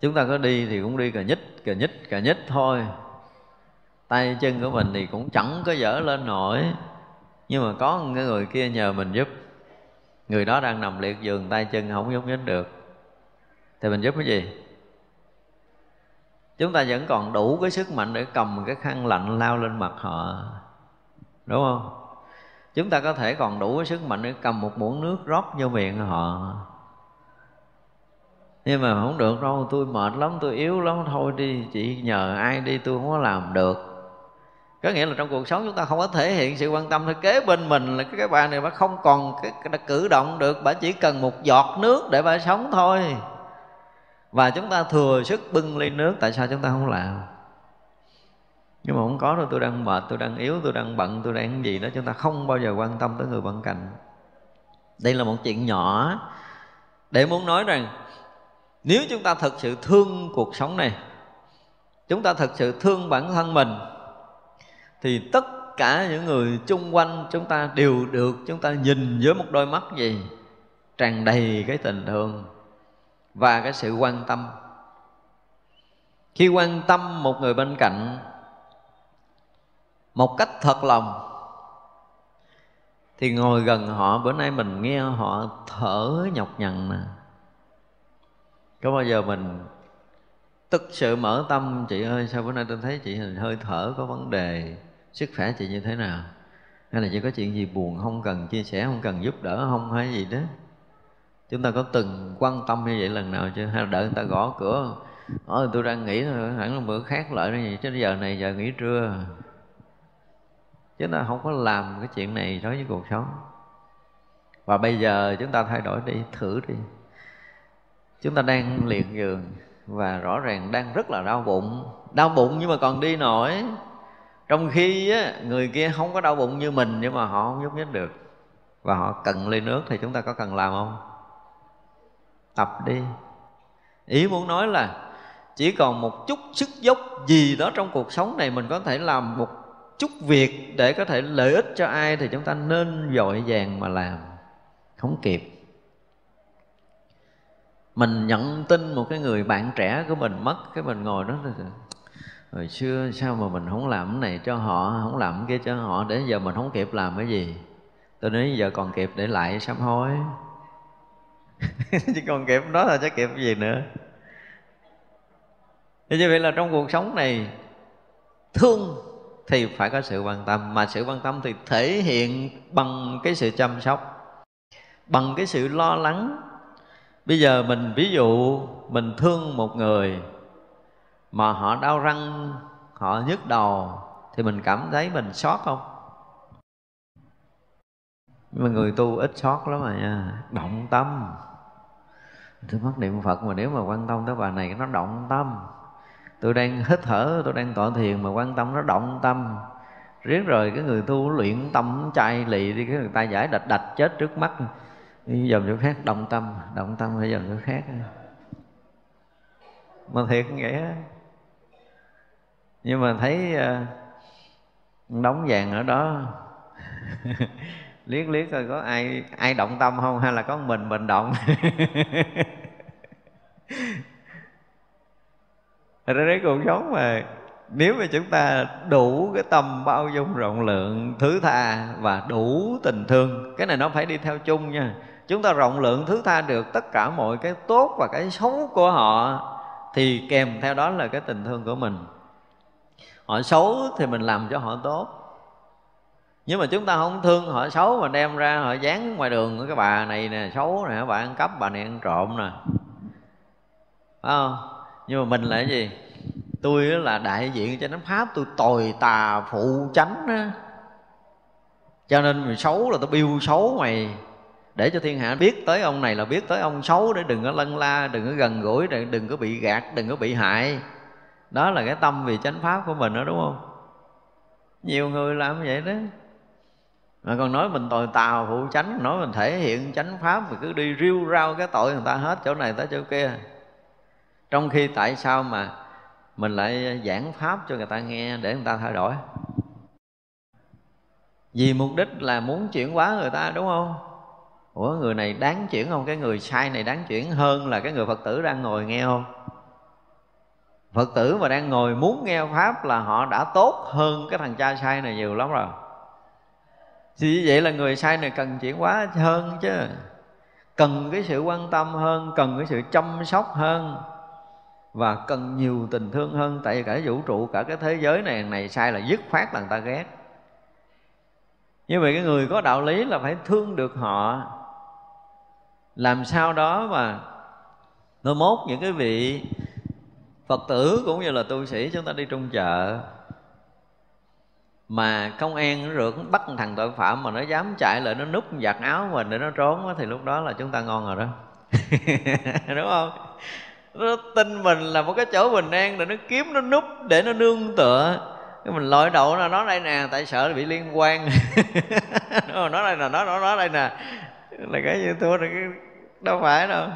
[SPEAKER 3] Chúng ta có đi thì cũng đi cà nhích cà nhích cà nhích thôi. Tay chân của mình thì cũng chẳng có dở lên nổi. Nhưng mà có cái người kia nhờ mình giúp. Người đó đang nằm liệt giường, tay chân không nhúc nhích được. Thì mình giúp cái gì? Chúng ta vẫn còn đủ cái sức mạnh để cầm cái khăn lạnh lao lên mặt họ. Đúng không? Chúng ta có thể còn đủ sức mạnh để cầm một muỗng nước rót vô miệng họ. Nhưng mà không được đâu tôi mệt lắm tôi yếu lắm thôi đi chị nhờ ai đi tôi không có làm được. Có nghĩa là trong cuộc sống chúng ta không có thể hiện sự quan tâm thôi kế bên mình là cái bà này bà không còn cái, cái cử động được bà chỉ cần một giọt nước để bà sống thôi. Và chúng ta thừa sức bưng ly nước tại sao chúng ta không làm? Nhưng mà không có đâu, tôi đang mệt, tôi đang yếu, tôi đang bận, tôi đang gì đó, chúng ta không bao giờ quan tâm tới người bên cạnh. Đây là một chuyện nhỏ để muốn nói rằng, nếu chúng ta thật sự thương cuộc sống này, chúng ta thật sự thương bản thân mình, thì tất cả những người chung quanh chúng ta đều được chúng ta nhìn với một đôi mắt gì? Tràn đầy cái tình thương và cái sự quan tâm. Khi quan tâm một người bên cạnh một cách thật lòng. Thì ngồi gần họ bữa nay mình nghe họ thở nhọc nhằn nè. Có bao giờ mình tức sự mở tâm chị ơi sao bữa nay tôi thấy chị hơi thở có vấn đề? Sức khỏe chị như thế nào? Hay là chị có chuyện gì buồn không cần chia sẻ không cần giúp đỡ không hay gì đó? Chúng ta có từng quan tâm như vậy lần nào chưa? Hay là đợi người ta gõ cửa ờ, Ôi, tôi đang nghĩ hẳn là bữa khác lại gì chứ giờ này giờ nghỉ trưa chứ ta không có làm cái chuyện này đối với cuộc sống. Và bây giờ chúng ta thay đổi đi thử đi. Chúng ta đang liệt giường và rõ ràng đang rất là đau bụng. Đau bụng nhưng mà còn đi nổi. Trong khi á, người kia không có đau bụng như mình nhưng mà họ không nhúc nhích được. Và họ cần ly nước thì chúng ta có cần làm không? Tập đi. Ý muốn nói là chỉ còn một chút sức dốc gì đó trong cuộc sống này mình có thể làm một chút việc để có thể lợi ích cho ai thì chúng ta nên vội vàng mà làm, không kịp. Mình nhận tin một cái người bạn trẻ của mình mất, cái mình ngồi đó, rồi hồi xưa sao mà mình không làm cái này cho họ không làm cái kia cho họ, để giờ mình không kịp làm cái gì? Tôi nói, giờ còn kịp để lại sám hối. <laughs> Chứ còn kịp đó là chắc kịp gì nữa. Thế như vậy là trong cuộc sống này, thương thì phải có sự quan tâm. Mà sự quan tâm thì thể hiện bằng cái sự chăm sóc, bằng cái sự lo lắng. Bây giờ mình, ví dụ mình thương một người mà họ đau răng, họ nhức đầu, thì mình cảm thấy mình sót không? Nhưng mà người tu ít sót lắm mà nha, động tâm. Tôi mất niệm phật mà nếu mà quan tâm tới bà này, nó động tâm tôi đang hít thở, tôi đang tọa thiền mà quan tâm nó động tâm. Riết rồi cái người tu luyện tâm chay lì đi, cái người ta giải đạch đạch chết trước mắt. Đi dòm chỗ khác, động tâm động tâm phải dòm chỗ khác. Mà thiệt vậy á. Nhưng mà thấy ờ, đóng vàng ở đó. <laughs> Liếc liếc coi có ai ai động tâm không, hay là có mình mình động? <laughs> Thật ra đấy, cuộc sống mà nếu mà chúng ta đủ cái tâm bao dung rộng lượng, thứ tha và đủ tình thương, cái này nó phải đi theo chung nha. Chúng ta rộng lượng, thứ tha được tất cả mọi cái tốt và cái xấu của họ thì kèm theo đó là cái tình thương của mình. Họ xấu thì mình làm cho họ tốt. Nhưng mà chúng ta không thương họ xấu mà đem ra họ dán ngoài đường cái bà này nè, xấu nè, bà ăn cắp, bà này ăn trộm nè. Phải không? Nhưng mà mình là cái gì? Tôi là đại diện cho chánh pháp, tôi tồi tà phụ chánh á. Cho nên mày xấu là tôi biêu xấu mày. Để cho thiên hạ biết tới ông này là biết tới ông xấu để đừng có lân la, đừng có gần gũi, đừng có bị gạt, đừng có bị hại. Đó là cái tâm vì chánh pháp của mình đó, đúng không? Nhiều người làm vậy đó. Mà còn nói mình tồi tào phụ chánh, nói mình thể hiện chánh pháp mình cứ đi riêu rao cái tội người ta hết chỗ này tới chỗ kia trong khi tại sao mà mình lại giảng pháp cho người ta nghe để người ta thay đổi? Vì mục đích là muốn chuyển hóa người ta, đúng không? Ủa, người này đáng chuyển không? Cái người sai này đáng chuyển hơn là cái người phật tử đang ngồi nghe không? Phật tử mà đang ngồi muốn nghe pháp là họ đã tốt hơn cái thằng cha sai này nhiều lắm rồi. Thì như vậy là người sai này cần chuyển hóa hơn chứ. Cần cái sự quan tâm hơn, cần cái sự chăm sóc hơn và cần nhiều tình thương hơn, tại vì cả vũ trụ, cả cái thế giới này này sai là dứt khoát là người ta ghét. Như vậy cái người có đạo lý là phải thương được họ. Làm sao đó mà nó mốt những cái vị phật tử cũng như là tu sĩ chúng ta đi trong chợ, mà công an rượt bắt thằng tội phạm mà nó dám chạy lại, nó núp giặt áo mình để nó trốn thì lúc đó là chúng ta ngon rồi đó. <laughs> Đúng không? Nó tin mình là một cái chỗ bình an để nó kiếm, nó núp, để nó nương tựa. Cái mình lội đậu là nó đây nè, tại sợ bị liên quan. <laughs> Nó đây nè, nó nó nó đây nè. Là cái gì thua cái đâu phải đâu.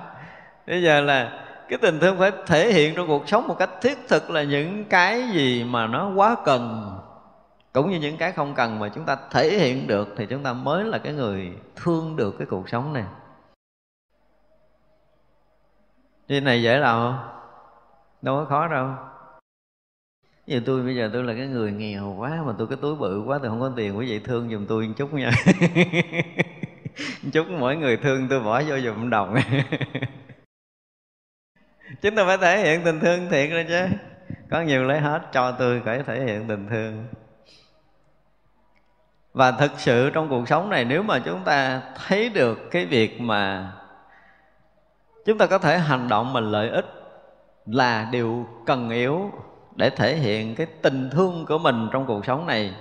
[SPEAKER 3] Bây giờ là cái tình thương phải thể hiện trong cuộc sống một cách thiết thực là những cái gì mà nó quá cần. Cũng như những cái không cần mà chúng ta thể hiện được thì chúng ta mới là cái người thương được cái cuộc sống này. Cái này dễ làm không? Đâu có khó đâu. Như tôi, bây giờ tôi là cái người nghèo quá mà tôi cái túi bự quá, tôi không có tiền quý vị thương giùm tôi một chút nha. <laughs> Chúc mỗi người thương tôi bỏ vô giùm đồng. <laughs> Chúng tôi phải thể hiện tình thương thiện ra chứ. Có nhiều lấy hết cho tôi phải thể hiện tình thương. Và thực sự trong cuộc sống này, nếu mà chúng ta thấy được cái việc mà chúng ta có thể hành động mình lợi ích là điều cần yếu để thể hiện cái tình thương của mình trong cuộc sống này.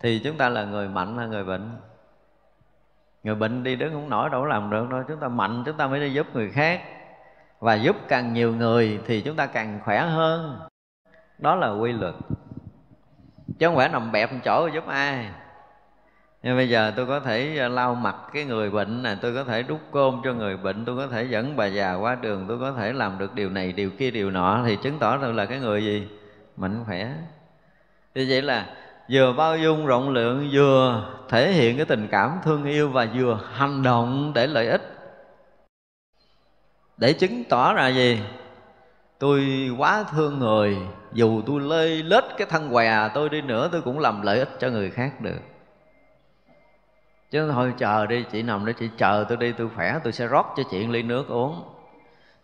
[SPEAKER 3] Thì chúng ta là người mạnh hay người bệnh? Người bệnh đi đứng không nổi, đâu làm được đâu. Chúng ta mạnh, chúng ta mới đi giúp người khác. Và giúp càng nhiều người thì chúng ta càng khỏe hơn. Đó là quy luật. Chứ không phải nằm bẹp một chỗ giúp ai nhưng bây giờ tôi có thể ờ, lau mặt cái người bệnh này tôi có thể đút cơm cho người bệnh, tôi có thể dẫn bà già qua đường, tôi có thể làm được điều này, điều kia, điều nọ, thì chứng tỏ tôi là cái người gì? Mạnh khỏe. Như vậy là vừa bao dung rộng lượng, vừa thể hiện cái tình cảm thương yêu và vừa hành động để lợi ích. Để chứng tỏ là gì? Tôi quá thương người, dù tôi lê lết cái thân què tôi đi nữa, tôi cũng làm lợi ích cho người khác được chứ thôi chờ đi, chị nằm đó, chị chờ tôi đi, tôi khỏe, tôi sẽ rót cho chị ly nước uống.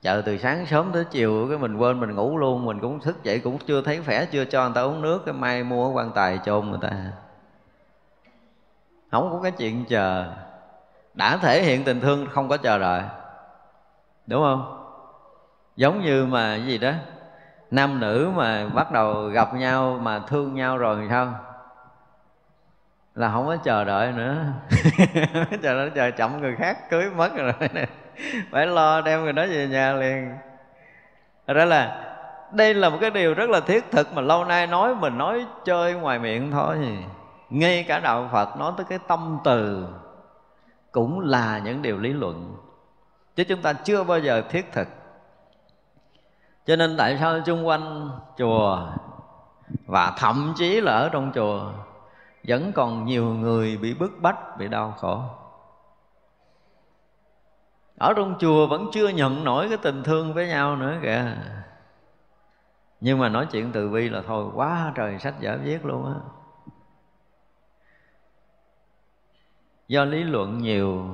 [SPEAKER 3] Chờ từ sáng sớm tới chiều, cái mình quên mình ngủ luôn, mình cũng thức dậy cũng chưa thấy khỏe, chưa cho người ta uống nước, cái mai mua quan tài chôn người ta. Không có cái chuyện chờ. Đã thể hiện tình thương, không có chờ đợi. Đúng không? Giống như mà cái gì đó, nam nữ mà bắt đầu gặp nhau mà thương nhau rồi thì sao? Là không có chờ đợi nữa. <laughs> Chờ đợi chờ chậm người khác cưới mất rồi. <laughs> Phải lo đem người đó về nhà liền. Thật ra là đây là một cái điều rất là thiết thực mà lâu nay nói mình nói chơi ngoài miệng thôi. Ngay cả đạo phật nói tới cái tâm từ cũng là những điều lý luận. Chứ chúng ta chưa bao giờ thiết thực. Cho nên tại sao xung quanh chùa và thậm chí là ở trong chùa vẫn còn nhiều người bị bức bách, bị đau khổ. Ở trong chùa vẫn chưa nhận nổi cái tình thương với nhau nữa kìa. Nhưng mà nói chuyện từ bi là thôi, quá trời sách vở viết luôn á. Do lý luận nhiều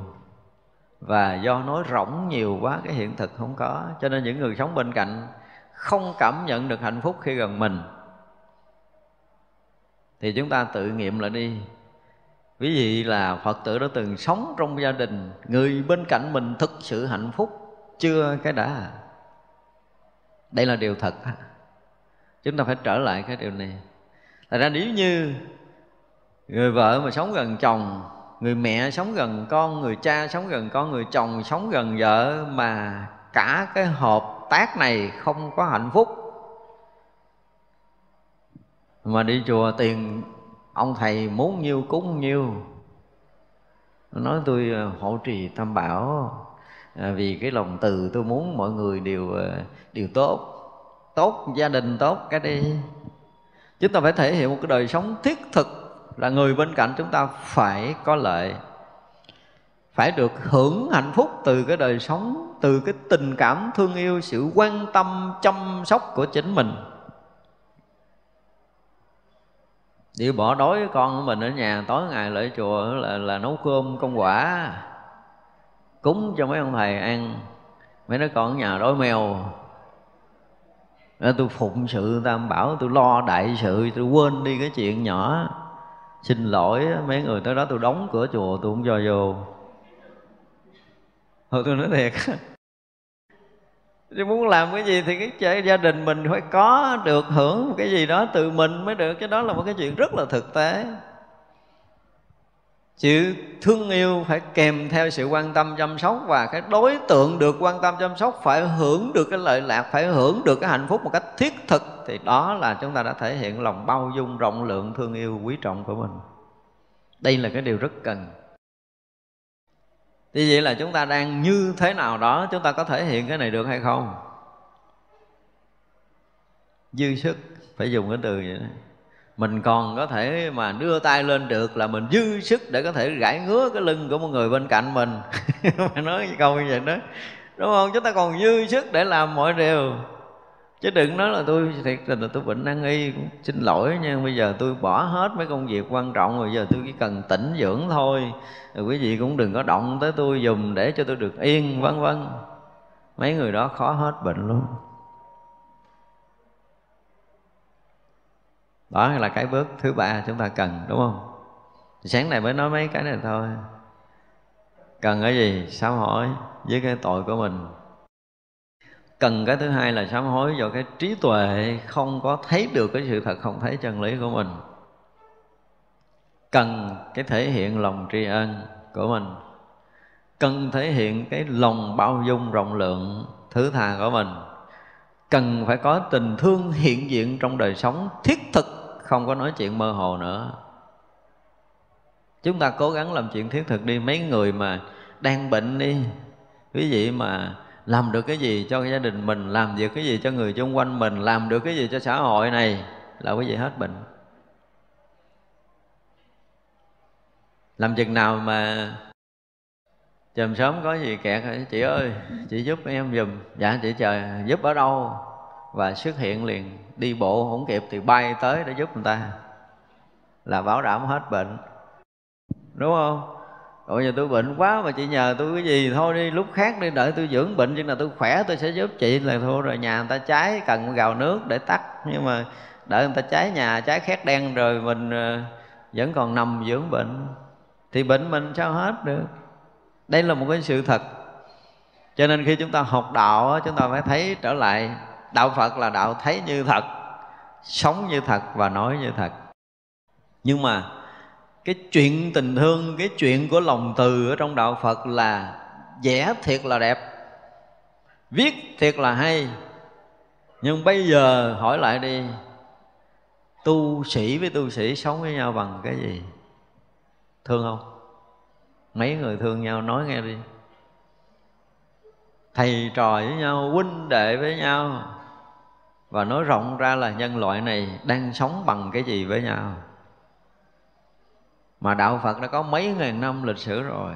[SPEAKER 3] và do nói rỗng nhiều quá, cái hiện thực không có. Cho nên những người sống bên cạnh không cảm nhận được hạnh phúc khi gần mình thì chúng ta tự nghiệm lại đi. Ví dụ là phật tử đã từng sống trong gia đình, người bên cạnh mình thực sự hạnh phúc, chưa cái đã. Đây là điều thật chúng ta phải trở lại cái điều này. Thật ra nếu như người vợ mà sống gần chồng, người mẹ sống gần con, người cha sống gần con, người chồng sống gần vợ mà cả cái hợp tác này không có hạnh phúc mà đi chùa tiền ông thầy muốn nhiêu cúng nhiêu. Nói tôi à, hộ trì tam bảo à, vì cái lòng từ tôi muốn mọi người đều à, đều tốt. Tốt gia đình tốt cái đi. Chúng ta phải thể hiện một cái đời sống thiết thực là người bên cạnh chúng ta phải có lợi. Phải được hưởng hạnh phúc từ cái đời sống từ cái tình cảm thương yêu sự quan tâm chăm sóc của chính mình. Đi bỏ đói con của mình ở nhà tối ngày lại chùa là, là nấu cơm công quả. Cúng cho mấy ông thầy ăn. Mấy đứa con ở nhà đói mèo. Tôi phụng sự tam bảo tôi lo đại sự tôi quên đi cái chuyện nhỏ. Xin lỗi mấy người tới đó tôi đóng cửa chùa tôi không cho vô. Thôi tôi nói thiệt chứ muốn làm cái gì thì cái gia đình mình phải có được hưởng một cái gì đó từ mình mới được. Cái đó là một cái chuyện rất là thực tế. Sự thương yêu phải kèm theo sự quan tâm chăm sóc và cái đối tượng được quan tâm chăm sóc phải hưởng được cái lợi lạc, phải hưởng được cái hạnh phúc một cách thiết thực. Thì đó là chúng ta đã thể hiện lòng bao dung, rộng lượng thương yêu quý trọng của mình. Đây là cái điều rất cần thì vậy là chúng ta đang như thế nào đó, chúng ta có thể hiện cái này được hay không? Dư sức, phải dùng cái từ vậy đó. Mình còn có thể mà đưa tay lên được là mình dư sức để có thể gãi ngứa cái lưng của một người bên cạnh mình. <laughs> Mà nói câu như vậy đó. Đúng không? Chúng ta còn dư sức để làm mọi điều chứ đừng nói là tôi, thiệt tình là tôi bệnh nan y cũng xin lỗi nha. Bây giờ tôi bỏ hết mấy công việc quan trọng rồi, giờ tôi chỉ cần tĩnh dưỡng thôi. Rồi quý vị cũng đừng có động tới tôi dùng để cho tôi được yên, vân vân. Mấy người đó khó hết bệnh luôn. Đó là cái bước thứ ba chúng ta cần, đúng không? Sáng nay mới nói mấy cái này thôi. Cần cái gì? Sám hỏi với cái tội của mình cần cái thứ hai là sám hối do cái trí tuệ không có thấy được cái sự thật, không thấy chân lý của mình. Cần cái thể hiện lòng tri ân của mình. Cần thể hiện cái lòng bao dung rộng lượng thứ tha của mình. Cần phải có tình thương hiện diện trong đời sống thiết thực, không có nói chuyện mơ hồ nữa. Chúng ta cố gắng làm chuyện thiết thực đi. Mấy người mà đang bệnh đi, quý vị mà làm được cái gì cho gia đình mình, làm việc cái gì cho người xung quanh mình, làm được cái gì cho xã hội này là quý vị hết bệnh. Làm chừng nào mà chùm sớm có gì kẹt, chị ơi, chị giúp em giùm. Dạ chị chờ, giúp ở đâu? Và xuất hiện liền, đi bộ không kịp thì bay tới để giúp người ta. Là bảo đảm hết bệnh. Đúng không? Ôi giờ tôi bệnh quá mà chị nhờ tôi cái gì? Thôi đi, lúc khác đi, đợi tôi dưỡng bệnh nhưng là tôi khỏe tôi sẽ giúp chị là thôi, rồi nhà người ta cháy, cần gào nước để tắt. Nhưng mà đợi người ta cháy nhà, cháy khét đen rồi mình ờ, vẫn còn nằm dưỡng bệnh. Thì bệnh mình sao hết được? Đây là một cái sự thật. Cho nên khi chúng ta học đạo chúng ta phải thấy trở lại, đạo phật là đạo thấy như thật, sống như thật và nói như thật. Nhưng mà cái chuyện tình thương, cái chuyện của lòng từ ở trong đạo phật là vẽ thiệt là đẹp, viết thiệt là hay. Nhưng bây giờ hỏi lại đi, tu sĩ với tu sĩ sống với nhau bằng cái gì? Thương không? Mấy người thương nhau nói nghe đi. Thầy trò với nhau, huynh đệ với nhau. Và nói rộng ra là nhân loại này đang sống bằng cái gì với nhau? Mà đạo phật đã có mấy ngàn năm lịch sử rồi.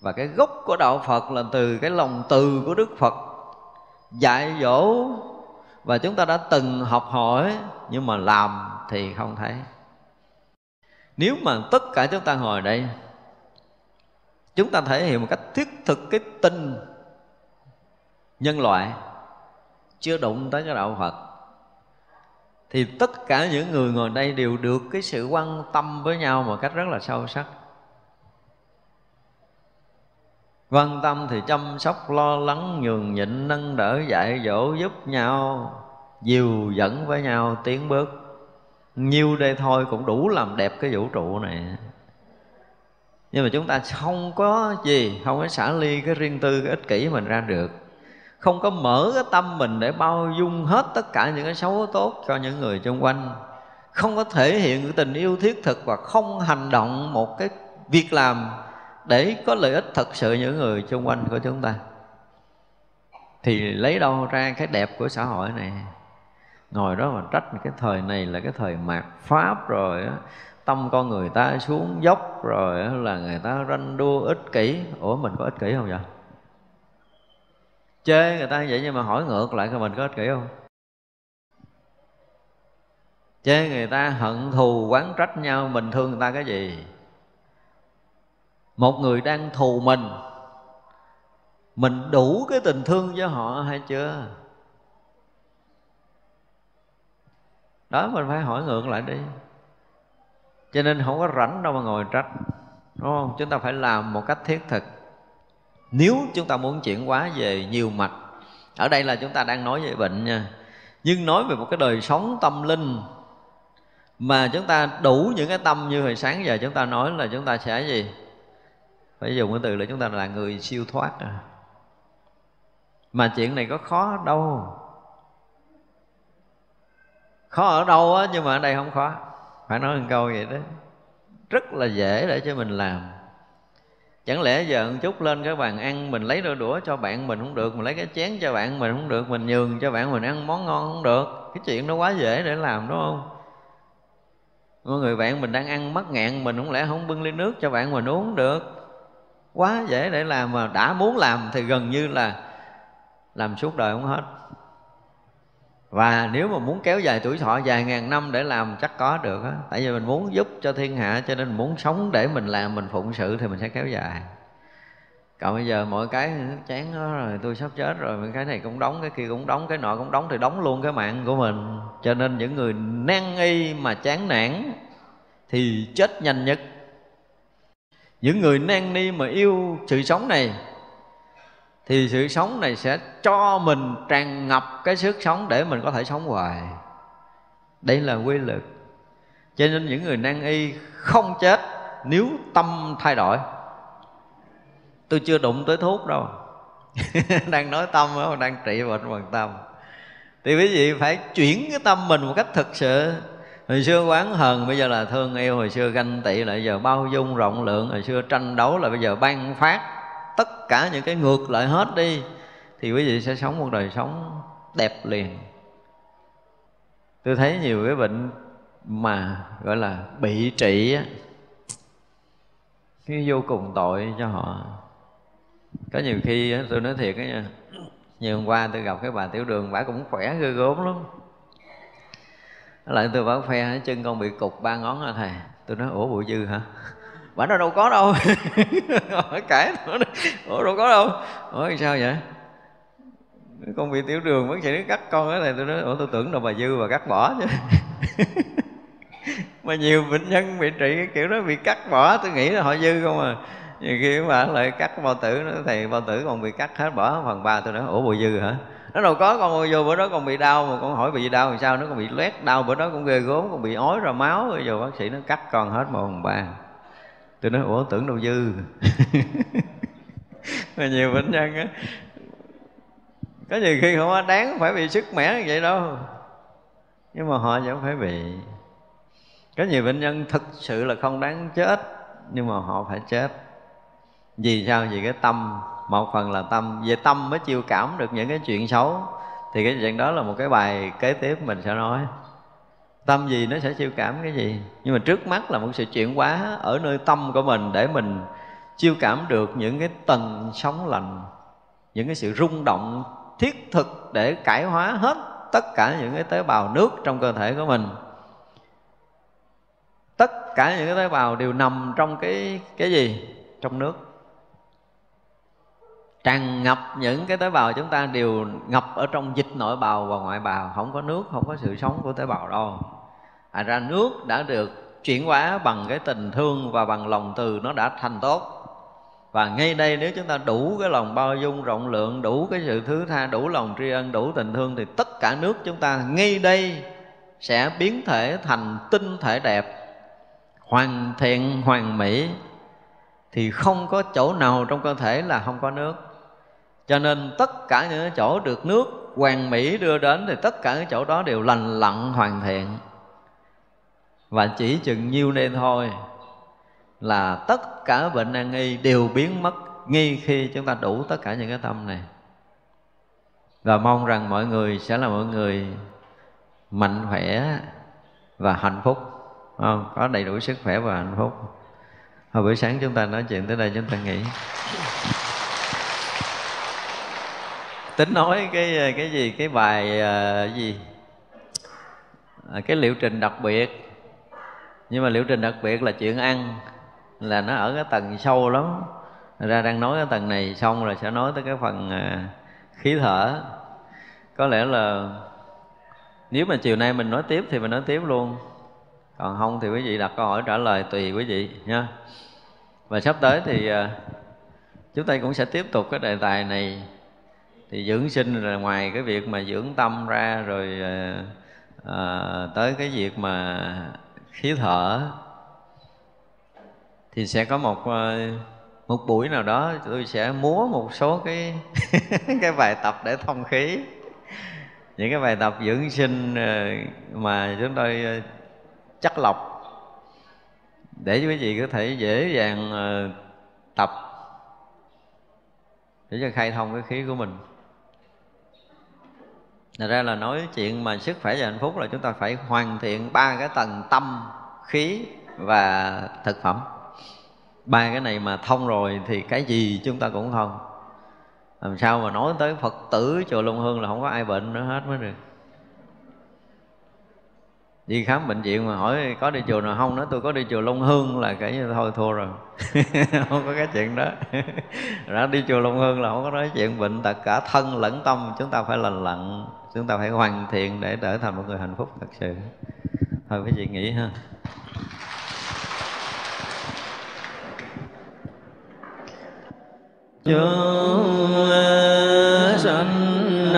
[SPEAKER 3] Và cái gốc của đạo phật là từ cái lòng từ của đức phật dạy dỗ. Và chúng ta đã từng học hỏi, nhưng mà làm thì không thấy. Nếu mà tất cả chúng ta ngồi đây, chúng ta thể hiện một cách thiết thực cái tinh nhân loại chưa đụng tới cái đạo phật thì tất cả những người ngồi đây đều được cái sự quan tâm với nhau một cách rất là sâu sắc. Quan tâm thì chăm sóc, lo lắng, nhường nhịn, nâng đỡ, dạy dỗ, giúp nhau, dìu dẫn với nhau, tiến bước. Nhiêu đây thôi cũng đủ làm đẹp cái vũ trụ này. Nhưng mà chúng ta không có gì, không có xả ly cái riêng tư, cái ích kỷ mình ra được không có mở cái tâm mình để bao dung hết tất cả những cái xấu tốt cho những người xung quanh. Không có thể hiện cái tình yêu thiết thực và không hành động một cái việc làm để có lợi ích thật sự những người xung quanh của chúng ta. Thì lấy đâu ra cái đẹp của xã hội này? Ngồi đó mà trách cái thời này là cái thời mạt pháp rồi á. Tâm con người ta xuống dốc rồi là người ta ranh đua ích kỷ. Ủa, mình có ích kỷ không vậy? Chê người ta vậy nhưng mà hỏi ngược lại mình có ích kỷ không? Chê người ta hận thù, quán trách nhau, mình thương người ta cái gì? Một người đang thù mình mình đủ cái tình thương với họ hay chưa? Đó, mình phải hỏi ngược lại đi. Cho nên không có rảnh đâu mà ngồi trách, đúng không? Chúng ta phải làm một cách thiết thực nếu chúng ta muốn chuyển hóa về nhiều mặt, ở đây là chúng ta đang nói về bệnh nha. Nhưng nói về một cái đời sống tâm linh mà chúng ta đủ những cái tâm như hồi sáng giờ chúng ta nói là chúng ta sẽ gì? Phải dùng cái từ là chúng ta là người siêu thoát à. mà chuyện này có khó đâu? Khó ở đâu á, nhưng mà ở đây không khó. Phải nói một câu vậy đó. Rất là dễ để cho mình làm chẳng lẽ giờ một chút lên cái bàn ăn mình lấy đôi đũa cho bạn mình không được, mình lấy cái chén cho bạn mình không được, mình nhường cho bạn mình ăn món ngon không được. Cái chuyện đó quá dễ để làm, đúng không? Mọi người bạn mình đang ăn mắc ngạn mình không lẽ không bưng ly nước cho bạn mình uống được? Quá dễ để làm mà đã muốn làm thì gần như là làm suốt đời không hết và nếu mà muốn kéo dài tuổi thọ dài ngàn năm để làm, chắc có được á. Tại vì mình muốn giúp cho thiên hạ, cho nên mình muốn sống để mình làm, mình phụng sự thì mình sẽ kéo dài. Còn bây giờ mọi cái chán đó rồi, tôi sắp chết rồi cái này cũng đóng, cái kia cũng đóng, cái nọ cũng đóng thì đóng luôn cái mạng của mình. Cho nên những người nan y mà chán nản thì chết nhanh nhất. Những người nan ni mà yêu sự sống này thì sự sống này sẽ cho mình tràn ngập cái sức sống để mình có thể sống hoài. Đây là quy luật. Cho nên những người nan y không chết nếu tâm thay đổi. Tôi chưa đụng tới thuốc đâu. <laughs> Đang nói tâm đó đang trị bệnh bằng tâm. Thì quý vị phải chuyển cái tâm mình một cách thực sự. Hồi xưa quán hờn, bây giờ là thương yêu. Hồi xưa ganh tị lại, giờ bao dung rộng lượng. Hồi xưa tranh đấu là bây giờ ban phát tất cả những cái ngược lại hết đi, thì quý vị sẽ sống một đời sống đẹp liền. Tôi thấy nhiều cái bệnh mà, gọi là, bị trị á, cái vô cùng tội cho họ. Có nhiều khi tôi nói thiệt á nha như hôm qua tôi gặp cái bà tiểu đường, bà cũng khỏe ghê gốm lắm. Lại tôi bảo phe chân con bị cục ba ngón hả thầy. Tôi nói, ủa bụi dư hả? Bà nó đâu có đâu. <laughs> Hỏi cãi ủa, đâu có đâu. Hỏi sao vậy? Con bị tiểu đường vẫn chạy nó cắt con cái này tôi nói, ủa, tôi tưởng đâu bà dư bà cắt bỏ chứ. <laughs> Mà nhiều bệnh nhân bị trị cái kiểu đó, bị cắt bỏ, tôi nghĩ là họ dư không à. Nhiều khi bà lại cắt bao tử nó thầy bao tử còn bị cắt hết, bỏ phần ba, tôi nói, ủa bùi dư hả? Nó đâu có, con vô bữa đó con bị đau, mà con hỏi bị đau làm sao nó còn bị loét đau, bữa đó cũng ghê gốm còn bị ói ra máu rồi giờ bác sĩ nó cắt con hết một phần ba tôi nói, ủa, tưởng đâu dư. <laughs> Mà nhiều bệnh nhân á. Có nhiều khi không đáng phải bị sức mẻ như vậy đâu. Nhưng mà họ vẫn phải bị có nhiều bệnh nhân thực sự là không đáng chết, nhưng mà họ phải chết. Vì sao? Vì cái tâm. Một phần là tâm. Về tâm mới chiêu cảm được những cái chuyện xấu. Thì cái chuyện đó là một cái bài kế tiếp mình sẽ nói tâm gì nó sẽ chiêu cảm cái gì? Nhưng mà trước mắt là một sự chuyển hóa ở nơi tâm của mình để mình chiêu cảm được những cái tầng sóng lạnh, những cái sự rung động thiết thực để cải hóa hết tất cả những cái tế bào nước trong cơ thể của mình. Tất cả những cái tế bào đều nằm trong cái cái gì? Trong nước. Tràn ngập những cái tế bào chúng ta đều ngập ở trong dịch nội bào và ngoại bào, không có nước, không có sự sống của tế bào đâu à ra nước đã được chuyển hóa bằng cái tình thương và bằng lòng từ nó đã thành tốt. Và ngay đây nếu chúng ta đủ cái lòng bao dung, rộng lượng, đủ cái sự thứ tha, đủ lòng tri ân, đủ tình thương thì tất cả nước chúng ta ngay đây sẽ biến thể thành tinh thể đẹp, hoàn thiện, hoàn mỹ. Thì không có chỗ nào trong cơ thể là không có nước. Cho nên tất cả những chỗ được nước hoàn mỹ đưa đến thì tất cả những chỗ đó đều lành lặn, hoàn thiện và chỉ chừng nhiêu nên thôi là tất cả bệnh nan y đều biến mất ngay khi chúng ta đủ tất cả những cái tâm này. Và mong rằng mọi người sẽ là mọi người mạnh khỏe và hạnh phúc. Không? có đầy đủ sức khỏe và hạnh phúc. Hồi buổi sáng chúng ta nói chuyện tới đây chúng ta nghỉ. Tính nói cái cái gì? Cái bài uh, gì? À, cái liệu trình đặc biệt nhưng mà liệu trình đặc biệt là chuyện ăn là nó ở cái tầng sâu lắm. Ra đang nói cái tầng này xong rồi sẽ nói tới cái phần à, khí thở. Có lẽ là nếu mà chiều nay mình nói tiếp thì mình nói tiếp luôn. Còn không thì quý vị đặt câu hỏi trả lời tùy quý vị nha. Và sắp tới thì à, chúng ta cũng sẽ tiếp tục cái đề tài này. Thì dưỡng sinh là ngoài cái việc mà dưỡng tâm ra rồi à, à tới cái việc mà khí thở. Thì sẽ có một ờ, một buổi nào đó tôi sẽ múa một số cái <laughs> cái bài tập để thông khí. Những cái bài tập dưỡng sinh ờ, mà chúng tôi ờ, chắc lọc để quý vị có thể dễ dàng tập để cho khai thông cái khí của mình. Thật ra là nói chuyện mà sức khỏe và hạnh phúc là chúng ta phải hoàn thiện ba cái tầng tâm, khí và thực phẩm. Ba cái này mà thông rồi thì cái gì chúng ta cũng thông. Làm sao mà nói tới phật tử chùa long hương là không có ai bệnh nữa hết mới được. Đi khám bệnh viện mà hỏi có đi chùa nào không nói tôi có đi chùa Long Hương là cái như thôi thua rồi. <laughs> Không có cái chuyện đó. <laughs> Ra đi chùa Long Hương là không có nói chuyện bệnh tật cả thân lẫn tâm chúng ta phải lành lặn chúng ta phải hoàn thiện để trở thành một người hạnh phúc thật sự. Thôi quý vị nghĩ ha. Chúng sanh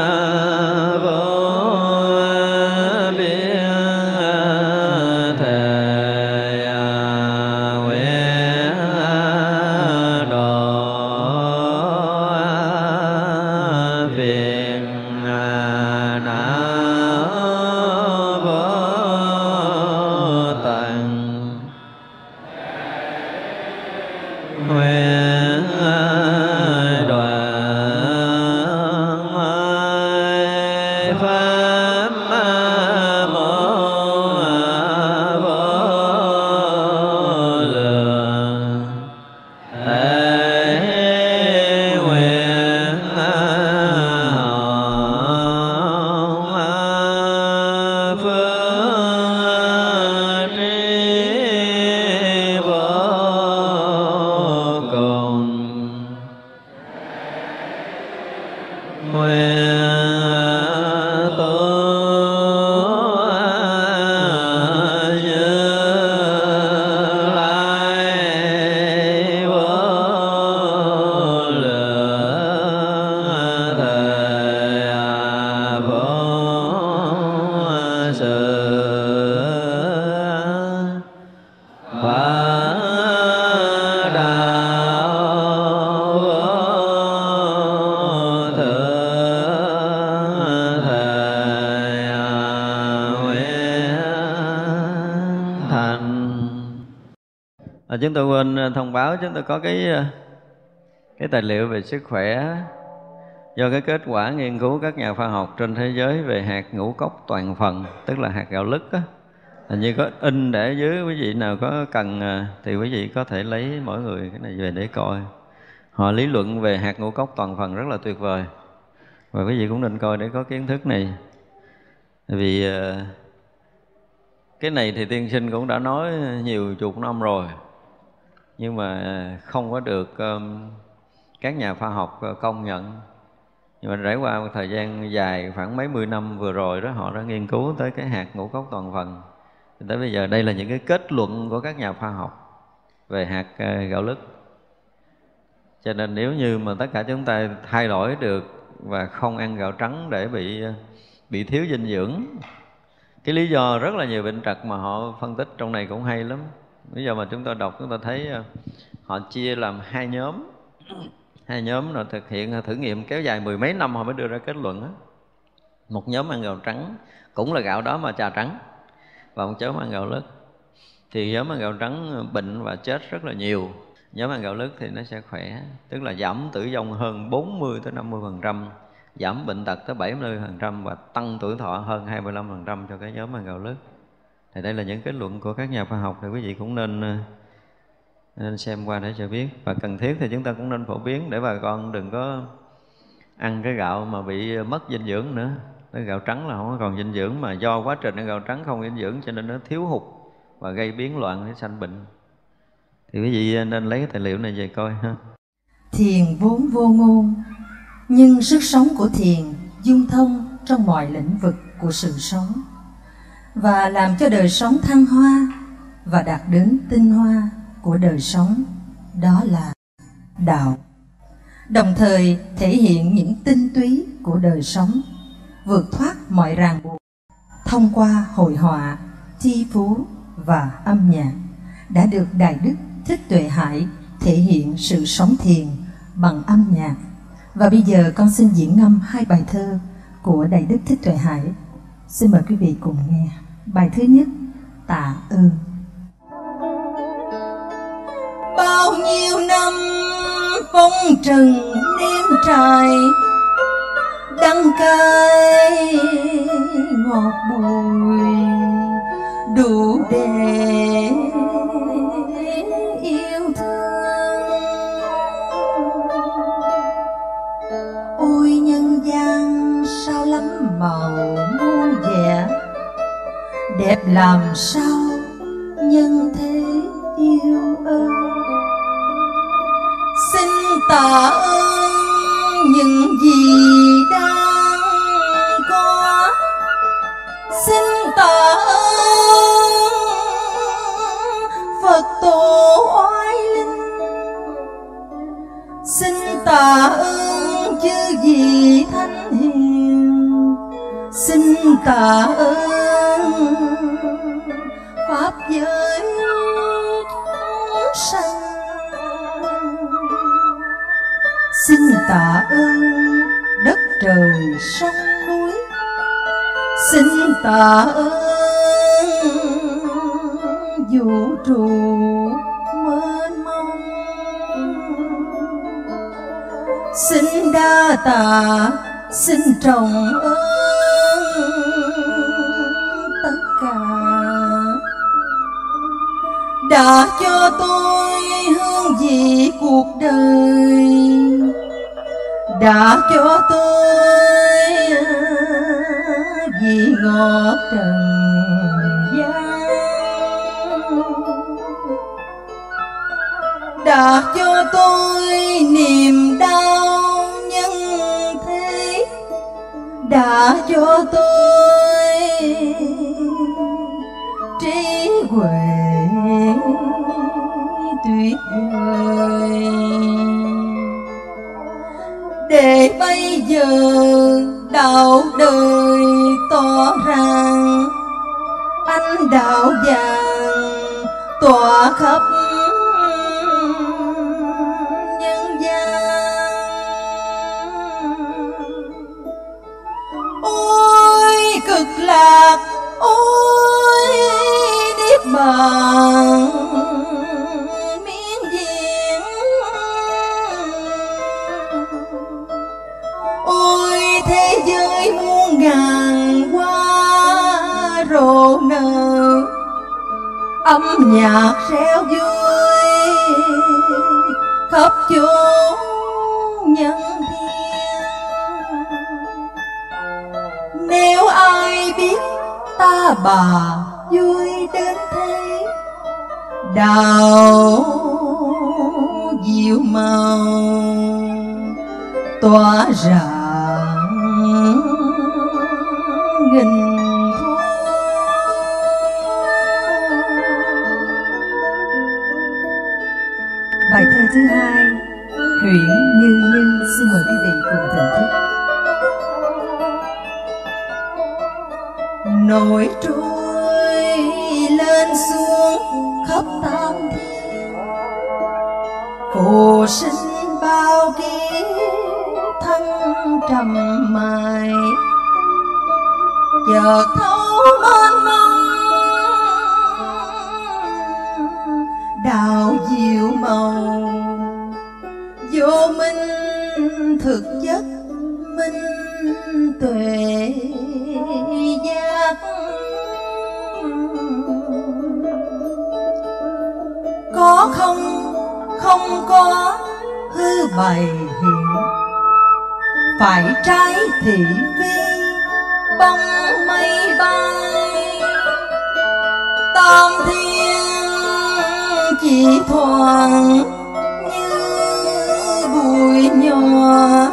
[SPEAKER 3] chúng tôi quên ờ, thông báo chúng tôi có cái ờ, cái tài liệu về sức khỏe do cái kết quả nghiên cứu các nhà khoa học trên thế giới về hạt ngũ cốc toàn phần, tức là hạt gạo lứt á. Hình như có in để dưới quý vị nào có cần ờ, thì quý vị có thể lấy mỗi người cái này về để coi. Họ lý luận về hạt ngũ cốc toàn phần rất là tuyệt vời. Và quý vị cũng nên coi để có kiến thức này. Vì cái này thì tiên sinh cũng đã nói nhiều chục năm rồi nhưng mà không có được các nhà khoa học ờ, công nhận. Nhưng mà trải qua một thời gian dài, khoảng mấy mươi năm vừa rồi đó, họ đã nghiên cứu tới cái hạt ngũ cốc toàn phần. Tới bây giờ đây là những cái kết luận của các nhà khoa học về hạt ờ, gạo lứt. Cho nên nếu như mà tất cả chúng ta thay đổi được và không ăn gạo trắng để bị ờ, bị thiếu dinh dưỡng, cái lý do rất là nhiều bệnh tật mà họ phân tích trong này cũng hay lắm bây giờ mà chúng ta đọc, chúng ta thấy ờ, họ chia làm hai nhóm. Hai nhóm là thực hiện ờ, thử nghiệm kéo dài mười mấy năm họ mới đưa ra kết luận đó. một nhóm ăn gạo trắng, cũng là gạo đó mà trà trắng, và một nhóm ăn gạo lứt. Thì nhóm ăn gạo trắng ờ, bệnh và chết rất là nhiều. Nhóm ăn gạo lứt thì nó sẽ khỏe, tức là giảm tử vong hơn 40 tới 50 phần trăm, giảm bệnh tật tới 70 phần trăm và tăng tuổi thọ hơn 25 phần trăm cho cái nhóm ăn gạo lứt thì đây là những kết luận của các nhà khoa học, thì quý vị cũng nên ờ, nên xem qua để cho biết. Và cần thiết thì chúng ta cũng nên phổ biến để bà con đừng có ăn cái gạo mà bị mất dinh dưỡng nữa. Cái gạo trắng là không còn dinh dưỡng mà do quá trình ăn gạo trắng không dinh dưỡng cho nên nó thiếu hụt và gây biến loạn để sanh bệnh. Thì quý vị nên lấy cái tài liệu này về coi ha.
[SPEAKER 4] Thiền vốn vô ngôn, nhưng sức sống của thiền dung thông trong mọi lĩnh vực của sự sống và làm cho đời sống thăng hoa và đạt đến tinh hoa của đời sống. Đó là đạo. Đồng thời thể hiện những tinh túy của đời sống, vượt thoát mọi ràng buộc thông qua hội họa thi phú và âm nhạc đã được đại đức thích tuệ hải thể hiện sự sống thiền bằng âm nhạc. Và bây giờ con xin diễn ngâm hai bài thơ của đại đức thích tuệ hải xin mời quý vị cùng nghe bài thứ nhất, tạ ơn bao nhiêu năm phong trần đêm trời đắng cay ngọt bùi, đủ để yêu thương. Ôi nhân gian sao lắm màu đẹp làm sao nhân thế yêu ơi xin tạ ơn những gì đang có xin tạ ơn phật tổ oai linh xin tạ ơn chư vị thanh xin tạ ơn pháp giới chúng sanh. Xin tạ ơn đất trời sông núi. Xin tạ ơn vũ trụ mênh mông. Xin đa tạ, xin trọng ơn đã cho tôi hương vị cuộc đời. Đã cho tôi vị ngọt trần gian. Đã cho tôi niềm đau nhân thế. Đã cho tôi trí huệ tuyệt vời. Để bây giờ đạo đời tỏ rằng anh đạo vàng tỏa khắp nhân gian. Ôi cực lạc, ôi niết bàn. Ngàn hoa rộ nở. Âm nhạc reo vui khắp chốn nhân thiên. Nếu ai biết ta bà vui đến thế, đào diệu màu tỏa rạng gần bài thơ thứ hai huyện như như xin mời quý vị cùng thưởng thức. Nổi trôi lên xuống khắp tam thiên. Phù sinh bao kiếp thăng trầm mài chợt thấu mênh mông đào diệu màu. Vô minh thực chất, minh tuệ giác. Có không không có hư bày hiện. Phải trái thị phi bông mây bay. Tam thiên chỉ thoảng như bụi nhỏ.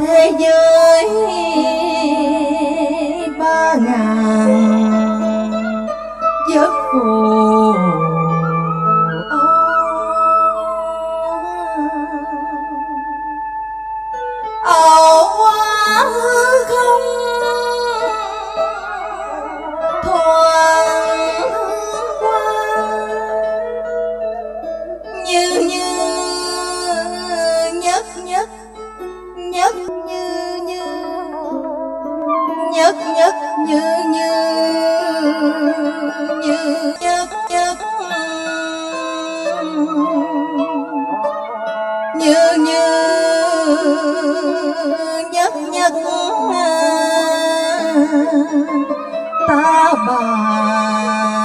[SPEAKER 4] Thế giới ba ngàn giấc phù ảo nhất nhất. Ta bà